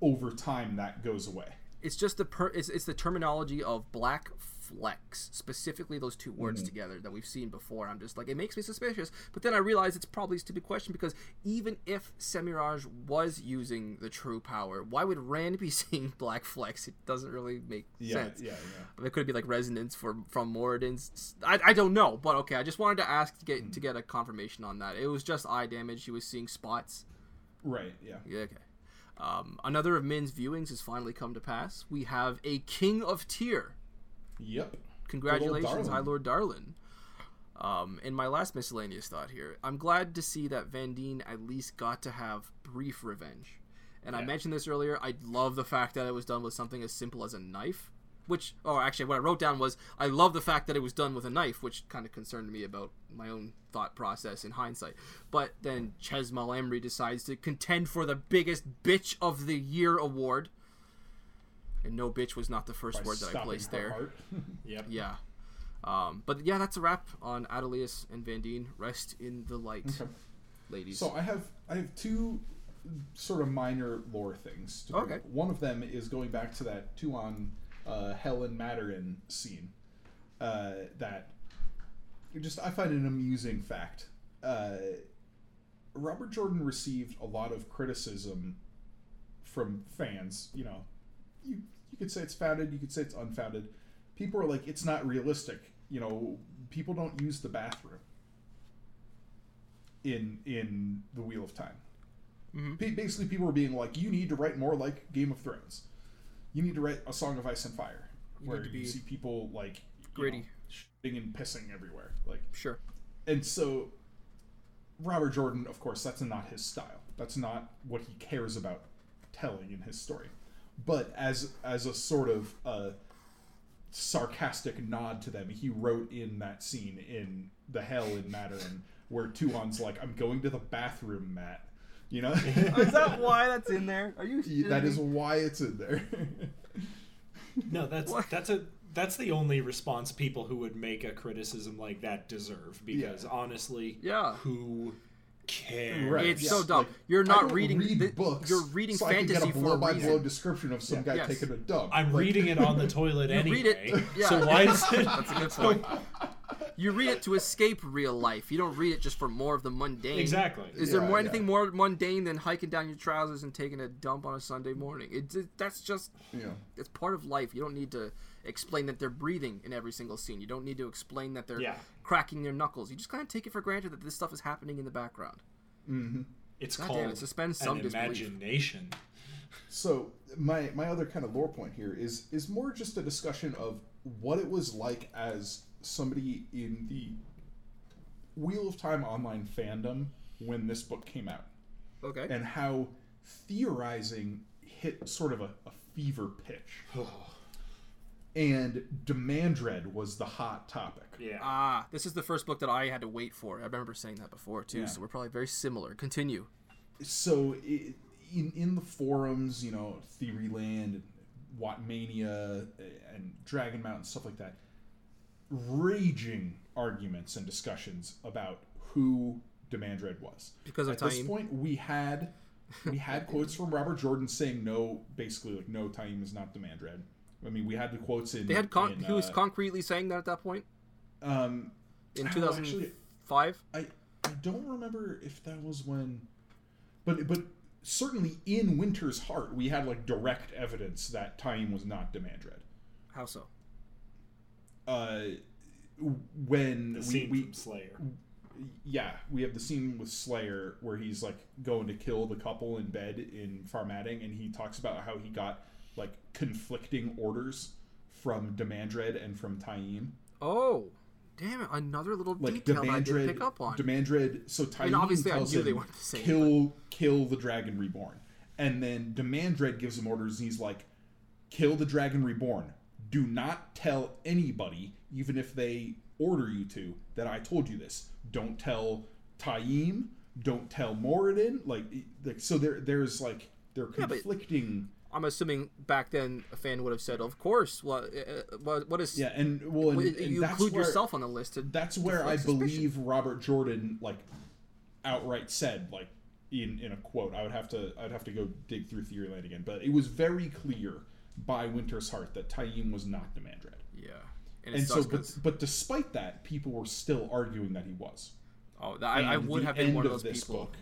S2: over time that goes away.
S1: It's just the per- it's, it's the terminology of black flecks, specifically those two words together that we've seen before. I'm just like it makes me suspicious, but then I realize it's probably a stupid question because even if Semiraj was using the true power, why would Rand be <laughs> seeing black flex? It doesn't really make
S2: Yeah,
S1: sense.
S2: yeah, yeah.
S1: There could be like resonance from from Moridin's. I, I don't know, but okay. I just wanted to ask to get to get a confirmation on that. It was just eye damage. He was seeing spots.
S2: Right, yeah.
S1: Yeah, okay. Um, another of Min's viewings has finally come to pass. We have a King of Tear.
S2: Yep.
S1: Congratulations. High Lord Darlin. Um, in my last miscellaneous thought here, I'm glad to see that Vandene at least got to have brief revenge. And I mentioned this earlier. I love the fact that it was done with something as simple as a knife. Which, oh, actually, what I wrote down was I love the fact that it was done with a knife, which kind of concerned me about my own thought process in hindsight. But then Chesmal Emry decides to contend for the biggest bitch of the year award. And no bitch was not the first
S2: By
S1: word that I placed there. <laughs>
S3: Yep.
S1: Yeah. Um, but yeah, that's a wrap on Adeleas and Vandene. Rest in the light,
S2: Okay.
S1: ladies.
S2: So I have I have two sort of minor lore things. To
S1: Okay.
S2: up. One of them is going back to that Tuon uh, Helen Maderin scene. Uh, that just I find an amusing fact. Uh, Robert Jordan received a lot of criticism from fans. You know, you you could say it's founded, you could say it's unfounded. People are like, it's not realistic. You know, people don't use the bathroom in in the Wheel of Time.
S1: Mhm.
S2: Basically, people were being like, "You need to write more like Game of Thrones. You need to write a Song of Ice and Fire,
S1: You
S2: where
S1: to
S2: you see people like you
S1: gritty.
S2: know, shitting and pissing everywhere." Like,
S1: sure.
S2: and so Robert Jordan, of course, that's not his style. That's not what he cares about telling in his story. But as as a sort of uh, sarcastic nod to them, he wrote in that scene in the Hell in Maderin where Tuon's like, "I'm going to the bathroom, Mat." You know, <laughs>
S1: is that why that's in there? Are you? <laughs>
S2: Yeah, that is why it's in there. <laughs>
S3: No, that's
S1: What?
S3: that's a that's the only response people who would make a criticism like that deserve. Because
S2: Yeah.
S3: honestly,
S1: Yeah.
S3: who cares?
S2: Right.
S1: It's
S2: yeah,
S1: so dumb.
S2: like,
S1: You're
S2: I
S1: not
S2: don't
S1: reading
S2: read
S1: the-
S2: books.
S1: you're reading
S2: so I can
S1: fantasy
S2: get a
S1: for a
S2: blow by blow description of some
S3: Yeah.
S2: guy
S1: Yes.
S2: taking a dump.
S3: I'm
S2: Like,
S3: reading it on the <laughs> toilet
S1: You
S3: anyway.
S1: read it- yeah.
S3: So why does it? <laughs>
S1: That's a good point. <laughs> You read it to escape real life. You don't read it just for more of the mundane.
S3: Exactly.
S1: Is there
S2: Yeah,
S1: more
S2: yeah.
S1: anything more mundane than hiking down your trousers and taking a dump on a Sunday morning? It, it that's just
S2: you know.
S1: it's part of life. You don't need to explain that they're breathing in every single scene. You don't need to explain that they're
S3: Yeah.
S1: cracking their knuckles. You just kind of take it for granted that this stuff is happening in the background. Mm-hmm.
S3: It's
S1: God
S3: called
S1: damn it, suspend some
S3: an imagination.
S2: So my my other kind of lore point here is is more just a discussion of what it was like as somebody in the Wheel of Time online fandom when this book came out,
S1: Okay.
S2: and how theorizing hit sort of a, a fever pitch, <sighs> <sighs> oh. And Demandred was the hot topic.
S3: Yeah.
S1: Ah, this is the first book that I had to wait for. I remember saying that before too,
S2: Yeah.
S1: so we're probably very similar. Continue.
S2: so i in in the forums, you know, Theoryland and Wotmania and Dragon Mountain stuff like that. Raging arguments and discussions about who Demandred was.
S1: Because of
S2: At this point, we had we had <laughs> quotes from Robert Jordan saying no, basically like no, Taim is not Demandred. I mean, we had the quotes in.
S1: They had con-
S2: in,
S1: he was
S2: uh,
S1: concretely saying that at that point
S2: um,
S1: in
S2: oh,
S1: 2005.
S2: I I don't remember if that was when, but but certainly in Winter's Heart we had like direct evidence that Taim was not Demandred.
S1: How so?
S2: Uh, when
S3: The
S2: we,
S3: scene
S2: we
S3: from Slayer.
S2: yeah we have the scene with Slayer where he's like going to kill the couple in bed in Far Madding and he talks about how he got like conflicting orders from Demandred and from Taim.
S1: Oh, damn it! Another little
S2: like
S1: detail that I didn't
S2: Demandred,
S1: pick up on.
S2: Demandred. So Taim
S1: obviously I
S2: tells
S1: knew
S2: him,
S1: they weren't the same,
S2: Kill, kill the Dragon Reborn, and then Demandred gives him orders, and he's like, "Kill the Dragon Reborn. Do not tell anybody, even if they order you to, that I told you this. Don't tell Taim. Don't tell Moridin. Like, like so there, there's like they're
S1: Yeah, but-
S2: conflicting.
S1: I'm assuming back then a fan would have said, "Of course, what uh, what, what is
S2: yeah, and well, and, and
S1: you
S2: that's
S1: include
S2: where,
S1: yourself on the list." To,
S2: that's where I
S1: suspicion.
S2: believe Robert Jordan like outright said like in in a quote. I would have to I'd have to go dig through Theoryland again, but it was very clear by Winter's Heart that Taim was not Demandred.
S1: yeah, and,
S2: And so, but, but despite that, people were still arguing that he was.
S1: oh, I, I would have been one of those
S2: this
S1: people.
S2: book.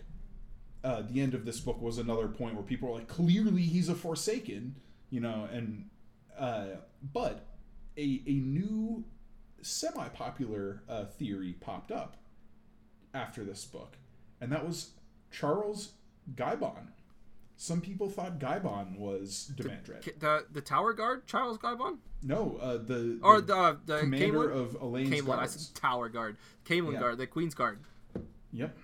S2: Uh, the end of this book was another point where people were like, clearly he's a Forsaken, you know, and uh, but a a new semi-popular uh, theory popped up after this book, and that was Charles Guybon. Some people thought Guybon was Demandred.
S1: K- The the tower guard, Charles Guybon,
S2: no, uh, the,
S1: or
S2: the
S1: the uh, the
S2: commander
S1: Caemlyn?
S2: of Elayne's
S1: Caemlyn, I said tower guard, Caemlyn
S2: Yeah.
S1: guard, the Queen's guard.
S2: Yep.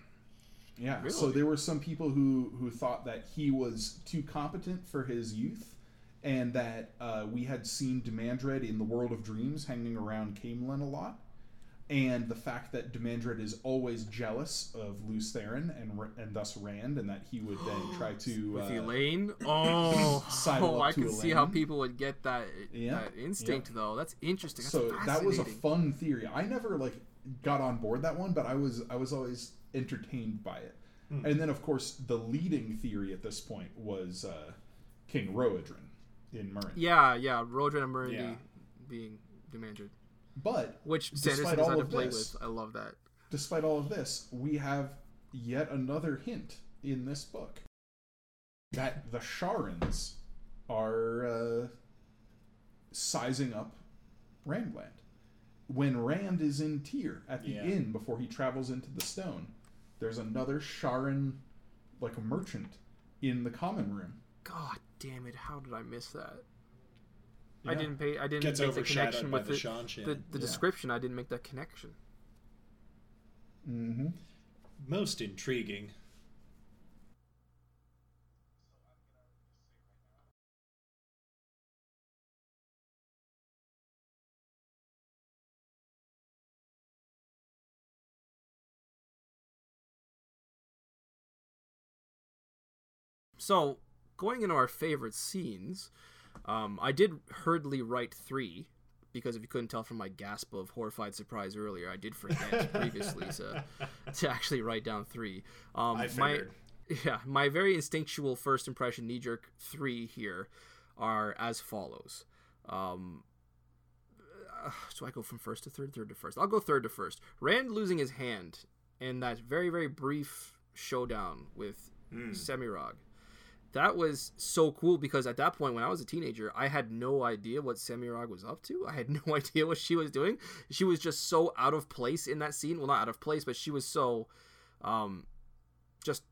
S2: Yeah. So there were some people who who thought that he was too competent for his youth, and that uh, we had seen Demandred in the World of Dreams hanging around Caemlyn a lot, and the fact that Demandred is always jealous of Lews Therin and and thus Rand, and that he would then <gasps> try to
S1: With
S2: uh,
S1: Elayne, <coughs> oh, oh I can see how people would get that,
S2: Yeah,
S1: that instinct though. That's interesting. That's
S2: so that was a fun theory. I never like got on board that one, but I was I was always entertained by it. And then of course the leading theory at this point was uh, King Roedran in Murren.
S1: Yeah, yeah, Roedran and Murandy
S3: Yeah.
S1: being demanded,
S2: But
S1: which
S2: Despite
S1: Sanderson
S2: all
S1: decided to
S2: of
S1: play
S2: this-
S1: with. I love that.
S2: despite all of this, we have yet another hint in this book that the Sharans are uh, sizing up Randland. When Rand is in Tear at the
S3: Yeah.
S2: inn before he travels into the stone, there's another Sharan, like a merchant, in the common room.
S1: God damn it! How did I miss that? I didn't pay. I didn't
S3: Gets
S1: make the connection with
S3: the
S1: the
S3: Shanshan.
S1: the, the
S2: Yeah.
S1: description. I didn't make that connection.
S2: Mm-hmm.
S3: Most intriguing.
S1: So, going into our favorite scenes, um, I did hurriedly write three because if you couldn't tell from my gasp of horrified surprise earlier, I did forget <laughs> previously to to actually write down three. Um,
S3: I
S1: my yeah, my very instinctual first impression knee jerk three here are as follows. Um, uh, so I go from first to third, third to first. I'll go third to first. Rand losing his hand in that very very brief showdown with Semirog. That was so cool because at that point when I was a teenager, I had no idea what Semirog was up to. I had <laughs> no idea what she was doing. She was just so out of place in that scene. Well, not out of place, but she was so um just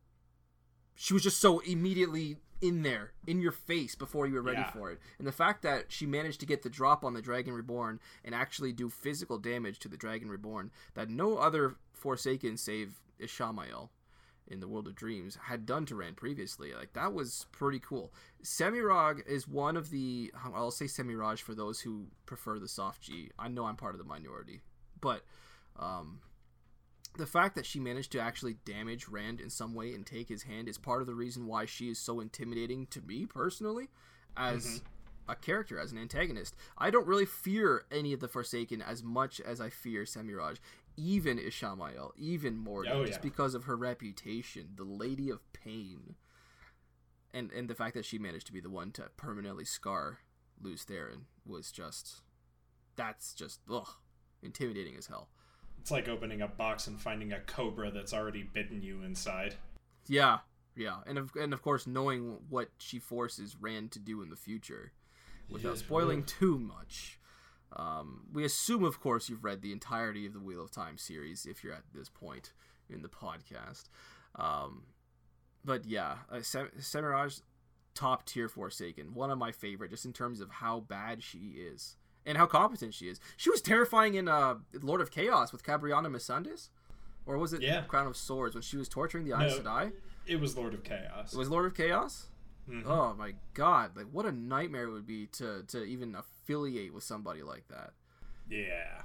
S1: she was just so immediately in there, in your face before you were ready
S3: Yeah.
S1: for it. And the fact that she managed to get the drop on the Dragon Reborn and actually do physical damage to the Dragon Reborn that no other Forsaken save Ishamael in the World of Dreams had done to Rand previously. Like that was pretty cool. Semirog is one of the I'll say Semiraj for those who prefer the soft G. I know I'm part of the minority, but um, the fact that she managed to actually damage Rand in some way and take his hand is part of the reason why she is so intimidating to me personally as a character as an antagonist. I don't really fear any of the Forsaken as much as I fear Semiraj, even Ishamael, even Morgan,
S3: Oh,
S1: just because of her reputation, the Lady of Pain, and and the fact that she managed to be the one to permanently scar Lews Therin was just that's just ugh, intimidating as hell.
S3: It's like opening a box and finding a cobra that's already bitten you inside.
S1: Yeah, yeah, and of and of course knowing what she forces Rand to do in the future, without
S3: Yeah.
S1: spoiling too much. Um, we assume, of course, you've read the entirety of the Wheel of Time series if you're at this point in the podcast. Um, but yeah, uh, Sem- Semiraj, top tier Forsaken, one of my favorite, just in terms of how bad she is and how competent she is. She was terrifying in uh, Lord of Chaos with Cabriana Mecandes, or was it
S3: Yeah.
S1: Crown of Swords when she was torturing the Aes
S3: No.
S1: Sedai?
S3: It was Lord of Chaos.
S1: It was Lord of Chaos.
S3: Mhm.
S1: Oh my god! Like what a nightmare it would be to to even affiliate with somebody like that.
S3: Yeah.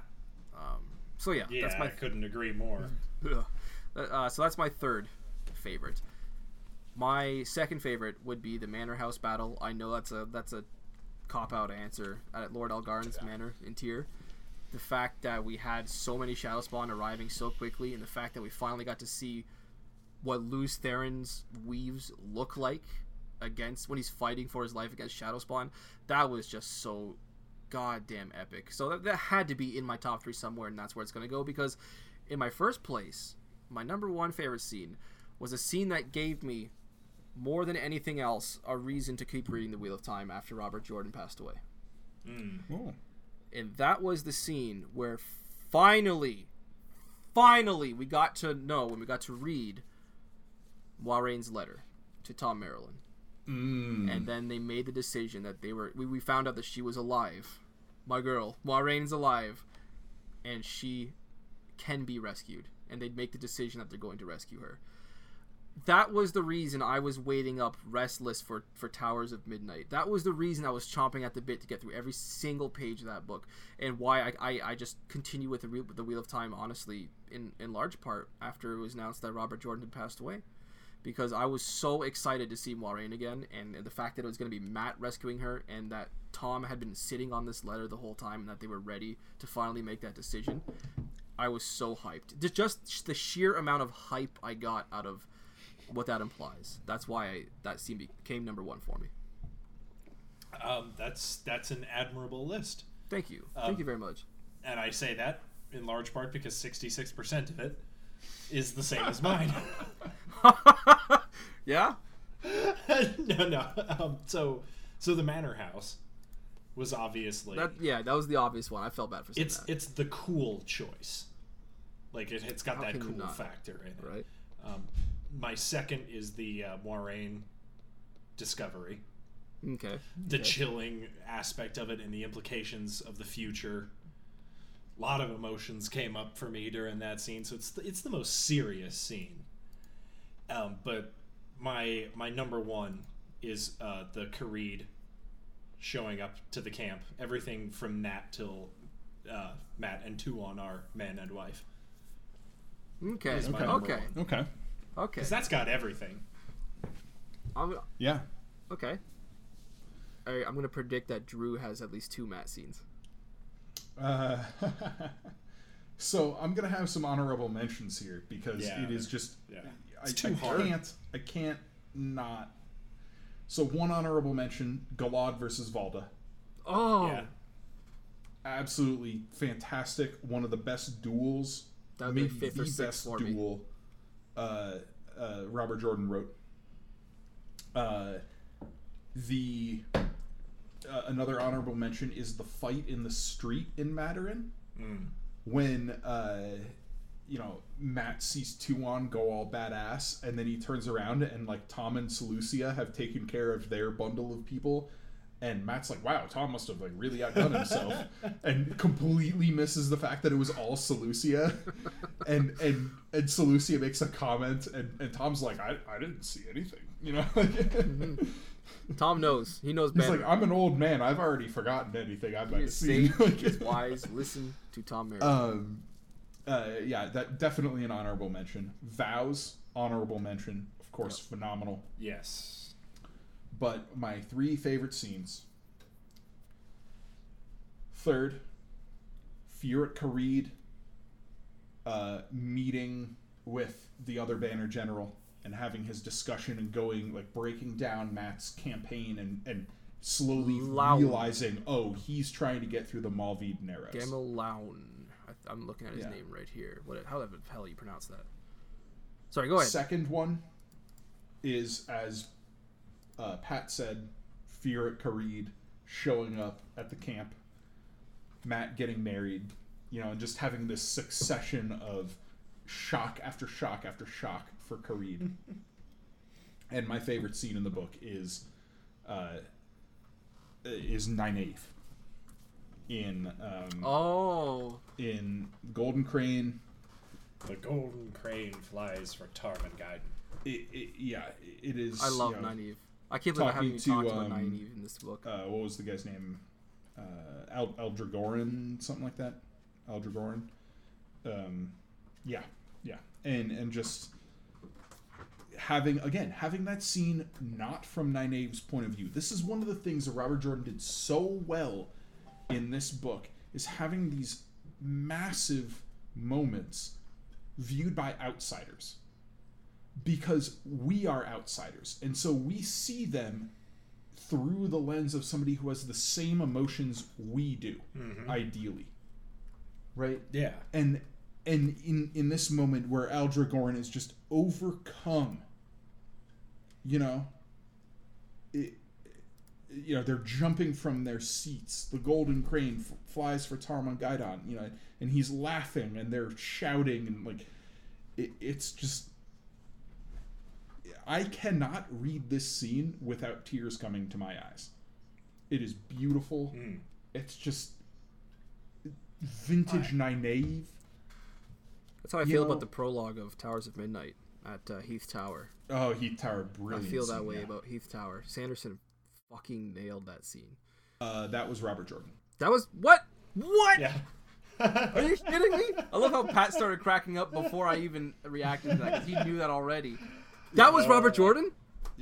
S1: Um, so yeah,
S3: Yeah,
S1: that's
S3: I
S1: my
S3: couldn't agree more. <laughs>
S1: Uh, so that's my third favorite. My second favorite would be the Manor House battle. I know that's a that's a cop out answer at Lord Algarin's manor in Tear. The fact that we had so many Shadow Spawn arriving so quickly, and the fact that we finally got to see what Lews Therin's weaves look like against when he's fighting for his life against Shadow Spawn, that was just so goddamn epic. So that, that had to be in my top three somewhere, and that's where it's going to go because in my first place, my number one favorite scene was a scene that gave me more than anything else a reason to keep reading the Wheel of Time after Robert Jordan passed away.
S3: Mm.
S2: Oh.
S1: And that was the scene where finally, finally, we got to know when we got to read Moiraine's letter to Thom Merrilin.
S2: Mm.
S1: and then they made the decision that they were we, we found out that she was alive my girl Moiraine's alive and she can be rescued and they'd make the decision that they're going to rescue her that was the reason I was waiting up restless for for Towers of Midnight. That was the reason I was chomping at the bit to get through every single page of that book, and why I, I, I just continue with the, Wheel- the Wheel of Time. Honestly, in in large part after it was announced that Robert Jordan had passed away, because I was so excited to see Moiraine again, and, the fact that it was going to be Mat rescuing her, and that Tom had been sitting on this letter the whole time, and that they were ready to finally make that decision. I was so hyped. Just- Just the sheer amount of hype I got out of what that implies. That's why I, that scene became number one for me.
S3: Um, that's that's an admirable list,
S1: Thank you.
S3: Um,
S1: Thank you very much.
S3: and I say that in large part because sixty-six percent of it is the same as mine. <laughs>
S1: yeah. <laughs>
S3: no, no. Um, so, so the Manor House was obviously
S1: That yeah, that was the obvious one. I felt bad for saying
S3: it's
S1: that.
S3: it's the cool choice. Like it, it's got
S1: How
S3: that cool
S1: not?
S3: factor in it.
S1: right.
S3: Um, my second is the uh, Moiraine discovery,
S1: Okay.
S3: the
S1: Okay.
S3: chilling aspect of it, and the implications of the future. A lot of emotions came up for me during that scene, so it's the, it's the most serious scene. Um, but my my number one is uh, the Karede showing up to the camp. Everything from Nat till uh, Mat and Tuon are man and wife.
S1: Okay.
S3: Is
S1: Okay.
S3: number
S1: Okay.
S3: one.
S2: Okay.
S1: Okay.
S3: Because that's got everything.
S1: I'm,
S2: Yeah.
S1: okay. All right, I'm gonna predict that Drew has at least two Mat scenes.
S2: Uh, <laughs> so I'm gonna have some honorable mentions here because
S3: Yeah,
S2: it is just
S3: yeah.
S2: I,
S3: It's too
S2: I
S3: hard.
S2: can't I can't not. So one honorable mention: Galad versus Valda.
S1: Oh,
S3: Yeah.
S2: Absolutely fantastic. One of the best duels.
S1: That would be
S2: maybe
S1: fifth
S2: the
S1: or sixth
S2: best
S1: for me.
S2: duel uh, uh, Robert Jordan wrote. Uh, the uh, another honorable mention is the fight in the street in Maderin
S3: Mm.
S2: when uh, you know Mat sees Tuon go all badass, and then he turns around and like Tom and Seleucia have taken care of their bundle of people, and Mat's like, "Wow, Tom must have like really outdone himself," <laughs> and completely misses the fact that it was all Seleucia, <laughs> and and and Seleucia makes a comment, and and Tom's like, "I I didn't see anything," you know. <laughs>
S1: Tom knows. He knows
S2: He's like, I'm an old man. I've already forgotten anything I might
S1: he
S2: have
S1: is
S2: seen.
S1: sage. <laughs> He is wise. Listen to Tom Merritt.
S2: Um, uh, yeah, that definitely an honorable mention. Vows, honorable mention, of course, phenomenal.
S3: Yes.
S2: But my three favorite scenes Third, Furyk Karede uh, meeting with the other Banner General and having his discussion and going like breaking down Mat's campaign and and slowly realizing, oh, he's trying to get through the Malvide Narrows.
S1: Gamelaun. I, I'm looking at his
S2: Yeah.
S1: name right here. What? How the hell you pronounce that? Sorry, go ahead.
S2: Second one is as uh, Pat said, Furyk Karede showing up at the camp, Matt getting married, you know, and just having this succession of shock after shock after shock for Karede. <laughs> and my favorite scene in the book is uh, is Nynaeve in um,
S1: Oh,
S2: in Golden Crane.
S3: The golden crane flies for Tarmon Gai'don.
S2: It, it, yeah, it is.
S1: I love
S2: you know,
S1: Nynaeve. I can't believe I haven't even
S2: to,
S1: talked about
S2: um,
S1: Nynaeve in this book.
S2: uh, what was the guy's name? Uh, Al- Aldragoran, something like that. Aldragoran. Um, yeah, yeah, and and just having again having that scene not from Nynaeve's point of view. This is one of the things that Robert Jordan did so well in this book is having these massive moments viewed by outsiders because we are outsiders and so we see them through the lens of somebody who has the same emotions we do mm-hmm. ideally right
S3: Yeah.
S2: and and in in this moment where Aldragoran is just overcome you know it, you know they're jumping from their seats. The golden crane f- flies for Tarmon Gai'don you know and he's laughing and they're shouting and like it, it's just I cannot read this scene without tears coming to my eyes. It is beautiful.
S3: Mm.
S2: it's just vintage Nynaeve
S1: That's how I
S2: you
S1: feel
S2: know-
S1: about the prologue of Towers of Midnight at uh, Heeth Tower.
S2: Oh, Heeth Tower, brilliant.
S1: I feel that
S2: scene,
S1: way
S2: yeah.
S1: about Heeth Tower. Sanderson fucking nailed that scene.
S2: Uh, that was Robert Jordan.
S1: That was what? What?
S3: Yeah.
S1: Are you <laughs> kidding me? I love how Pat started cracking up before I even reacted to that 'cause he knew that already. That was Robert Jordan.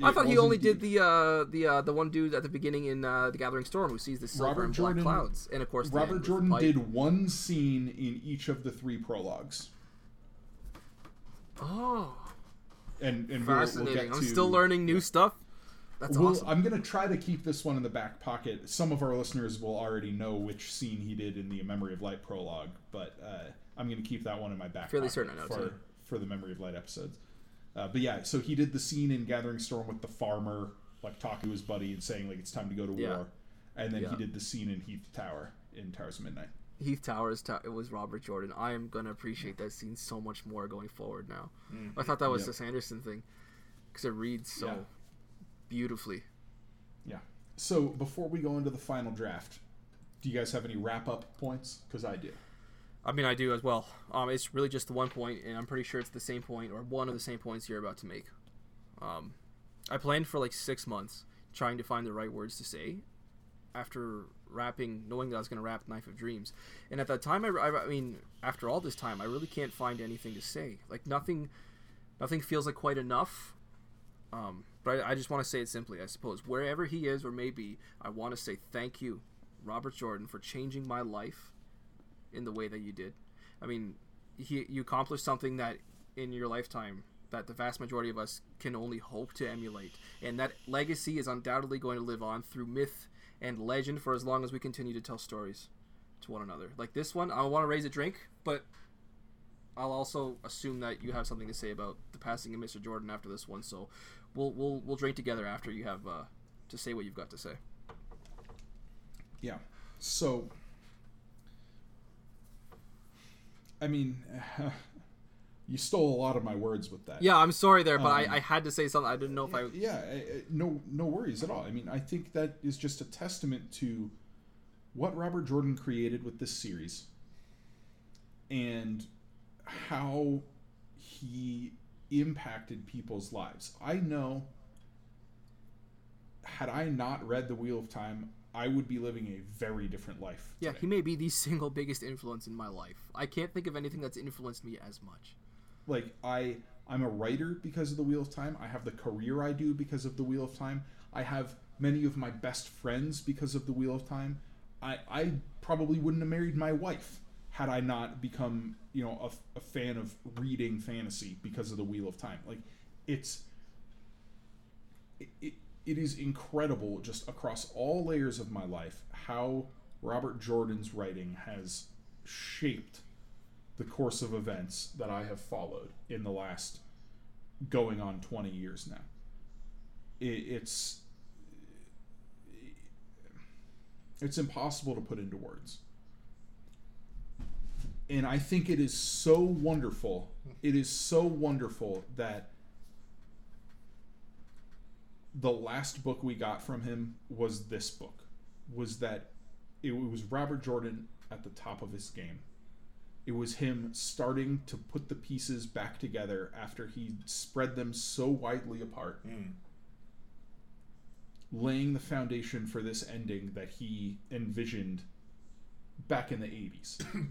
S1: I thought he only did the uh, the uh, the one dude at the beginning in uh, the Gathering Storm who sees the silver
S2: Robert
S1: and
S2: Jordan-
S1: black clouds, and of course
S2: Robert Jordan did one scene in each of the three prologues,
S1: Oh,
S2: and and we'll,
S1: fascinating!
S2: we'll get
S1: I'm still learning new stuff. That's
S2: We'll-
S1: awesome.
S2: I'm gonna try to keep this one in the back pocket. Some of our listeners will already know which scene he did in the Memory of Light prologue, but uh, I'm gonna keep that one in my back.
S1: Fairly
S2: pocket
S1: certain I know,
S2: for
S1: too.
S2: for the Memory of Light episodes. Uh, but yeah, so he did the scene in Gathering Storm with the farmer, like talking to his buddy and saying like it's time to go to
S1: Yeah.
S2: war, and then
S1: Yeah.
S2: he did the scene in Heeth Tower in Towers of Midnight.
S1: Heeth Towers. Ta- it was Robert Jordan. I am gonna appreciate that scene so much more going forward now. I thought that was
S2: Yep.
S1: the Sanderson thing because it reads so
S2: Yeah.
S1: beautifully.
S2: Yeah. So before we go into the final draft, do you guys have any wrap up points? Because I do.
S1: I mean, I do as well. Um, it's really just the one point, and I'm pretty sure it's the same point or one of the same points you're about to make. Um, I planned for like six months trying to find the right words to say after rapping, knowing that I was going to rap Knife of Dreams. And at that time, I, I, I mean, after all this time, I really can't find anything to say. Like nothing, nothing feels like quite enough. Um, but I, I just want to say it simply, I suppose. Wherever he is or may be, I want to say thank you, Robert Jordan, for changing my life in the way that you did. I mean, he, you accomplished something that in your lifetime that the vast majority of us can only hope to emulate, and that legacy is undoubtedly going to live on through myth and legend for as long as we continue to tell stories to one another. Like this one, I want to raise a drink, but I'll also assume that you have something to say about the passing of Mr. Jordan after this one. So we'll we'll we'll drink together after you have uh, to say what you've got to say.
S2: Yeah. So, I mean, <laughs> you stole a lot of my words with that.
S1: Yeah, I'm sorry there, but
S2: Um,
S1: I, I had to say something. I didn't know if I.
S2: Yeah. No. No worries at all. I mean, I think that is just a testament to what Robert Jordan created with this series, and how he impacted people's lives. I know. Had I not read The Wheel of Time, I would be living a very different life.
S1: Yeah,
S2: today.
S1: he may be the <laughs> single biggest influence in my life. I can't think of anything that's influenced me as much.
S2: Like I I'm a writer because of the Wheel of Time. I have the career I do because of the Wheel of Time. I have many of my best friends because of the Wheel of Time. I I probably wouldn't have married my wife had I not become you know a, a fan of reading fantasy because of the Wheel of Time. Like it's it, it, it is incredible just across all layers of my life how Robert Jordan's writing has shaped the course of events that I have followed in the last going on 20 years now. It, it's it's impossible to put into words. And I think it is so wonderful. It is so wonderful that the last book we got from him was this book. Was that it was Robert Jordan at the top of his game. It was him starting to put the pieces back together after he spread them so widely apart
S3: Mm.
S2: laying the foundation for this ending that he envisioned back in the 80s. <clears throat>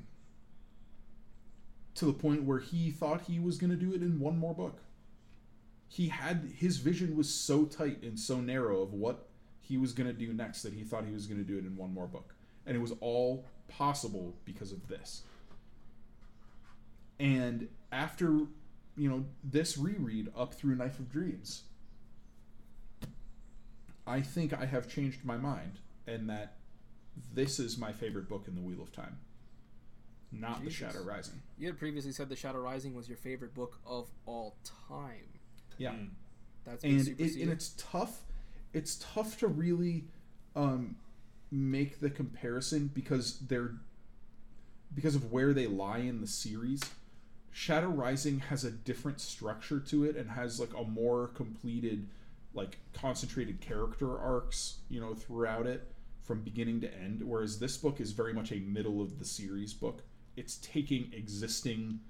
S2: to the point where he thought he was going to do it in one more book. He had his vision was so tight and so narrow of what he was going to do next that he thought he was going to do it in one more book. And it was all possible because of this. And after, you know, this reread up through Knife of Dreams, I think I have changed my mind and that this is my favorite book in the Wheel of Time. Not
S1: Jesus.
S2: The Shadow Rising.
S1: You had previously said The Shadow Rising was your favorite book of all time.
S2: Yeah.
S3: Mm.
S1: That's
S2: And it, and it's tough it's tough to really um, make the comparison because they're because of where they lie in the series. Shadow Rising has a different structure to it and has like a more completed like concentrated character arcs, you know, throughout it from beginning to end whereas this book is very much a middle of the series book. It's taking existing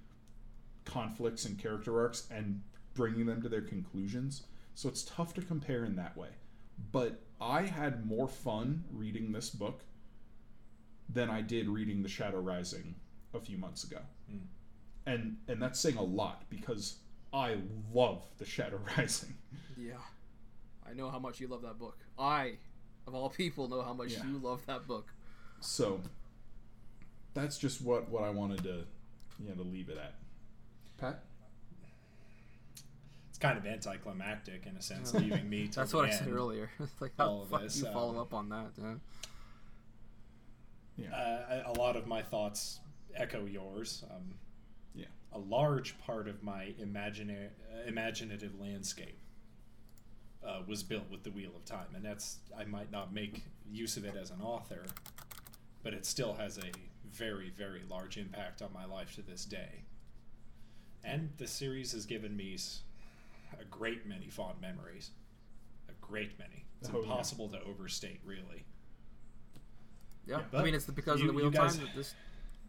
S2: conflicts and character arcs and bringing them to their conclusions. So it's tough to compare in that way. But I had more fun reading this book than I did reading The Shadow Rising a few months ago.
S3: Mm.
S2: And and that's saying a lot because I love The Shadow <laughs> Rising.
S1: Yeah. I know how much you love that book. I, of all people, know how much
S2: Yeah.
S1: you love that book.
S2: So that's just what what I wanted to you know to leave it at. Pat?
S3: It's kind of anticlimactic in a sense, leaving me <laughs> to
S1: That's what I said earlier. <laughs> It's like, how the fuck
S3: this,
S1: do you follow
S3: um,
S1: up on that? Yeah.
S2: Yeah.
S3: Uh, a lot of my thoughts echo yours. Um,
S2: Yeah.
S3: A large part of my imagina- uh, imaginative landscape uh, was built with the Wheel of Time, and that's I might not make use of it as an author, but it still has a very, very large impact on my life to this day. And the series has given me a great many fond memories. A great many. It's
S2: Oh, yeah.
S3: impossible to overstate, really.
S1: Yeah,
S3: Yeah,
S1: I mean it's because
S3: you-
S1: of the Wheel of Time that this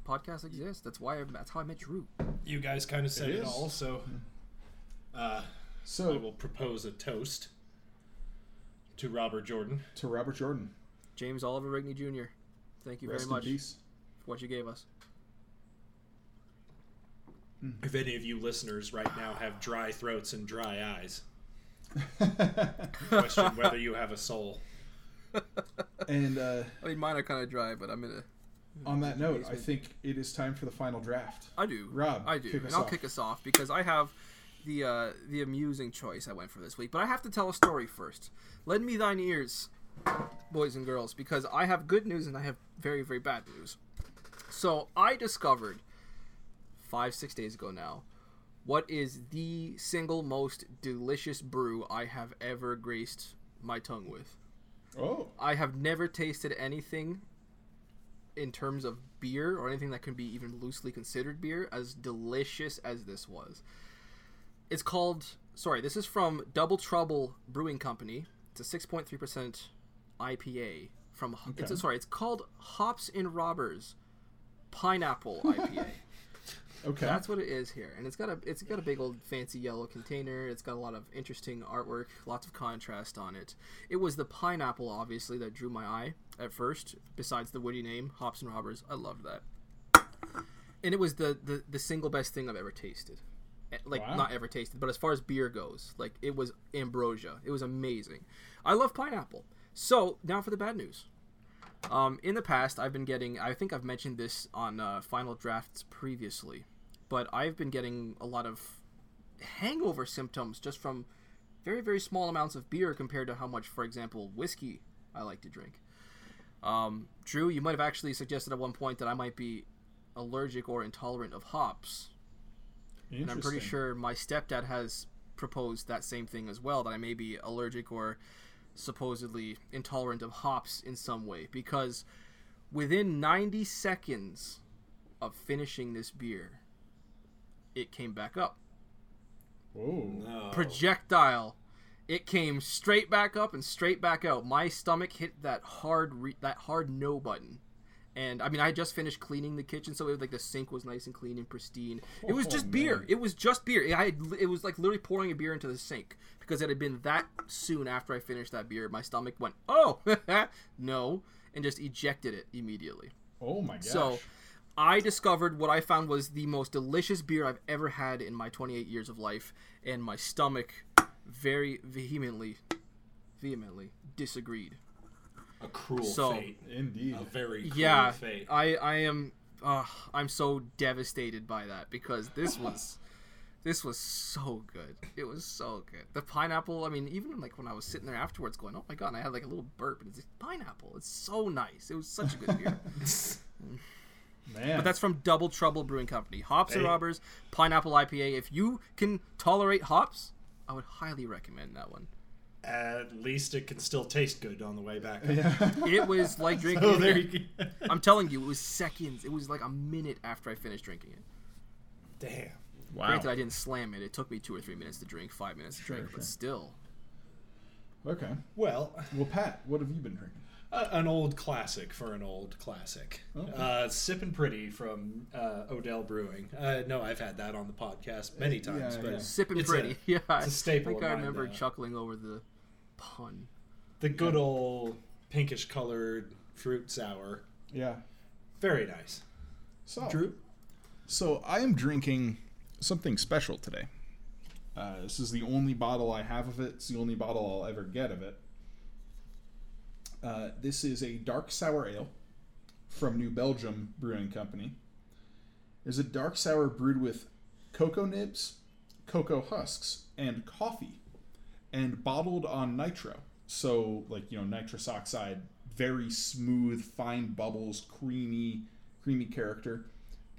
S1: podcast exists. That's why. I, that's how I met Drew.
S3: You guys kind of said
S2: It
S3: it,
S2: is.
S3: all, so uh, I
S2: So
S3: will propose a toast to Robert Jordan.
S2: to Robert Jordan.
S1: James Oliver Rigney Jr. Thank you
S2: Rest
S1: very much
S2: in peace.
S1: for what you gave us.
S3: If any of you listeners right now have dry throats and dry eyes, <laughs> question whether you have a soul. <laughs>
S2: and uh,
S1: I mean, mine are kind of dry, but I'm gonna.
S2: On that note, I think it is time for the final draft.
S1: I do.
S2: Rob,
S1: I do.
S2: kick
S1: and
S2: us
S1: I'll
S2: off.
S1: kick us off because I have the uh, the amusing choice I went for this week. But I have to tell a story first. Lend me thine ears, boys and girls, because I have good news and I have very very bad news. So I discovered five six days ago now what is the single most delicious brew I have ever graced my tongue with.
S2: Oh,
S1: I have never tasted anything in terms of beer or anything that can be even loosely considered beer as delicious as this was. It's called sorry, this is from Double Trouble Brewing Company. It's a 6.3% IPA from it's
S2: Okay.
S1: sorry, it's called Hops and Robbers Pineapple IPA. <laughs>
S2: okay.
S1: That's what it is here, and it's got a it's got a big old fancy yellow container. It's got a lot of interesting artwork, lots of contrast on it. It was the pineapple, obviously, that drew my eye at first. Besides the witty name, Hops and Robbers, I loved that, and it was the the, the single best thing I've ever tasted. Eh, Like
S2: Wow.
S1: not ever tasted, but as far as beer goes, like it was ambrosia. It was amazing. I love pineapple. So now for the bad news. Um, in the past, I've been getting. I think I've mentioned this on uh, final drafts previously, but I've been getting a lot of hangover symptoms just from very very small amounts of beer compared to how much, for example, whiskey I like to drink. Um, Drew, you might have actually suggested at one point that I might be allergic or intolerant of hops, and I'm pretty sure my stepdad has proposed that same thing as well that I may be allergic or supposedly intolerant of hops in some way. Because within 90 seconds of finishing this beer it came back up
S2: Whoa.
S3: No.
S1: projectile it came straight back up and straight back out my stomach hit that hard re- that hard no button and I mean, I had just finished cleaning the kitchen, so it was like the sink was nice and clean and pristine. It was
S2: Oh,
S1: just beer. It was just beer. I had, it was like literally pouring a beer into the sink because it had been that soon after I finished that beer. My stomach went, "Oh, <laughs> no," and just ejected it immediately.
S2: Oh my gosh.
S1: So, I discovered what I found was the most delicious beer I've ever had in my 28 years of life, and my stomach very vehemently, vehemently disagreed.
S3: a cruel
S1: So-
S3: fate.
S2: Indeed.
S3: A very cruel
S1: yeah
S3: fate.
S1: i i am uh, i'm so devastated by that because this was this was so good it was so good the pineapple i mean even like when i was sitting there afterwards going oh my god and i had like a little burp and it's like, pineapple it's so nice it was such a good beer <laughs>
S2: Man.
S1: but that's from double trouble brewing company hops and robbers pineapple ipa if you can tolerate hops i would highly recommend that one
S3: At least it can still taste good on the way back.
S2: yeah. <laughs>
S1: it was like <laughs> drinking
S3: So there you
S1: i'm telling you it was seconds it was like a minute after i finished drinking it
S3: Damn.
S2: wow.
S1: Granted, I didn't slam it. It took me two or three minutes to drink, five minutes to
S2: Sure,
S1: drink, but still.
S2: Okay.
S3: Well,
S2: Well, Pat, what have you been drinking?
S3: Uh, an old classic for an old classic.
S2: Okay.
S3: Uh, Sippin' Pretty from uh, Odell Brewing. Uh, no, I've had that on the podcast many times,
S2: yeah,
S3: but
S2: yeah.
S1: Sipping
S3: it's
S1: pretty.
S3: A, <laughs>
S1: yeah,
S3: it's a staple
S1: I think
S3: of
S1: I
S3: mine,
S1: remember chuckling over the pun.
S3: the good old pinkish colored fruit sour.
S2: Yeah.
S3: Very nice.
S2: So,
S3: Drew?
S2: so I am drinking something special today. Uh, this is the only bottle I have of it. It's the only bottle I'll ever get of it. Uh, this is a dark sour ale from New Belgium Brewing Company. It's a dark sour brewed with cocoa nibs, cocoa husks, and coffee, and bottled on nitro. So, like you know, nitrous oxide, very smooth, fine bubbles, creamy, creamy character,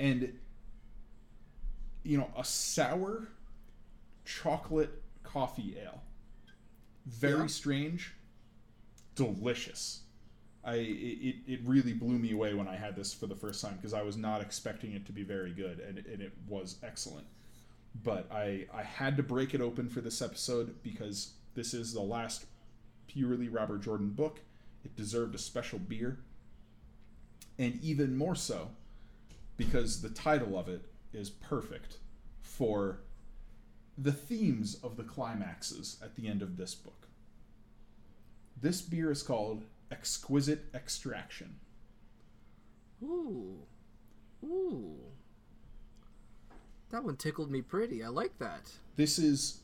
S2: and you know, a sour chocolate coffee ale. Very
S1: Yeah.
S2: strange, delicious. I it, it really blew me away when I had this for the first time because I was not expecting it to be very good and, and it was excellent. But I I had to break it open for this episode because this is the last purely Robert Jordan book. It deserved a special beer. And even more so because the title of it is perfect for the themes of the climaxes at the end of this book. This beer is called Exquisite Extraction.
S1: Ooh. Ooh. That one tickled me pretty. I like that.
S2: This is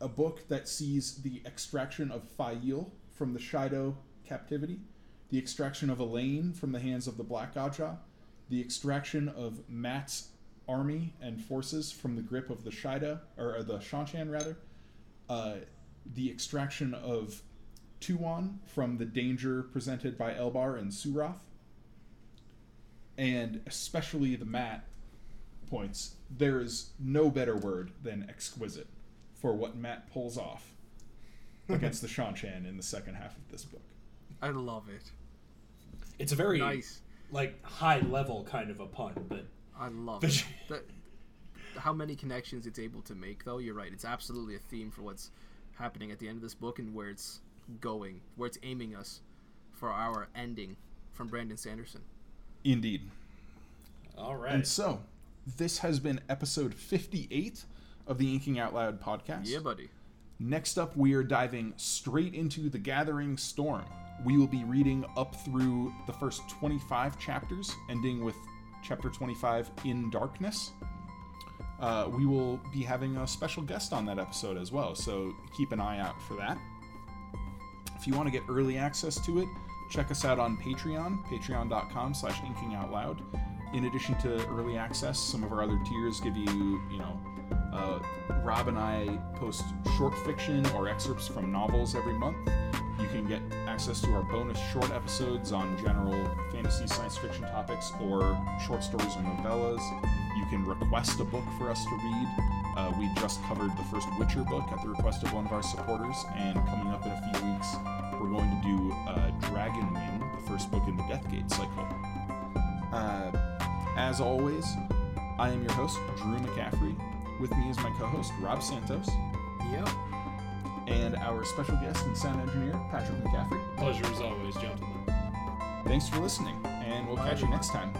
S2: a book that sees the extraction of Faile from the Shaido captivity, the extraction of Elayne from the hands of the Black Ajah, the extraction of Mat's army and forces from the grip of the Shaido, or uh, the Seanchan rather, uh, the extraction of Tuon from the danger presented by Elbar and Suroth, and especially the Mat points, there is no better word than exquisite for what Mat pulls off <laughs> against the Seanchan in the second half of this book.
S1: I love it.
S3: It's a very
S1: Nice.
S3: like high level kind of a pun, but
S1: I love
S3: But-
S1: it. <laughs> That, how many connections it's able to make, though. You're right. It's absolutely a theme for what's happening at the end of this book and where it's going, where it's aiming us for our ending from Brandon Sanderson.
S2: Indeed.
S3: all right.
S2: And so, this has been episode 58 of the Inking Out Loud podcast.
S1: Yeah, buddy.
S2: Next up, we are diving straight into The Gathering Storm. We will be reading up through the first 25 chapters, ending with chapter 25 In Darkness. Uh, we will be having a special guest on that episode as well, so keep an eye out for that. If you want to get early access to it, check us out on Patreon, patreon.com slash inkingoutloud. In addition to early access, some of our other tiers give you, you know, uh, Rob and I post short fiction or excerpts from novels every month. You can get access to our bonus short episodes on general fantasy science fiction topics or short stories or novellas. You can request a book for us to read. Uh, we just covered the first Witcher book at the request of one of our supporters, and coming up in a few weeks, we're going to do uh, Dragonwing, the first book in the Deathgate cycle. Uh, as always, I am your host, Drew McCaffrey. With me is my co host, Rob Santos,
S1: Yep.
S2: and our special guest and sound engineer, Patrick McCaffrey.
S3: Pleasure as always, gentlemen.
S2: Thanks for listening, and we'll
S1: Bye,
S2: catch you next time.